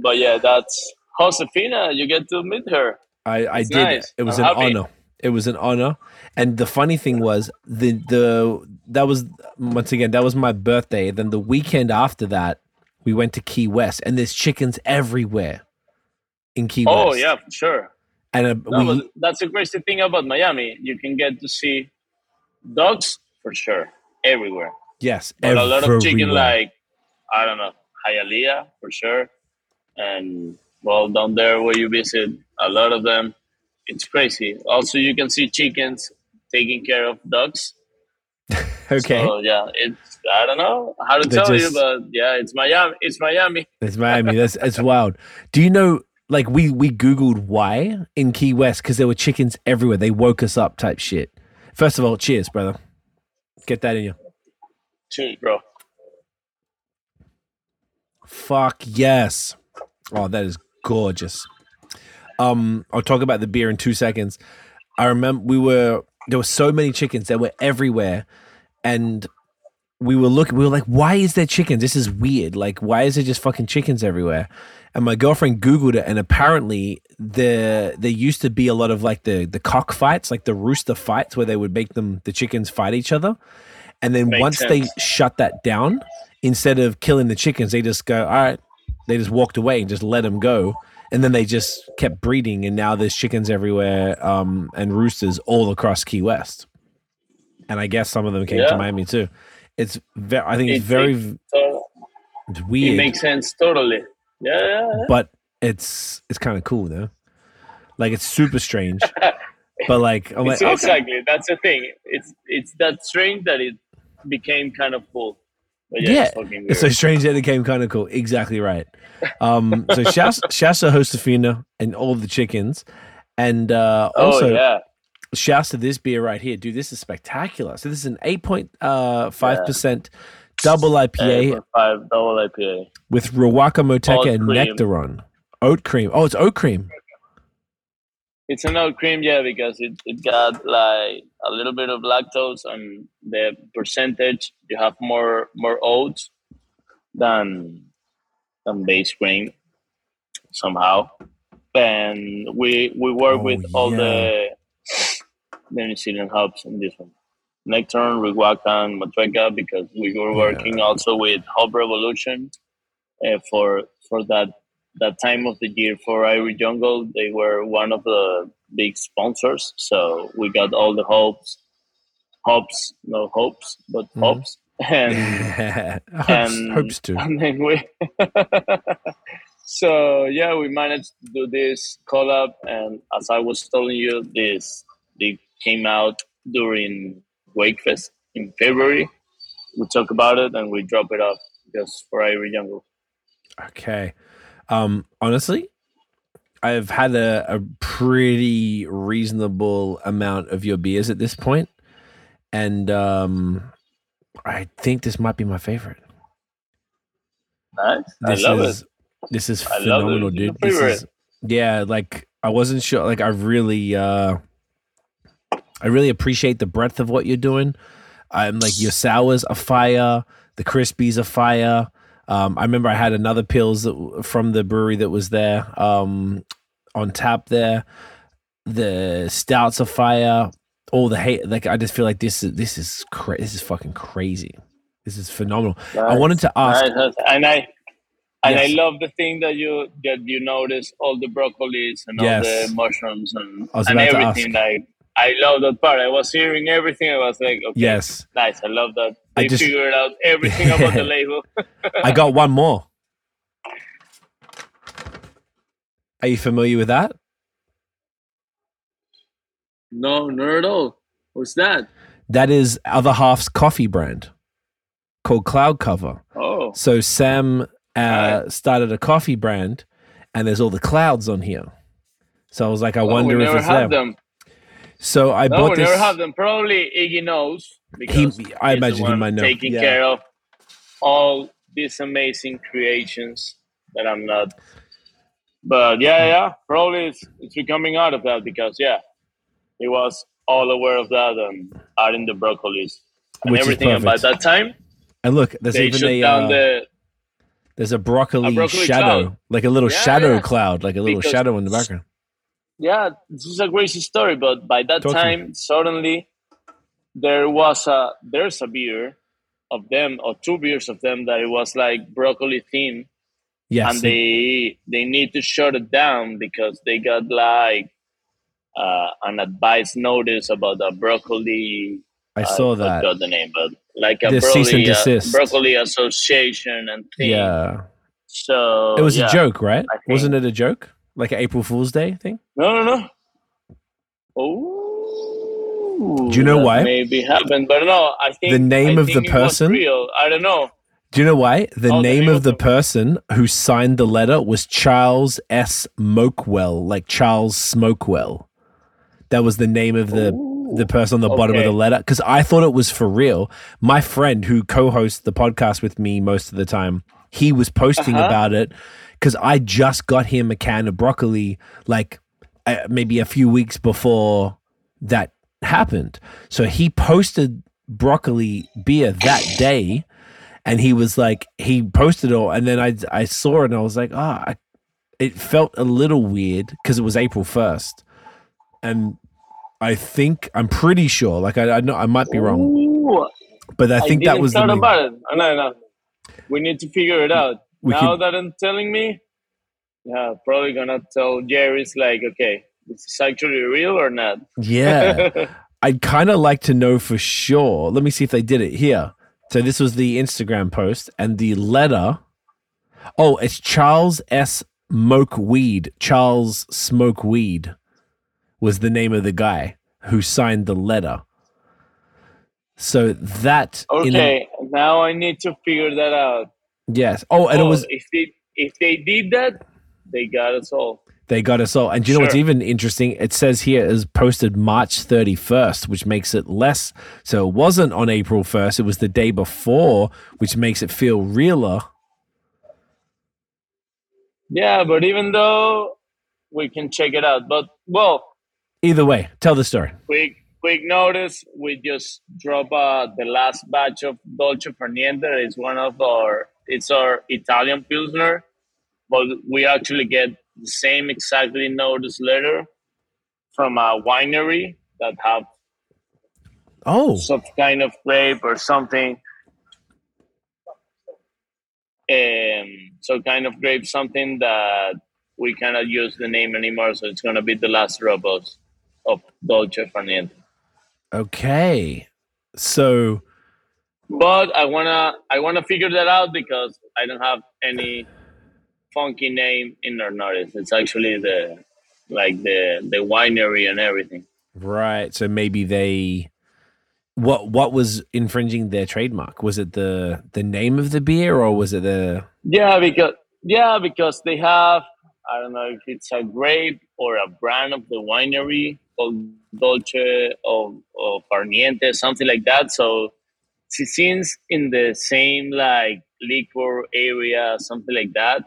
But yeah, that's Josefina. You get to meet her. I, I It's did. nice. It was I'm an happy. honor. It was an honor. And the funny thing was the the that was once again that was my birthday. Then the weekend after that, we went to Key West, and there's chickens everywhere in Key Oh West. Oh yeah, for sure. and uh, No, we that's the crazy thing about Miami. You can get to see dogs for sure everywhere. yes, But a lot of chicken, like I don't know, Hialeah for sure, and well down there where you visit, a lot of them. It's crazy. Also, you can see chickens taking care of dogs. okay, So yeah, it's I don't know how to They're tell just- you, but yeah, it's Miami. It's Miami. it's Miami. That's it's wild. Do you know? Like we we googled why in Key West because there were chickens everywhere. They woke us up, type shit. First of all, cheers, brother. Get that in you. Cheers, bro. Fuck yes. Oh, that is gorgeous. Um, I'll talk about the beer in two seconds. I remember we were there were so many chickens that were everywhere, and we were looking. We were like, "Why is there chickens? This is weird. Like, why is there just fucking chickens everywhere?" And my girlfriend googled it, and apparently there there used to be a lot of like the the cock fights, like the rooster fights, where they would make them the chickens fight each other. And then Makes once they shut that down, instead of killing the chickens, they just go, all right, they just walked away and just let them go. And then they just kept breeding, and now there's chickens everywhere um, and roosters all across Key West. And I guess some of them came Yeah. to Miami too. It's very, I think it's It- very So it's it makes sense totally. Yeah, but it's it's kind of cool though. Like it's super strange, but like I'm like okay. Exactly. That's the thing. It's it's that strange that it became kind of cool. But yeah, Yeah, it's fucking weird. It's so strange that it came kind of cool. Exactly right. Um, so shouts, shouts to Josefina and all the chickens. And uh, oh also, yeah. shouts to this beer right here. Dude, this is spectacular. So this is an 8.5% double IPA five double IPA. with Riwaka Motueka and cream. Nectaron. Oat cream. Oh, it's oat cream. It's an oat cream, yeah, because it, it got like a little bit of lactose and the percentage you have more more oats than than base cream somehow. And we we work Oh, with all yeah. the the New Zealand hops in this one. Nectaron, Riwaka, and Motueka because we were working also with Hop Revolution uh, for for that that time of the year for Irie Jungle. They were one of the big sponsors, so we got all the hopes, hopes, no hopes, but Mhm. hopes, and hopes, and- hopes to. and then we so yeah we managed to do this collab and as i was telling you this they came out during wakefest in february we talk about it and we drop it off just for irie jungle Okay. Um, honestly, I've had a, a pretty reasonable amount of your beers at this point, and um, I think this might be my favorite. nice This i love is it this is I phenomenal, dude. This is yeah, like I wasn't sure. Like I really, uh I really appreciate the breadth of what you're doing. I'm like your sours are fire, the crispies are fire. Um, I remember I had another pills that, from the brewery that was there um, on tap there. The stouts are fire. All the hate, like I just feel like this is this is cra- this is fucking crazy. This is phenomenal. I wanted to ask. Nice, nice. and i and Yes. I love the thing that you that you notice all the broccolis and Yes. all the mushrooms and, and everything. Like I love that part. I was hearing everything. I was like, okay, Yes, nice. I love that. I just- figured out everything about the label. I got one more. Are you familiar with that? No, not at all. What's that? That is Other Half's coffee brand called Cloud Cover. Oh, So Sam uh, Right. started a coffee brand, and there's all the clouds on here. So I was like, I oh, wonder we if never it's have them. them. So I No, bought this. never have them. Probably Iggy knows because I imagine he might know. taking Yeah. care of all these amazing creations that I'm not. But yeah, yeah, probably it's, it's becoming out of that because yeah, he was all aware of that and adding the broccolis and Which everything. And by that time, And look, there's even a uh, the there's a broccoli, a broccoli shadow, cloud. like a little Yeah, shadow yeah. cloud, like a little Because- shadow in the background. Yeah, this is a crazy story. But by that Talk time, suddenly there was a there's a beer of them or two beers of them that it was like broccoli theme, Yes, and they they need to shut it down because they got like uh, an advice notice about the broccoli. I saw that I that. forgot the name, but like a The broccoli, uh, broccoli association and thing. Yeah, So it was yeah. a joke, right? Wasn't it a joke, like an April Fool's Day thing? No, no, no. Oh, Do you know why? Maybe happened, but no. I think The name I of the think it was person? real. I don't know. Do you know why? The Oh, name of the person who signed the letter was Charles S. Smokewell, like Charles Smokewell. That was the name of the the person on the bottom of the letter because I thought it was for real. My friend who co-hosts the podcast with me most of the time, he was posting Uh-huh. about it because I just got him a can of broccoli like uh, maybe a few weeks before that happened. So he posted broccoli beer that day and he was like he posted it all and then i i saw it and i was like ah I it felt a little weird because it was april 1st and i think i'm pretty sure like i, I know i might be wrong Ooh, but i think that was the thought about it. Oh, No, no. We need to figure it out. We now could- that I'm telling me, yeah, probably gonna tell Jerry's like, okay, this is actually real or not. yeah. I'd kind of like to know for sure. Let me see if they did it here. So this was the instagram post and the letter. Oh it's charles s. Smoke weed charles smoke weed was the name of the guy who signed the letter. So that in a- okay, now I need to figure that out. Yes oh and it Oh, was if they if they did that, they got us all. They got us all. And do you know what's even interesting? It says here is posted March 31st, which makes it less. So it wasn't on April 1st. It was the day before, which makes it feel realer. Yeah, but even though we can check it out, but well, Either way, tell the story. quick quick notice, we just drop uh, the last batch of Dolce Farniente. It's one of our it's our Italian pilsner, but we actually get the same exactly notice letter from a winery that have Oh, some kind of grape or something. Um, so kind of grape, something that we cannot use the name anymore. So it's gonna be the last of, of Dolce Farniente. okay. So But I wanna I wanna figure that out because I don't have any funky name in notice. It's actually the like the the winery and everything. right, so maybe they what what was infringing their trademark? Was it the the name of the beer or was it the Yeah, because yeah, because they have I don't know if it's a grape or a brand of the winery called Dolce or, or Farniente, something like that. So seems in the same like liquor area, something like that.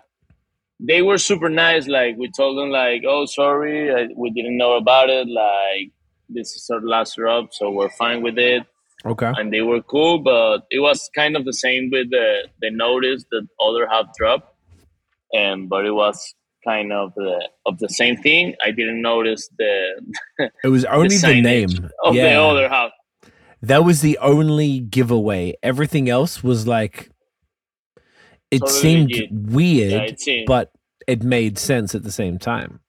They were super nice. Like we told them, like, oh, sorry, I, we didn't know about it. Like this is our last drop, so we're fine with it Okay. and they were cool, but it was kind of the same with the the notice that other half dropped, and but it was kind of the of the same thing. I didn't notice the It was only the, signage name. of the other half. That was the only giveaway. Everything else was like it Totally seemed legit. weird, Yeah, it seemed. but it made sense at the same time.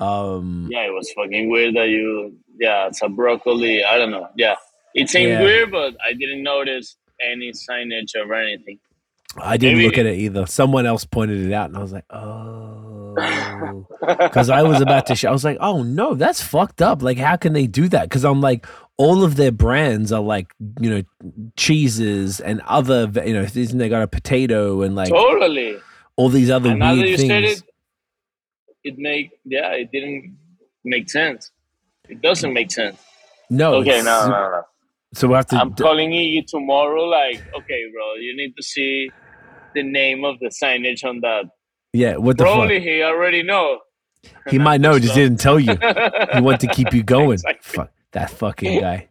Um Yeah, it was fucking weird that you yeah, it's a broccoli. I don't know. Yeah, it seemed Yeah. weird, but I didn't notice any signage or anything. I didn't Maybe- look at it either. Someone else pointed it out and I was like, "Oh." Cuz I was about to sh- I was like, "Oh no, that's fucked up. Like how can they do that?" Cuz I'm like all of their brands are like, you know, cheeses and other, you know, isn't they got a potato and like totally. all these other And now that weird you things. said it, it make yeah, it didn't make sense. It doesn't make sense. No. okay, no, no, no. So we'll have to. I'm d- calling you tomorrow. Like, okay, bro, you need to see the name of the signage on that. yeah. What the Probably fuck? he already know. He might know, just didn't tell you. He wanted to keep you going. Exactly. Fuck that fucking guy.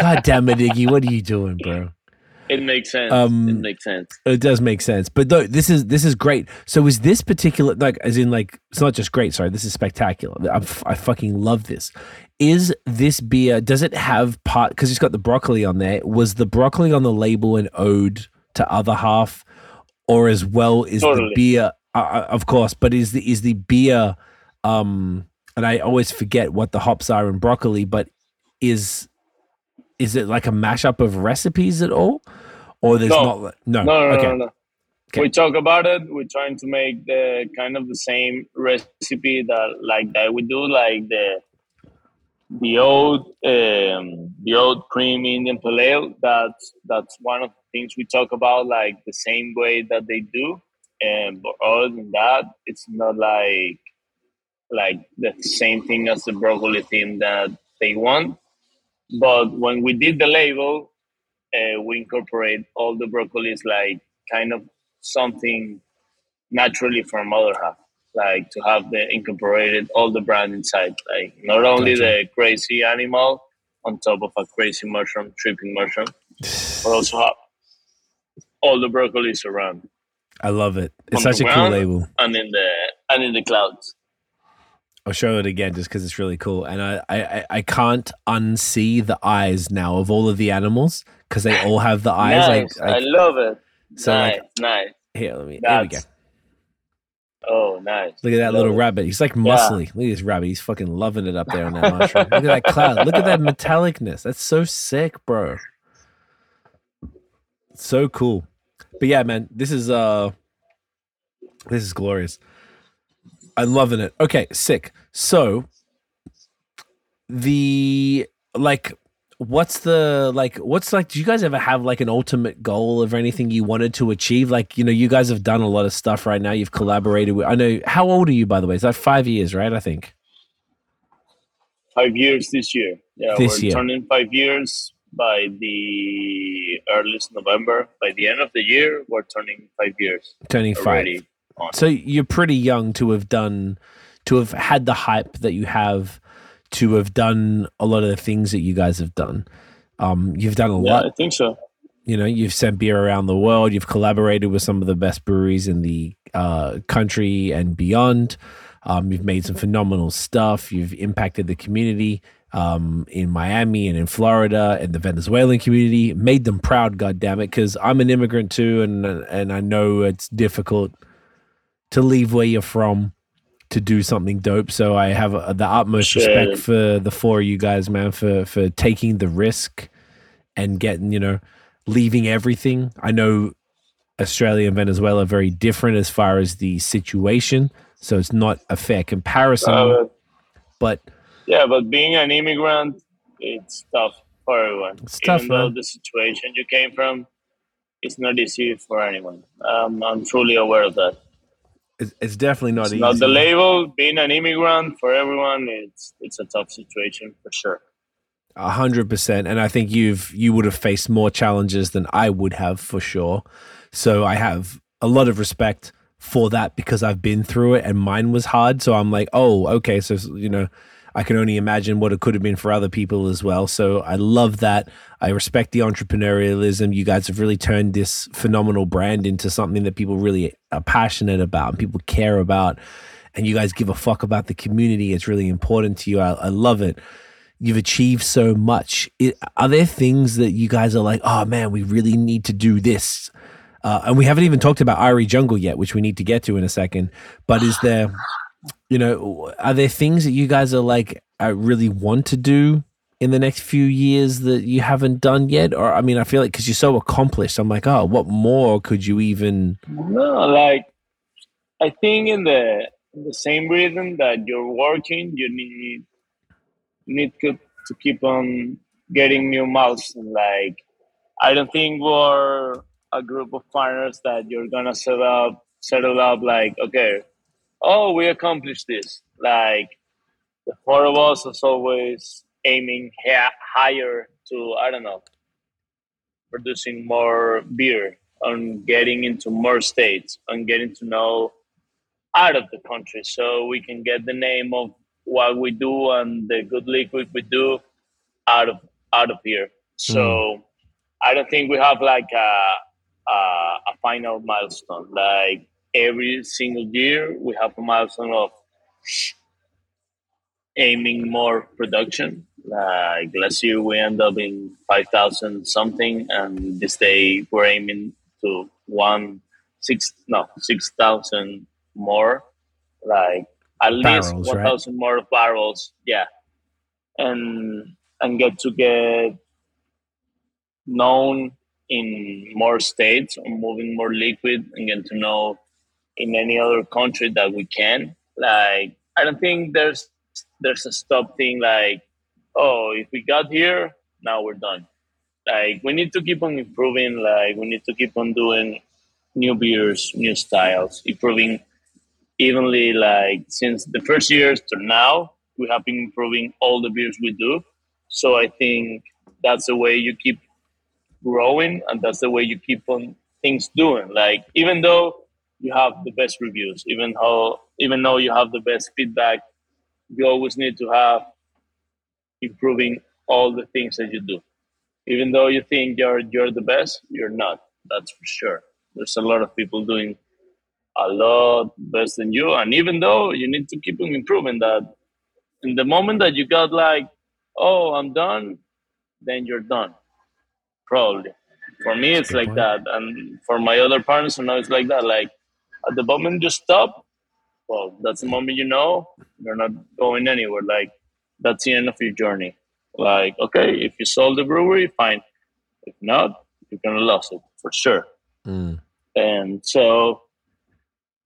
God damn it, Iggy. What are you doing, bro? It makes sense. Um, it makes sense. It does make sense, but though this is this is great. So is this particular like as in like it's not just great? Sorry, this is spectacular. I'm, f- I fucking love this. Is this beer? Does it have part? Because it's got the broccoli on there. Was the broccoli on the label an ode to other half, or as well is the beer? Uh, uh, of course, but is the is the beer? Um, and I always forget what the hops are in broccoli, but is is it like a mashup of recipes at all, or there's No. not? No, No, no, okay. no, no. Okay. We talk about it. We're trying to make the kind of the same recipe that like that we do, like the the old um, the oat cream Indian pale ale. That's that's one of the things we talk about, like the same way that they do. And but other than that, it's not like like the same thing as the broccoli theme that they want. But when we did the label, uh, we incorporate all the broccolis like kind of something naturally from other half like to have the incorporated all the brand inside like not only Gotcha. the crazy animal on top of a crazy mushroom tripping mushroom but also have all the broccolis around I love it. It's On such a cool label. and in the and in the clouds I'll show it again just because it's really cool, and I, I I- can't unsee the eyes now of all of the animals because they all have the eyes. nice. Like, i love it so, nice like nice here, let me. There we go. Oh nice Look at that Love little it. rabbit. He's like muscly. Look at this rabbit. He's fucking loving it up there on that mushroom. Look at that cloud. Look at that metallicness. That's so sick, bro. So cool. But yeah, man, this is uh this is glorious. I'm loving it. Okay, sick. So the like what's the like what's like do you guys ever have like an ultimate goal of anything you wanted to achieve like you know you guys have done a lot of stuff right now you've collaborated with i know how old are you by the way is that five years right i think five years this year. Yeah, This we're year. turning five years by the earliest November. By the end of the year, we're turning five years turning five already. On. So you're pretty young to have done to have had the hype that you have to have done a lot of the things that you guys have done um you've done a Yeah, lot I think so. you know you've sent beer around the world you've collaborated with some of the best breweries in the uh, country and beyond um, you've made some phenomenal stuff you've impacted the community um, in Miami and in Florida and the Venezuelan community. Made them proud, God damn it, because I'm an immigrant too, and and I know it's difficult to leave where you're from to do something dope. So I have uh, the utmost Sure. respect for the four of you guys, man, for for taking the risk and getting, you know, leaving everything. I know Australia and Venezuela are very different as far as the situation, so it's not a fair comparison. Uh, but yeah, but being an immigrant, it's tough for everyone. It's tough, Even though man. the situation you came from, it's not easy for anyone. Um, I'm fully aware of that. It's, it's definitely not It's easy. not the label. Being an immigrant for everyone, it's it's a tough situation for sure. A hundred percent, and I think you've you would have faced more challenges than I would have for sure. So I have a lot of respect for that because I've been through it, and mine was hard. So I'm like, oh, okay, so you know, I can only imagine what it could have been for other people as well. So I love that. I respect the entrepreneurialism. You guys have really turned this phenomenal brand into something that people really are passionate about and people care about. And you guys give a fuck about the community. It's really important to you. I, I love it you've achieved so much. It, are there things that you guys are like, oh man, we really need to do this? Uh, and we haven't even talked about Irie Jungle yet, which we need to get to in a second. But is there, you know, are there things that you guys are like, I really want to do in the next few years that you haven't done yet? Or, I mean, I feel like because you're so accomplished, I'm like, oh, what more could you even? No, like I think in the in the same rhythm that you're working, you need you need to, to keep on getting new milestones. Like I don't think we're a group of partners that you're gonna set up settle up like okay, oh we accomplished this. Like the four of us is always aiming ha- higher to I don't know producing more beer on getting into more states on getting to know out of the country so we can get the name of what we do and the good liquid we do out of out of here. So hmm. i don't think we have like a, a a final milestone. Like every single year we have a milestone of aiming more production like last year we end up in 5000 something and this day we're aiming to one six no 6000 more like at least Barrels, right? 1000 more barrels yeah and and get to get known in more states or moving more liquid and get to know in any other country that we can like i don't think there's there's a stop thing like oh if we got here now we're done. Like we need to keep on improving like we need to keep on doing new beers new styles improving evenly like since the first years to now we have been improving all the beers we do. So i think that's the way you keep growing and that's the way you keep on things doing. Like even though you have the best reviews even how even though you have the best feedback you always need to have improving all the things that you do. Even though you think you're you're the best you're not that's for sure. There's a lot of people doing a lot better than you and even though you need to keep on improving that in the moment that you got like oh i'm done then you're done probably. For me it's like that and for my other partners i know it's like that like at the moment you stop well that's the moment you know you're not going anywhere like that's the end of your journey like okay if you sold the brewery fine if not you're gonna lose it for sure Mm. and so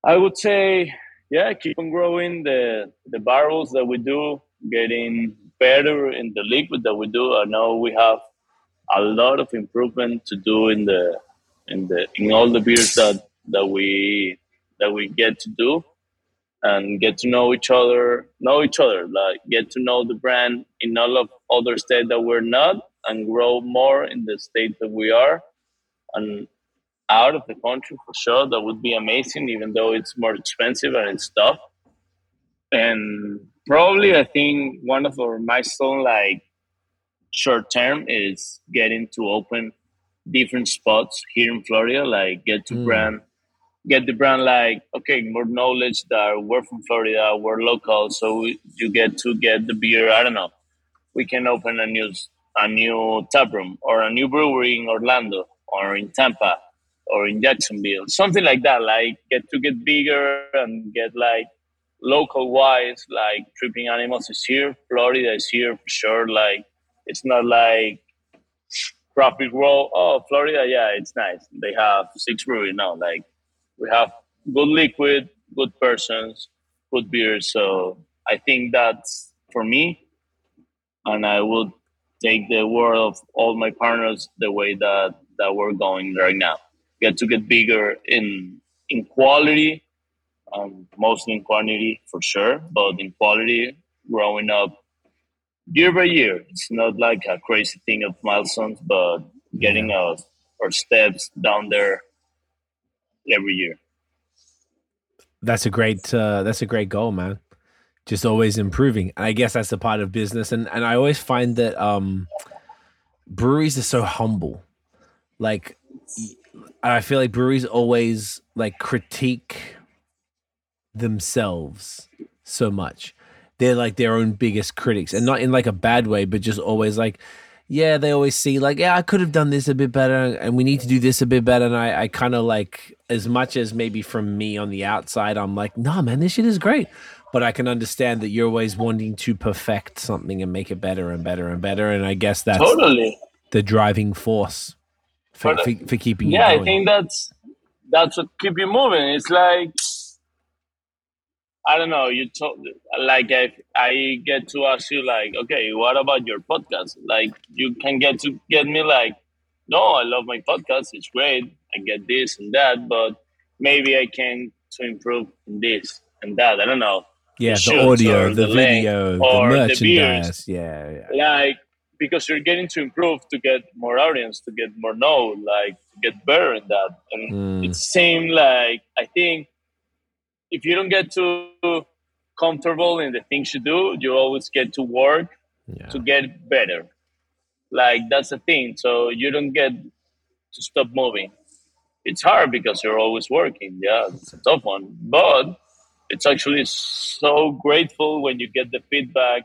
I would say, yeah, keep on growing the the barrels that we do, getting better in the liquid that we do. I know we have a lot of improvement to do in the in the in all the beers that that we that we get to do and get to know each other know each other like get to know the brand in all of other states that we're not and grow more in the state that we are and out of the country for sure. That would be amazing, even though it's more expensive and it's tough. And probably, I think one of our milestone, like short term, is getting to open different spots here in Florida. Like get to Mm. brand, get the brand like okay, more knowledge that we're from Florida, we're local, so we, you get to get the beer. I don't know we can open a new a new tap room or a new brewery in Orlando or in Tampa or in Jacksonville, something like that. Like get to get bigger and get like local wise. Like Tripping Animals is here, Florida is here for sure. Like it's not like Craft World. Oh, Florida, yeah, it's nice. They have six breweries now. Like we have good liquid, good persons, good beers. So I think that's for me, and I would take the word of all my partners the way that that we're going right now. Get to get bigger in in quality, um, mostly in quantity for sure, but in quality, growing up year by year. It's not like a crazy thing of milestones, but getting us our steps down there every year. That's a great uh, that's a great goal, man. Just always improving. And I guess that's a part of business. And and I always find that um breweries are so humble. Like I feel like breweries always like critique themselves so much. They're like their own biggest critics, and not in like a bad way, but just always like, yeah, they always see like, yeah, I could have done this a bit better, and we need to do this a bit better. And I, I kind of like, as much as maybe from me on the outside, I'm like, nah, man, this shit is great. But I can understand that you're always wanting to perfect something and make it better and better and better. And I guess that's totally the driving force for, for, for keeping yeah, I think that's that's what keep you moving. It's like I don't know. You told like if I get to ask you like, okay, what about your podcast? Like you can get to get me like, no, I love my podcast. It's great. I get this and that, but maybe I can to improve in this and that. I don't know. Yeah, the, the audio, the, the video, the merchandise. The yeah, yeah, like because you're getting to improve to get more audience, to get more know, like to get better in that. And mm. it seemed like I think if you don't get too comfortable in the things you do, you always get to work yeah. to get better. Like that's the thing. So you don't get to stop moving. It's hard because you're always working. Yeah, it's a tough one, but it's actually so grateful when you get the feedback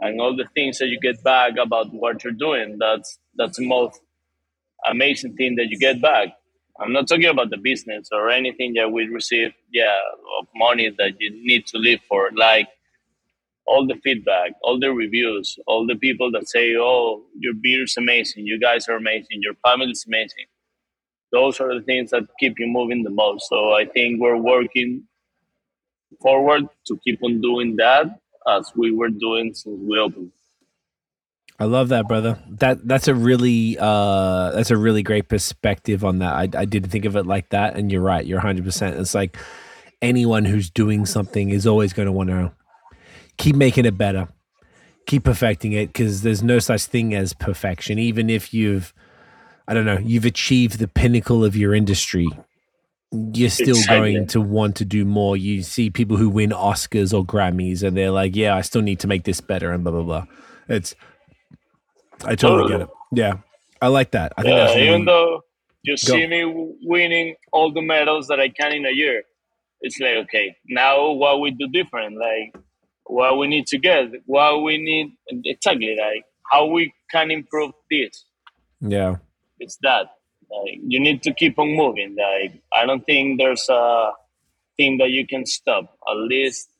and all the things that you get back about what you're doing. That's that's the most amazing thing that you get back. I'm not talking about the business or anything that we receive, yeah, of money that you need to live for. Like all the feedback, all the reviews, all the people that say, "Oh, your beer is amazing. You guys are amazing. Your family is amazing." Those are the things that keep you moving the most. So I think we're working forward to keep on doing that as we were doing since we opened. I love that, brother. That that's a really uh that's a really great perspective on that. I I didn't think of it like that, and you're right. You're 100. percent It's like anyone who's doing something is always going to want to keep making it better, keep perfecting it, because there's no such thing as perfection. Even if you've, I don't know, you've achieved the pinnacle of your industry, you're still exactly. going to want to do more. You see people who win Oscars or Grammys, and they're like, "Yeah, I still need to make this better," and blah blah blah. It's I totally get it. Yeah, I like that. I think yeah, really, even though you see me winning all the medals that I can in a year, it's like okay, now what we do different, like what we need to get, what we need exactly, like how we can improve this. Yeah, it's that. Like you need to keep on moving. Like I don't think there's a thing that you can stop. At least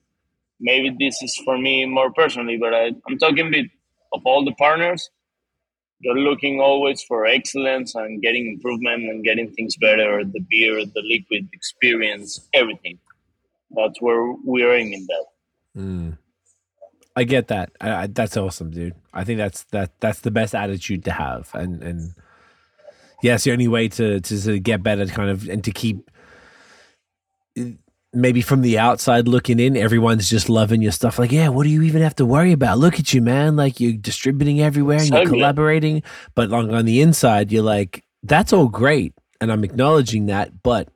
maybe this is for me more personally, but I, I'm talking bit of all the partners they're looking always for excellence and getting improvement and getting things better the beer the liquid experience everything. That's where we're aiming that. Mm. i get that. I, I, that's awesome dude. I think that's that that's the best attitude to have. And and yeah it's the only way to to, to get better kind of and to keep maybe from the outside looking in, everyone's just loving your stuff. Like, yeah, what do you even have to worry about? Look at you, man. Like you're distributing everywhere and you're collaborating. But on, on the inside, you're like, that's all great. And I'm acknowledging that, but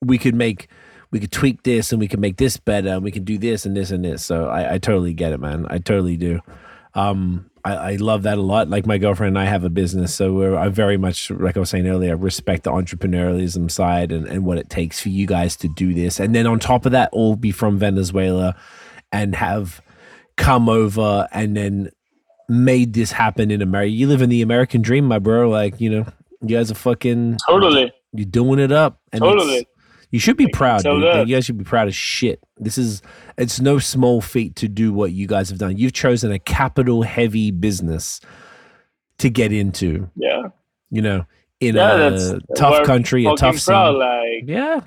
we could make we could tweak this and we could make this better and we can do this and this and this. So I, I totally get it, man. I totally do. Um, I, I, love that a lot. Like my girlfriend and I have a business, so we're I very much, like I was saying earlier, respect the entrepreneurialism side and, and what it takes for you guys to do this. And then on top of that, all be from Venezuela and have come over and then made this happen in America. You live in the American dream, my bro. Like, you know, you guys are fucking Totally. you're doing it up. And Totally. You should be proud, so dude. you guys should be proud of shit. This is it's no small feat to do what you guys have done. You've chosen a capital heavy business to get into, Yeah. you know, in Yeah, a tough country, a tough scene. proud. Like Yeah.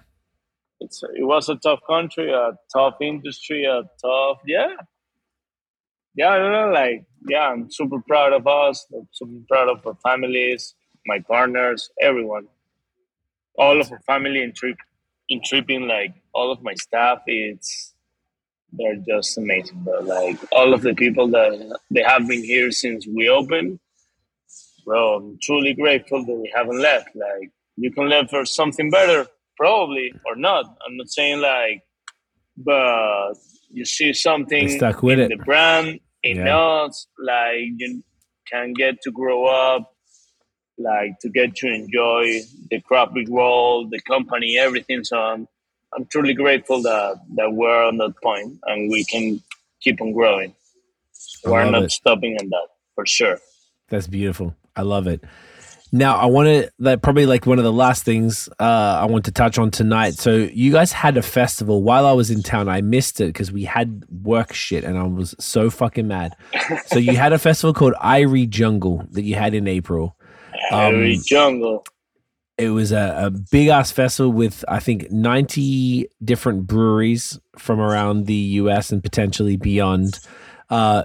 it's it was a tough country, a tough industry, a tough yeah. Yeah, I don't know, like yeah, I'm super proud of us. I'm super proud of our families, my partners, everyone. All of our family in trip in tripping, like all of my staff, it's they're just amazing. But like all of the people that they have been here since we opened, bro, I'm truly grateful that we haven't left. Like you can leave for something better, probably or not. I'm not saying like, but you see something They stuck with in it. the brand in Yeah. us, like you can get to grow up, like to get to enjoy the beer world, the company, everything. So I'm, I'm truly grateful that that we're on that point and we can keep on growing. I We're not it. stopping on that for sure. That's beautiful. I love it. Now, I want to that probably like one of the last things uh, I want to touch on tonight. So, you guys had a festival while I was in town. I missed it because we had work shit, and I was so fucking mad. so, you had a festival called Irie Jungle that you had in April. Um, Irie jungle. It was a, a big ass festival with I think ninety different breweries from around the U.S. and potentially beyond. Uh,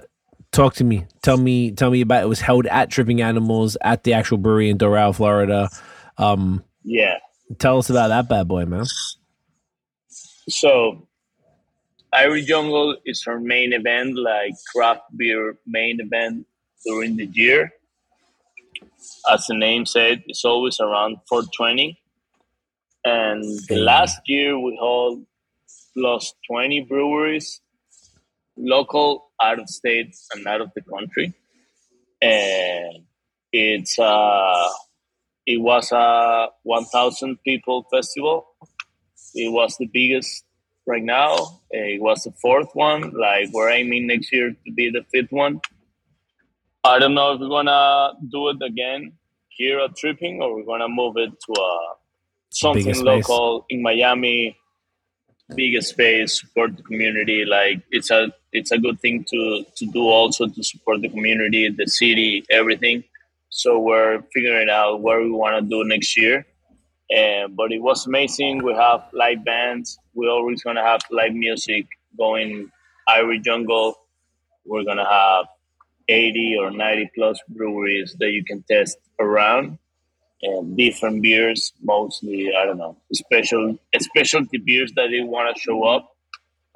talk to me. Tell me. Tell me about it. Was held at Tripping Animals at the actual brewery in Doral, Florida. Um, Yeah. tell us about that bad boy, man. So, Irie Jungle is our main event, like craft beer main event during the year. As the name said, it's always around 420. And the last year we held plus 20 breweries, local, out of state, and out of the country. And it's uh, it was a 1,000 people festival. It was the biggest right now. It was the fourth one. Like we're aiming next year to be the fifth one. I don't know if we're gonna do it again here at Tripping or we're gonna move it to a something Bigger space. local in Miami, bigger space, support the community. Like it's a it's a good thing to to do also to support the community, the city, everything. So we're figuring out what we want to do next year. And but it was amazing. We have live bands. We're always gonna have live music going. Irie Jungle. We're gonna have 80 or 90 plus breweries that you can test around. And different beers mostly i don't know special specialty beers that they want to show up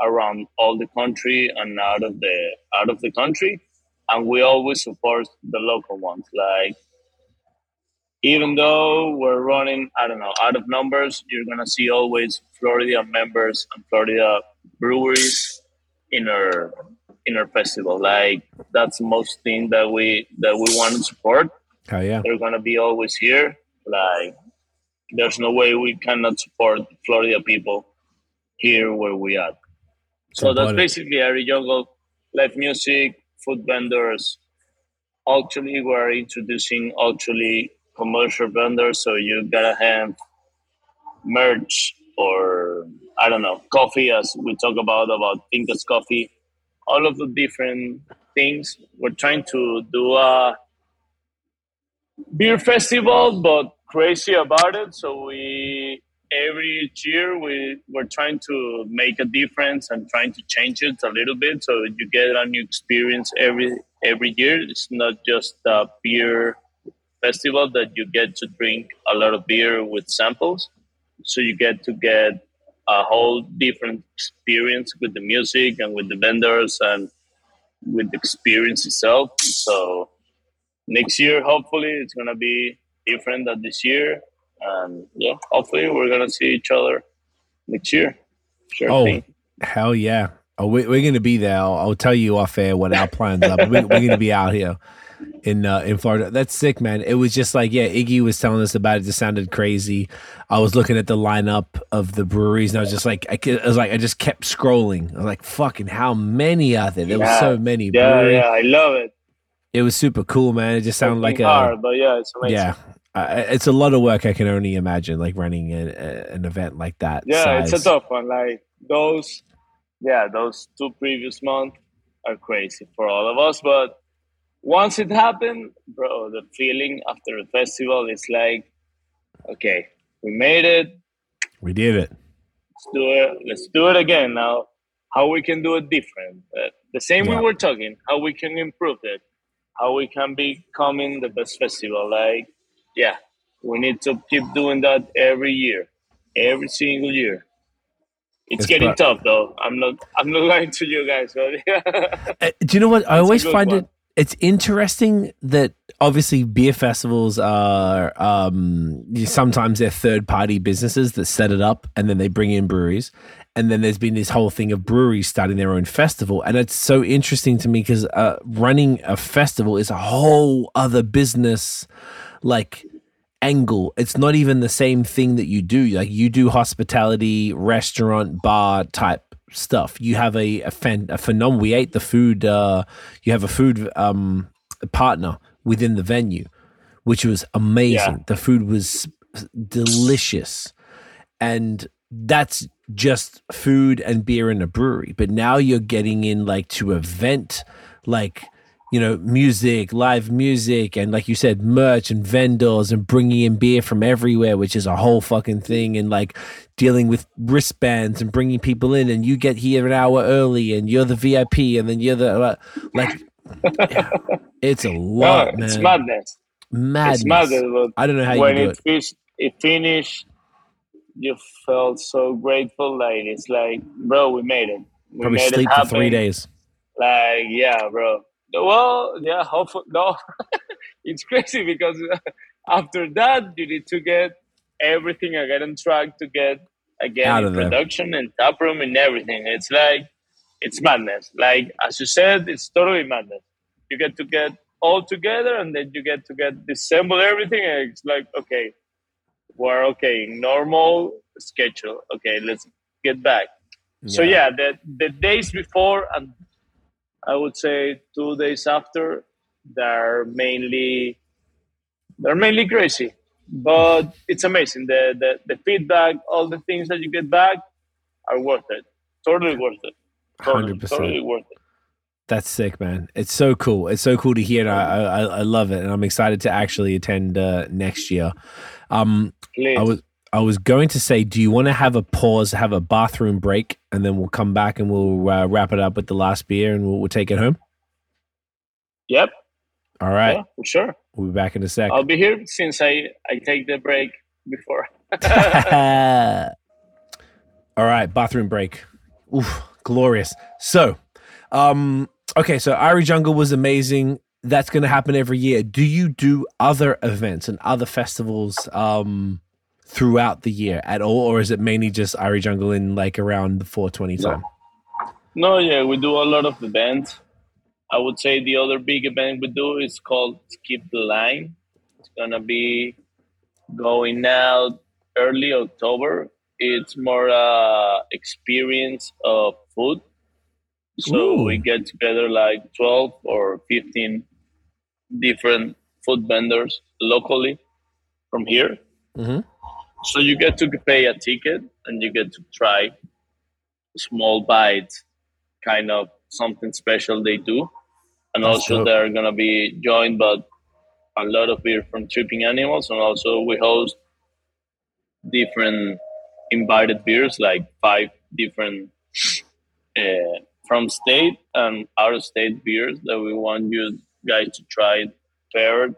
around all the country and out of the out of the country. And we always support the local ones like even though we're running i don't know out of numbers you're gonna see always florida members and florida breweries in our in our festival like that's the most thing that we that we want to support Oh yeah, they're gonna be always here. Like, there's no way we cannot support Florida people here where we are. So that's basically Irie Jungle, live music, food vendors. Actually, we're introducing actually commercial vendors, so you gotta have merch or I don't know coffee, as we talk about about Pinkas Coffee. All of the different things. We're trying to do a beer festival, but crazy about it. So we every year we we're trying to make a difference and trying to change it a little bit, so you get a new experience every every year. It's not just a beer festival that you get to drink a lot of beer with samples. So you get to get a whole different experience with the music and with the vendors and with the experience itself. So next year hopefully it's gonna be different than this year and yeah hopefully we're gonna see each other next year sure Oh, thing hell yeah. Oh, we, we're going to be there. I'll, I'll tell you off air what our plans are. We're going to be out here in uh, in Florida. That's sick, man. It was just like, yeah, Iggy was telling us about it. It just sounded crazy. I was looking at the lineup of the breweries, and I was just like, I, I was like, I just kept scrolling. I was like, fucking, how many are there? There were Yeah. so many. yeah brewery. yeah i love it It was super cool, man. It just sounded like Working a hard, but yeah, it's amazing. yeah. Uh, it's a lot of work. I can only imagine, like running a, a, an event like that. Yeah, it's a tough one. Like those, yeah, those two previous months are crazy for all of us. But once it happened, bro, the feeling after the festival is like, okay, we made it. We did it. Let's do it. Let's do it again. Now, how we can do it different? Uh, the same Yeah. we were talking. How we can improve it? How we can becoming the best festival? Like, yeah, we need to keep doing that every year, every single year. It's, It's getting pro- tough though. I'm not. I'm not lying to you guys, but Uh, do you know what? I always find one. it. It's interesting that obviously beer festivals are um, sometimes they're third party businesses that set it up and then they bring in breweries. And then there's been this whole thing of breweries starting their own festival. And it's so interesting to me because uh, running a festival is a whole other business like angle. It's not even the same thing that you do. Like you do hospitality, restaurant, bar type stuff. You have a a, fan, a phenomenal. We ate the food. Uh, you have a food um, partner within the venue, which was amazing. Yeah. The food was delicious, and that's just food and beer in a brewery. But now you're getting in like to event, like you know, music, live music, and like you said, merch and vendors, and bringing in beer from everywhere, which is a whole fucking thing, and like dealing with wristbands and bringing people in, and you get here an hour early, and you're the VIP, and then you're the uh, like, yeah, it's a lot, No, man. it's madness. Madness. It's madness. I don't know how when you do it, it. it finished, you felt so grateful. Like it's like, bro, we made it. We Probably made sleep it for three days. Like, yeah, bro. Well, yeah, hopefully, no. it's crazy because uh, after that, you need to get everything again on track to get again Out of there. production and tap room and everything. It's like, it's madness. Like, as you said, it's totally madness. You get to get all together and then you get to get disassemble everything. And it's like, okay, we're okay, normal schedule. Okay, let's get back. So yeah, the the days before and I would say two days after, they're mainly they're mainly crazy, but it's amazing. The, the the feedback, all the things that you get back, are worth it. Totally worth it. Totally, 100%. totally worth it. That's sick, man. It's so cool. It's so cool to hear. I, I, I love it, and I'm excited to actually attend uh, next year. Um, Please. I was I was going to say, do you want to have a pause, have a bathroom break, and then we'll come back and we'll uh, wrap it up with the last beer, and we'll, we'll take it home. yep. All right, Yeah, for sure. we'll be back in a sec. I'll be here since I I take the break before. All right, bathroom break. Oof, glorious. So, um, okay, so Irie Jungle was amazing. That's going to happen every year. Do you do other events and other festivals um, throughout the year at all, or is it mainly just Irie Jungle in like around the 420 time? No, yeah, we do a lot of events. I would say the other big event we do is called Skip the Line. It's gonna be going out early October. It's more uh, experience of food. So Ooh. we get together like 12 or 15 different food vendors locally from here. Mhm. So you get to pay a ticket and you get to try small bites, kind of something special they do. And That's also dope. they're gonna be joined by a lot of beer from Tripping Animals, and also we host different invited beers, like five different uh, from state and out of state beers that we want you guys to try paired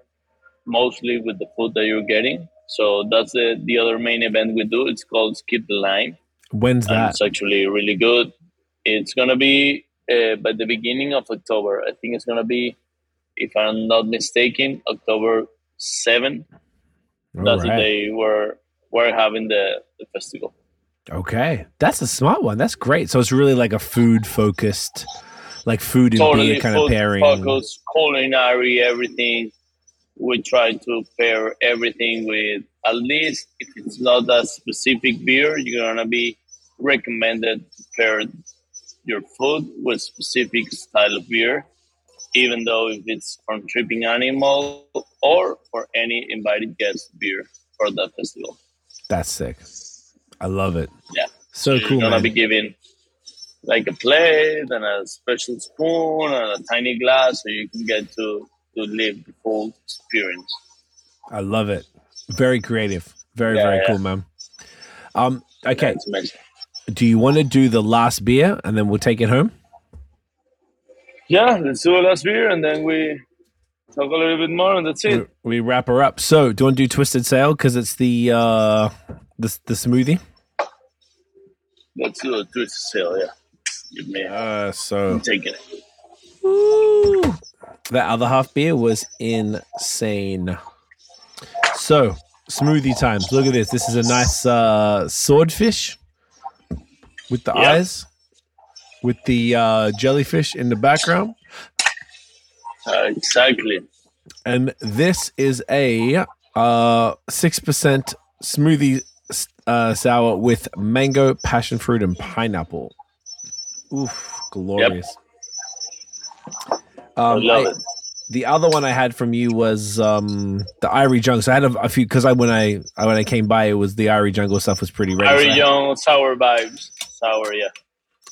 mostly with the food that you're getting. So that's the, the other main event we do. It's called Skip the Line When's and that? it's actually really good. It's gonna be uh, by the beginning of October. I think it's gonna be, if I'm not mistaken, October seven. All That's the right. day where we're having the, the festival. Okay, that's a smart one. That's great. So it's really like a food focused, like food and Totally beer kind of food pairing. focus, culinary, everything. We try to pair everything with at least if it's not a specific beer, you're gonna be recommended to pair your food with specific style of beer. even though if it's from Tripping Animal or for any invited guest beer for the festival. That's sick. I love it. Yeah. So You're cool, gonna man. be given like a plate and a special spoon and a tiny glass so you can get to to live the full experience. I love it. Very creative. Very Yeah, very yeah. cool, man. Um. Okay. It's. Do you want to do the last beer and then we'll take it home? Yeah, let's do a last beer and then we talk a little bit more and that's it. We wrap her up. So, do you want to do Twisted Sail because it's the uh the the smoothie? Let's do a twist sail, yeah. Give me Uh. So. I'm taking it. Woo! That other half beer was insane. So, smoothie times. Look at this. This is a nice uh, swordfish with the Yep. eyes, with the uh, jellyfish in the background. Uh, exactly. And this is a uh, 6% smoothie uh, sour with mango, passion fruit, and pineapple. Oof, glorious. Um, I love I- it. the other one I had from you was um the Irie Jungle. So I had a, a few because I when I I- when I came by, it was the Irie Jungle stuff was pretty rare. so I Very had- young, sour vibes. Sour, yeah.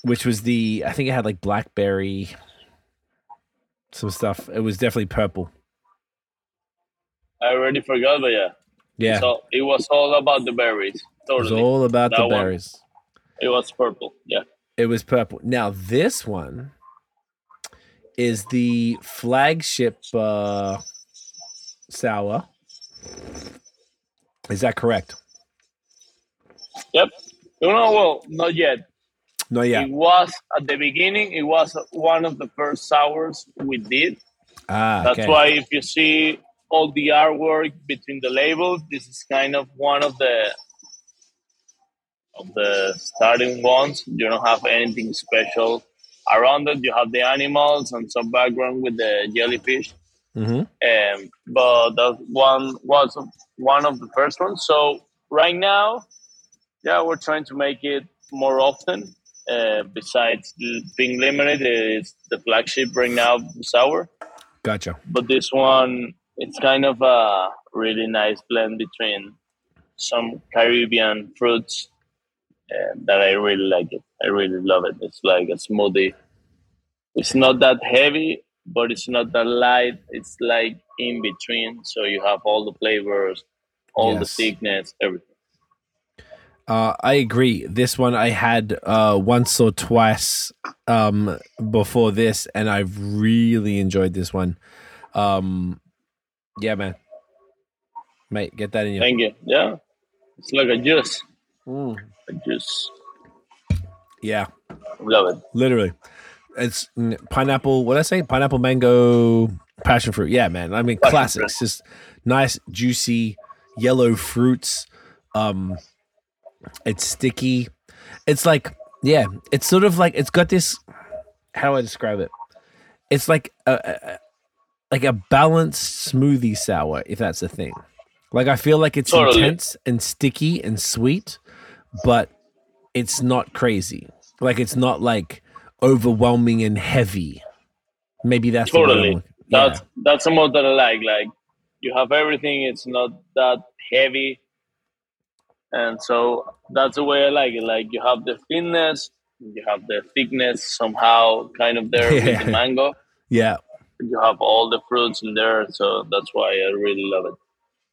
which was the I think it had like blackberry, some stuff. It was definitely purple. I already forgot, but yeah. Yeah, So it was all about the berries. it was all about That the one. berries. It was purple. Yeah. It was purple. Now this one is the flagship uh sour. Is that correct? Yep. No, no, well, not yet. Not yet. It was at the beginning. It was one of the first sours we did. Ah, That's okay. why if you see all the artwork between the labels, this is kind of one of the of the starting ones. You don't have anything special around it. You have the animals and some background with the jellyfish. hmm Um, but that one was one of the first ones. So right now, yeah, we're trying to make it more often. Uh, besides being limited, it's the flagship right now, sour. Gotcha. But this one, it's kind of a really nice blend between some Caribbean fruits uh, that I really like it. I really love it. It's like a smoothie. It's not that heavy, but it's not that light. It's like in between. So you have all the flavors, all the Yes. thickness, everything. Uh, I agree. This one I had uh, once or twice um, before this, and I've really enjoyed this one. Um, yeah, man, mate, get that in your. Thank you. Yeah. It's like a juice. Mm. A juice. Yeah, Love it. literally. It's pineapple. What did I say? Pineapple, mango, passion fruit. Yeah, man. I mean, Passion classics. Just nice, juicy yellow fruits. Um, it's sticky. It's like, yeah, it's sort of like it's got this. How do I describe it? It's like a, a like a balanced smoothie sour, if that's a thing. Like I feel like it's Totally. intense and sticky and sweet, but it's not crazy. Like it's not like overwhelming and heavy. Maybe that's the word I'm Totally. yeah. That's that's somewhat that I like. Like you have everything. It's not that heavy, and so that's the way I like it. Like you have the thinness, you have the thickness somehow, kind of there with the mango. yeah. You have all the fruits in there, so that's why I really love it.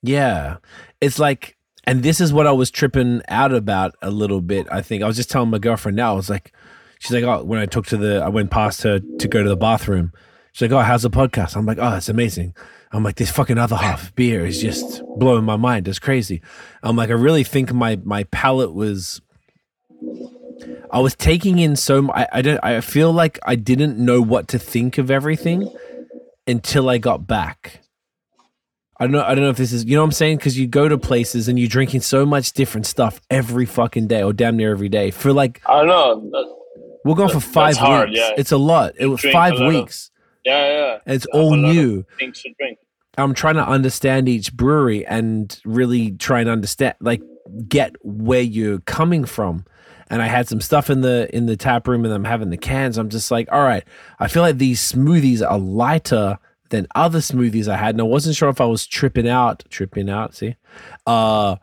Yeah. It's like, and this is what I was tripping out about a little bit. I think I was just telling my girlfriend now, I was like, she's like, oh, when I took to the, I went past her to go to the bathroom. She's like, oh, how's the podcast? I'm like, oh, it's amazing. I'm like, this fucking other half beer is just blowing my mind. It's crazy. I'm like, I really think my, my palate was, I was taking in so. I, I don't, I feel like I didn't know what to think of everything until I got back. I don't know. I don't know if this is, you know what I'm saying? Because you go to places and you're drinking so much different stuff every fucking day or damn near every day for like, I don't know. We're going for five hard, weeks. yeah. It's a lot. It was five lot of- weeks. yeah, yeah. and it's all a lot of new. Things to drink. I'm trying to understand each brewery and really try and understand, like, get where you're coming from. and I had some stuff in the in the tap room and I'm having the cans. I'm just like, all right, I feel like these smoothies are lighter than other smoothies I had. And I wasn't sure if I was tripping out, tripping out, see, uh,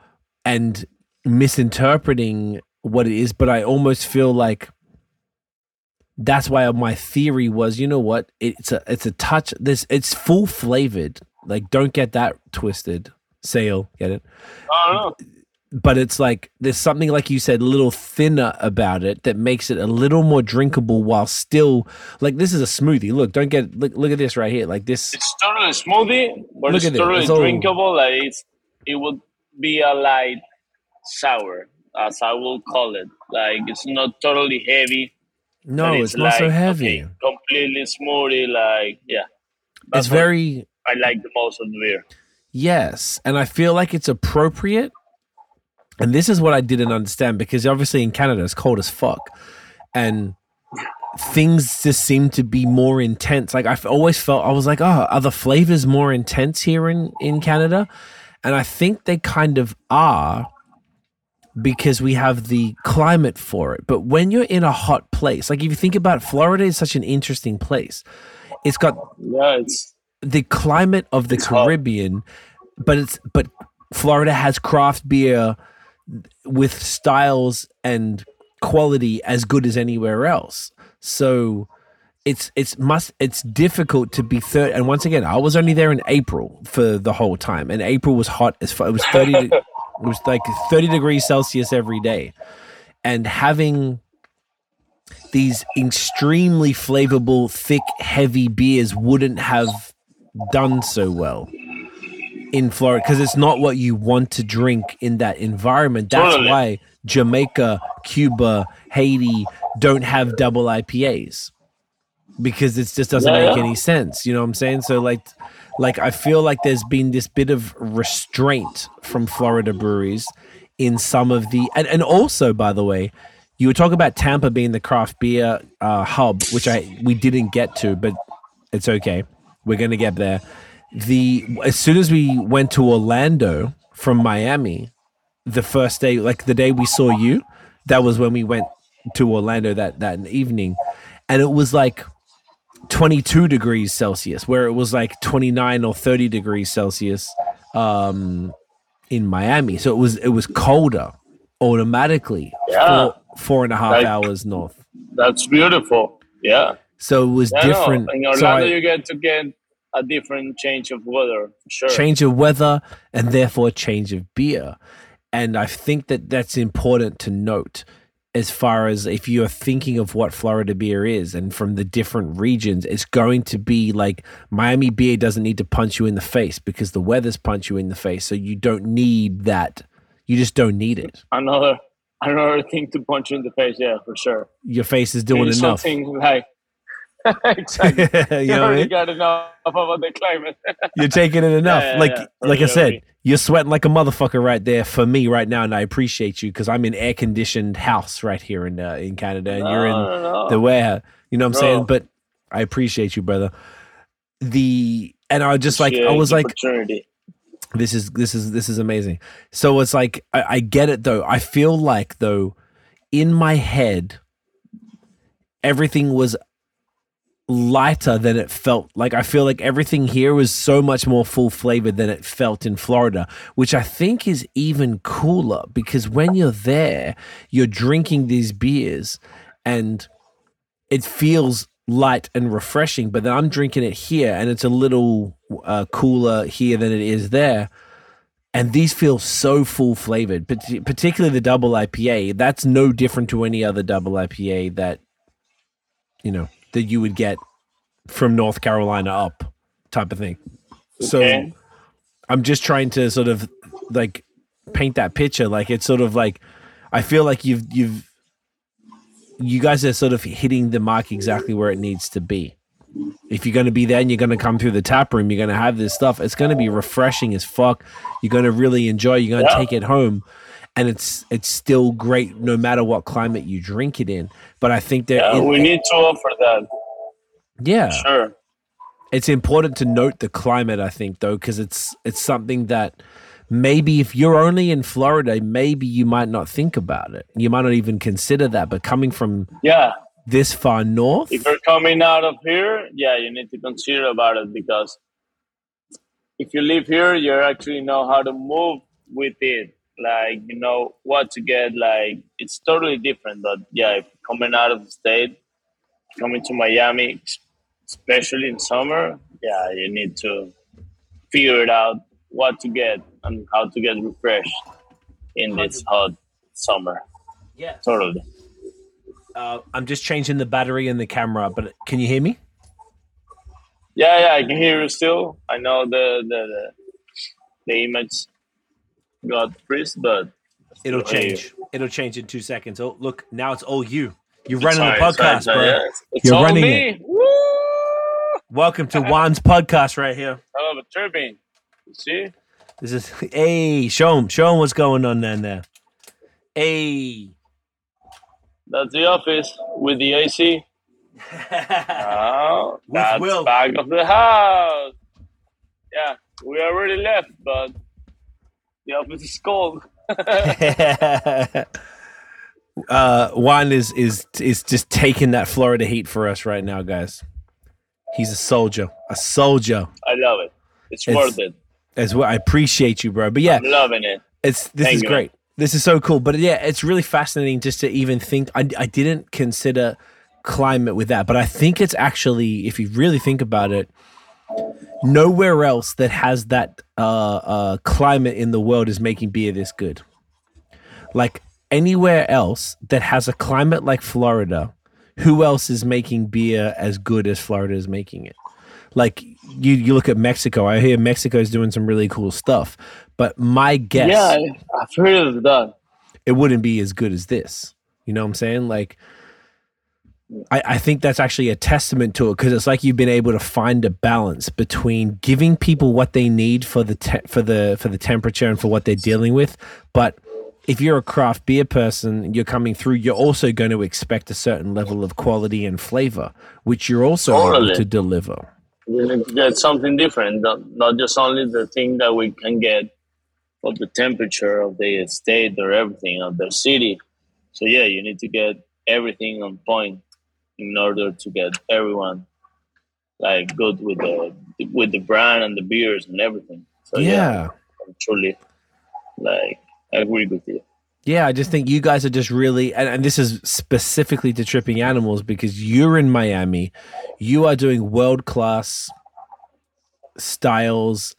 and misinterpreting what it is, but I almost feel like that's why my theory was, you know what? It's a it's a touch this it's full flavored. Like don't get that twisted. Sail, get it? I don't know. But it's like there's something like you said, a little thinner about it that makes it a little more drinkable while still like this is a smoothie. Look, don't get look look at this right here. Like this It's totally smoothie, but it's at it, totally it's all- drinkable. Like it's, it would be a light sour, as I will call it. Like it's not totally heavy. No, but it's, not so heavy. okay, completely smoothie. Like yeah, it's That's very I like the most of the beer. Yes, and I feel like it's appropriate. And this is what I didn't understand because obviously in Canada it's cold as fuck, and things just seem to be more intense. Like I've always felt I was like, oh, are the flavors more intense here in in Canada? And I think they kind of are because we have the climate for it. But when you're in a hot place, like if you think about it, Florida is such an interesting place. It's got Yeah, it's the climate of the It's hot. Caribbean, but it's but Florida has craft beer with styles and quality as good as anywhere else. So it's it's must it's difficult to be third. And once again, I was only there in April for the whole time, and April was hot as fu- it was thirty. de- it was like thirty degrees Celsius every day, and having these extremely flavorful, thick, heavy beers wouldn't have done so well in Florida because it's not what you want to drink in that environment. That's Totally. why Jamaica, Cuba, Haiti don't have double IPAs because it just doesn't Yeah, make yeah. any sense. You know what I'm saying? So like, like I feel like there's been this bit of restraint from Florida breweries in some of the and, and also by the way you were talking about tampa being the craft beer uh, hub which i we didn't get to but it's okay we're gonna get there the as soon as we went to orlando from miami the first day like the day we saw you that was when we went to orlando that that evening and it was like 22 degrees celsius where it was like 29 or 30 degrees celsius um in Miami. So it was it was colder automatically Yeah. four, four and a half Like- hours north. that's beautiful. Yeah, So it was yeah, no, different. In So Orlando, I- you get to get a different change of weather. Sure. change of weather and therefore change of beer. And I think that that's important to note as far as if you're thinking of what Florida beer is and from the different regions, it's going to be like Miami beer doesn't need to punch you in the face because the weather's punch you in the face. So you don't need that. You just don't need it. Another another thing to punch you in the face. Yeah, for sure. Your face is doing Doing enough. something like exactly. you you know what I already mean? got enough about the climate. You're taking it enough. Yeah, yeah, like yeah. like I said, you're sweating like a motherfucker right there for me right now, and I appreciate you because I'm in air conditioned house right here in uh, in Canada, and you're in No, no, no. the warehouse. You know what I'm saying? But I appreciate you, brother. The and I was just like I was like this is this is this is amazing. So it's like I, I get it though. I feel like though in my head everything was lighter than it felt. Like I feel like everything here was so much more full flavored than it felt in Florida, which I think is even cooler because when you're there, you're drinking these beers and it feels light and refreshing, but then I'm drinking it here and it's a little uh, cooler here than it is there. And these feel so full flavored, parti- particularly the double IPA. That's no different to any other double IPA that, you know, that you would get from North Carolina up type of thing. So Okay. I'm just trying to sort of like paint that picture. Like it's sort of like I feel like you've you've you guys are sort of hitting the mark exactly where it needs to be. If you're going to be there and you're going to come through the tap room, you're going to have this stuff. It's going to be refreshing as fuck. You're going to really enjoy. You're going to Yeah. take it home, and it's it's still great no matter what climate you drink it in. But I think that Yeah, we need to offer that. yeah, Sure. it's important to note the climate i think though because it's it's something that maybe if you're only in Florida, maybe you might not think about it. You might not even consider that. But coming from Yeah, this far north, if you're coming out of here, yeah, you need to consider about it because if you live here, you actually know how to move with it. Like you know what to get. Like it's totally different. But yeah, coming out of the state, coming to Miami, especially in summer, yeah, you need to figure it out what to get and how to get refreshed in this hot summer. yeah. Totally. Uh, I'm just changing the battery in the camera, but can you hear me? Yeah, yeah, I can hear you still. I know the the the, the image got freeze, but It'll still hear you. change. It'll change in two seconds. Oh, look, now it's all you. You're It's running the fine, it's fine, podcast, it's fine, bro. yeah. It's You're all running me. Woo! Welcome to Juan's podcast right here. Hell of a turbine. You see? This is hey, show him, show him what's going on down there. Hey. That's the office with the AC. Oh, With that's Will. back of the house. Yeah, we already left, but office is cold. uh, Juan is is is just taking that Florida heat for us right now, guys. He's a soldier, a soldier. I love it. It's, It's- worth it. As well, I appreciate you, bro. But yeah, I'm loving it. it's this Thank is you. great. This is so cool. But yeah, it's really fascinating just to even think. I I didn't consider climate with that, but I think it's actually, if you really think about it, nowhere else that has that uh, uh, climate in the world is making beer this good. Like anywhere else that has a climate like Florida, who else is making beer as good as Florida is making it? Like you, you look at Mexico. I hear Mexico's doing some really cool stuff, but my guess, Yeah, I've heard of that. it wouldn't be as good as this. You know what I'm saying? Like, I, I think that's actually a testament to it because it's like you've been able to find a balance between giving people what they need for the te- for the for the temperature and for what they're dealing with, but if you're a craft beer person, you're coming through, you're also going to expect a certain level of quality and flavor, which you're also able to deliver. We need to get something different, not, not just only the thing that we can get of the temperature of the state or everything of the city. So yeah, you need to get everything on point in order to get everyone like good with the with the brand and the beers and everything. So yeah, yeah. I'm truly like I agree with you. Yeah, I just think you guys are just really, and, and this is specifically to tripping animals because you're in Miami. You are doing world class styles,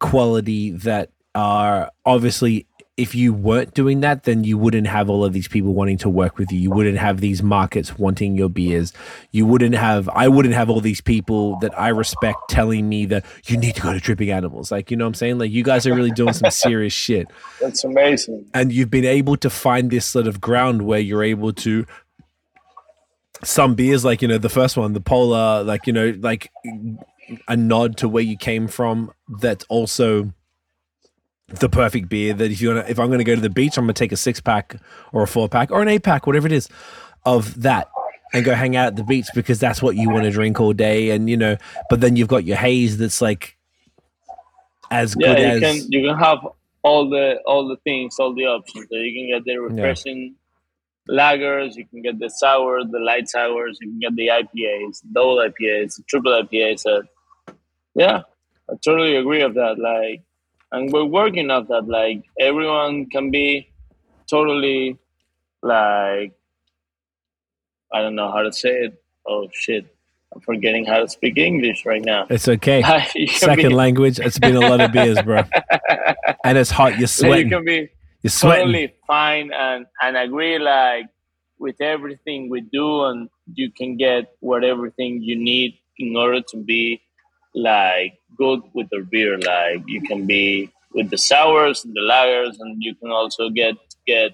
quality that are obviously, if you weren't doing that, then you wouldn't have all of these people wanting to work with you. You wouldn't have these markets wanting your beers. You wouldn't have, I wouldn't have all these people that I respect telling me that you need to go to tripping animals. Like, you know what I'm saying? Like, you guys are really doing some serious shit That's amazing. and you've been able to find this sort of ground where you're able to some beers like you know the first one the polar like you know like a nod to where you came from that's also the perfect beer that if you want to if i'm going to go to the beach i'm going to take a six pack or a four pack or an eight pack whatever it is of that and go hang out at the beach because that's what you want to drink all day and you know but then you've got your haze that's like as Yeah, good you as can you can have all the all the things, all the options. So you can get the refreshing lagers, you can get the sour, the light sours, you can get the IPAs, double IPAs, triple IPAs. So yeah, I totally agree of that. Like, and we're working on that. Like, everyone can be totally like I don't know how to say it. Oh shit, I'm forgetting how to speak English right now. it's okay second be- language. It's been a lot of beers, bro. And it's hot. You're so you can be You're sweating. totally fine and and agree like with everything we do and you can get what everything you need in order to be like good with the beer. Like you can be with the sours and the lagers and you can also get get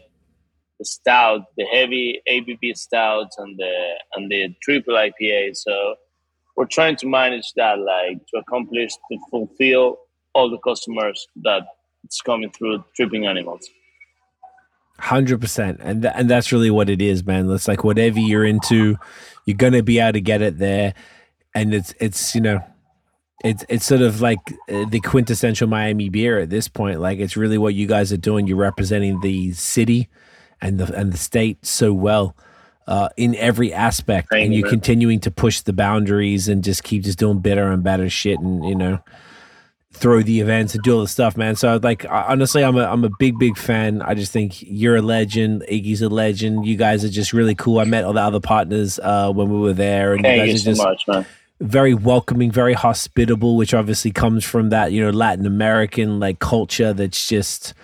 the stout the heavy ABV stouts and the and the triple IPA so we're trying to manage that like to accomplish to fulfill all the customers that it's coming through tripping animals. Hundred percent, and th- and that's really what it is, man. It's like whatever you're into, you're gonna be able to get it there, and it's it's you know, it's it's sort of like uh, the quintessential Miami beer at this point. Like it's really what you guys are doing. You're representing the city and the and the state so well uh, in every aspect, Thank and you, you're man. continuing to push the boundaries and just keep just doing better and better shit, and you know, throw the events and do all the stuff, man. So like honestly, I'm a I'm a big big fan. I just think you're a legend. Iggy's a legend. You guys are just really cool. I met all the other partners uh, when we were there, and Thank you you guys so just much, man. Very welcoming, very hospitable, which obviously comes from that, you know, Latin American like culture that's just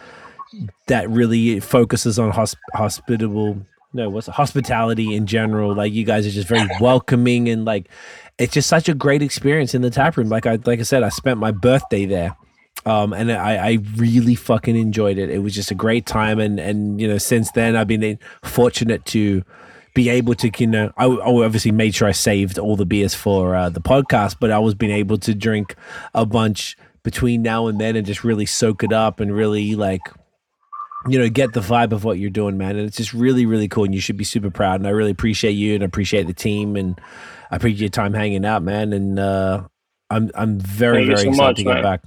that really focuses on hosp- hospitable no, what's hospitality in general. Like you guys are just very welcoming and like it's just such a great experience in the tap room. Like I like I said, I spent my birthday there. Um, and I, I really fucking enjoyed it. It was just a great time, and and you know since then I've been fortunate to be able to you know I, I obviously made sure I saved all the beers for uh, the podcast, but I was being able to drink a bunch between now and then and just really soak it up and really like you know get the vibe of what you're doing, man. And it's just really really cool, and you should be super proud. And I really appreciate you and appreciate the team, and I appreciate your time hanging out, man. And uh, I'm I'm very Thank very so excited much, to get man. back.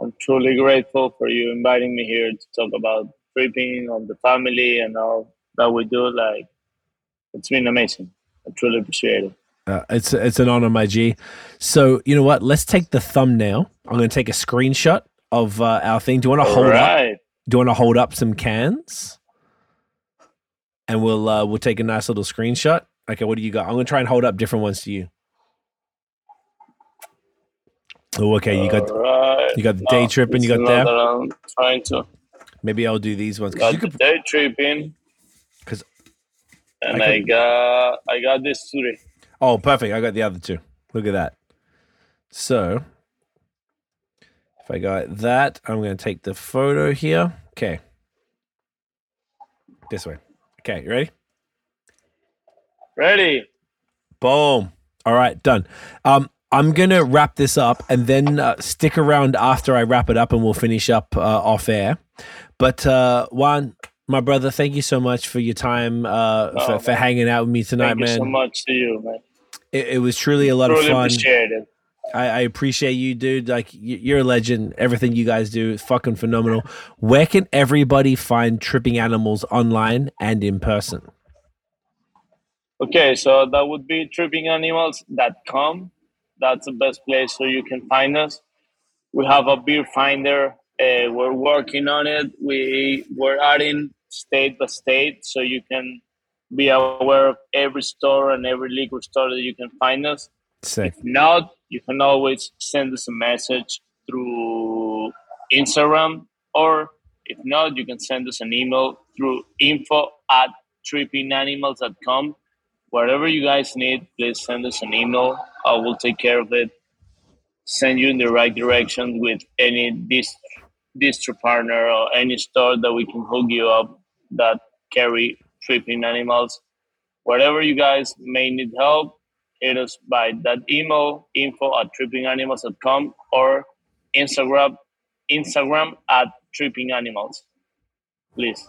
I'm truly grateful for you inviting me here to talk about tripping on the family and all that we do. Like, it's been amazing. I truly appreciate it. Uh, it's it's an honor, my G. So you know what? Let's take the thumbnail. I'm going to take a screenshot of uh, our thing. Do you want to hold up? Do you want to hold up some cans? And we'll uh, we'll take a nice little screenshot. Okay, what do you got? I'm going to try and hold up different ones to you. Oh, okay. You got right. you got the day Now, tripping. You got is there. another I'm trying to. Maybe I'll do these ones. Got you could, Daytripping. And I I, got I got this today. oh, perfect. I got the other two. Look at that. So if I got that, I'm going to take the photo here. Okay. This way. Okay, you ready? Ready? Boom. All right, done. Um, I'm gonna wrap this up and then uh, stick around after I wrap it up, and we'll finish up uh, off air. But uh, Juan, my brother, thank you so much for your time, uh, Oh, for, for hanging out with me tonight, Thank you so much to you, man. It, it was truly a lot Truly of fun. appreciate it. I, I appreciate you, dude. Like you're a legend. Everything you guys do is fucking phenomenal. Where can everybody find tripping animals online and in person? Okay, so that would be trippinganimals.com. That's the best place so you can find us. We have a beer finder. Uh, we're working on it. We we're adding state by state, so you can be aware of every store and every liquor store that you can find us. Sick. If not, you can always send us a message through Instagram, or if not, you can send us an email through info at trippinganimals.com. Whatever you guys need, please send us an email. I will take care of it. Send you in the right direction with any dist- distro partner or any store that we can hook you up that carry tripping animals. Whatever you guys may need help, hit us by that email info at trippinganimals.com or Instagram Instagram at trippinganimals. Please.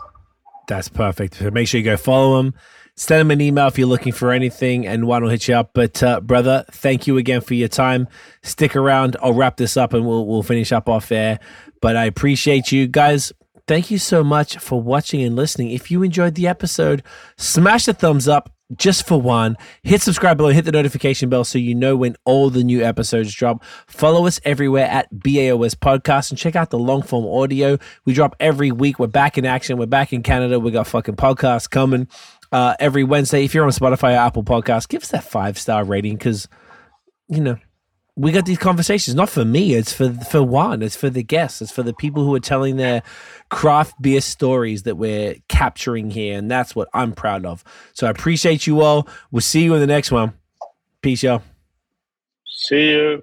That's perfect. So make sure you go follow them. Send them an email if you're looking for anything, and Juan will hit you up. But uh, brother, thank you again for your time. Stick around. I'll wrap this up, and we'll we'll finish up off air. But I appreciate you guys. Thank you so much for watching and listening. If you enjoyed the episode, smash the thumbs up just for Juan. Hit subscribe below, hit the notification bell so you know when all the new episodes drop. Follow us everywhere at BAOS Podcast and check out the long form audio. We drop every week. We're back in action. We're back in Canada. We got fucking podcasts coming uh, every Wednesday. If you're on Spotify or Apple Podcasts, give us that five star rating because, you know, we got these conversations not for me it's for for Juan it's for the guests it's for the people who are telling their craft beer stories that we're capturing here and that's what i'm proud of. So i appreciate you all. We'll see you in the next one. Peace y'all. See you.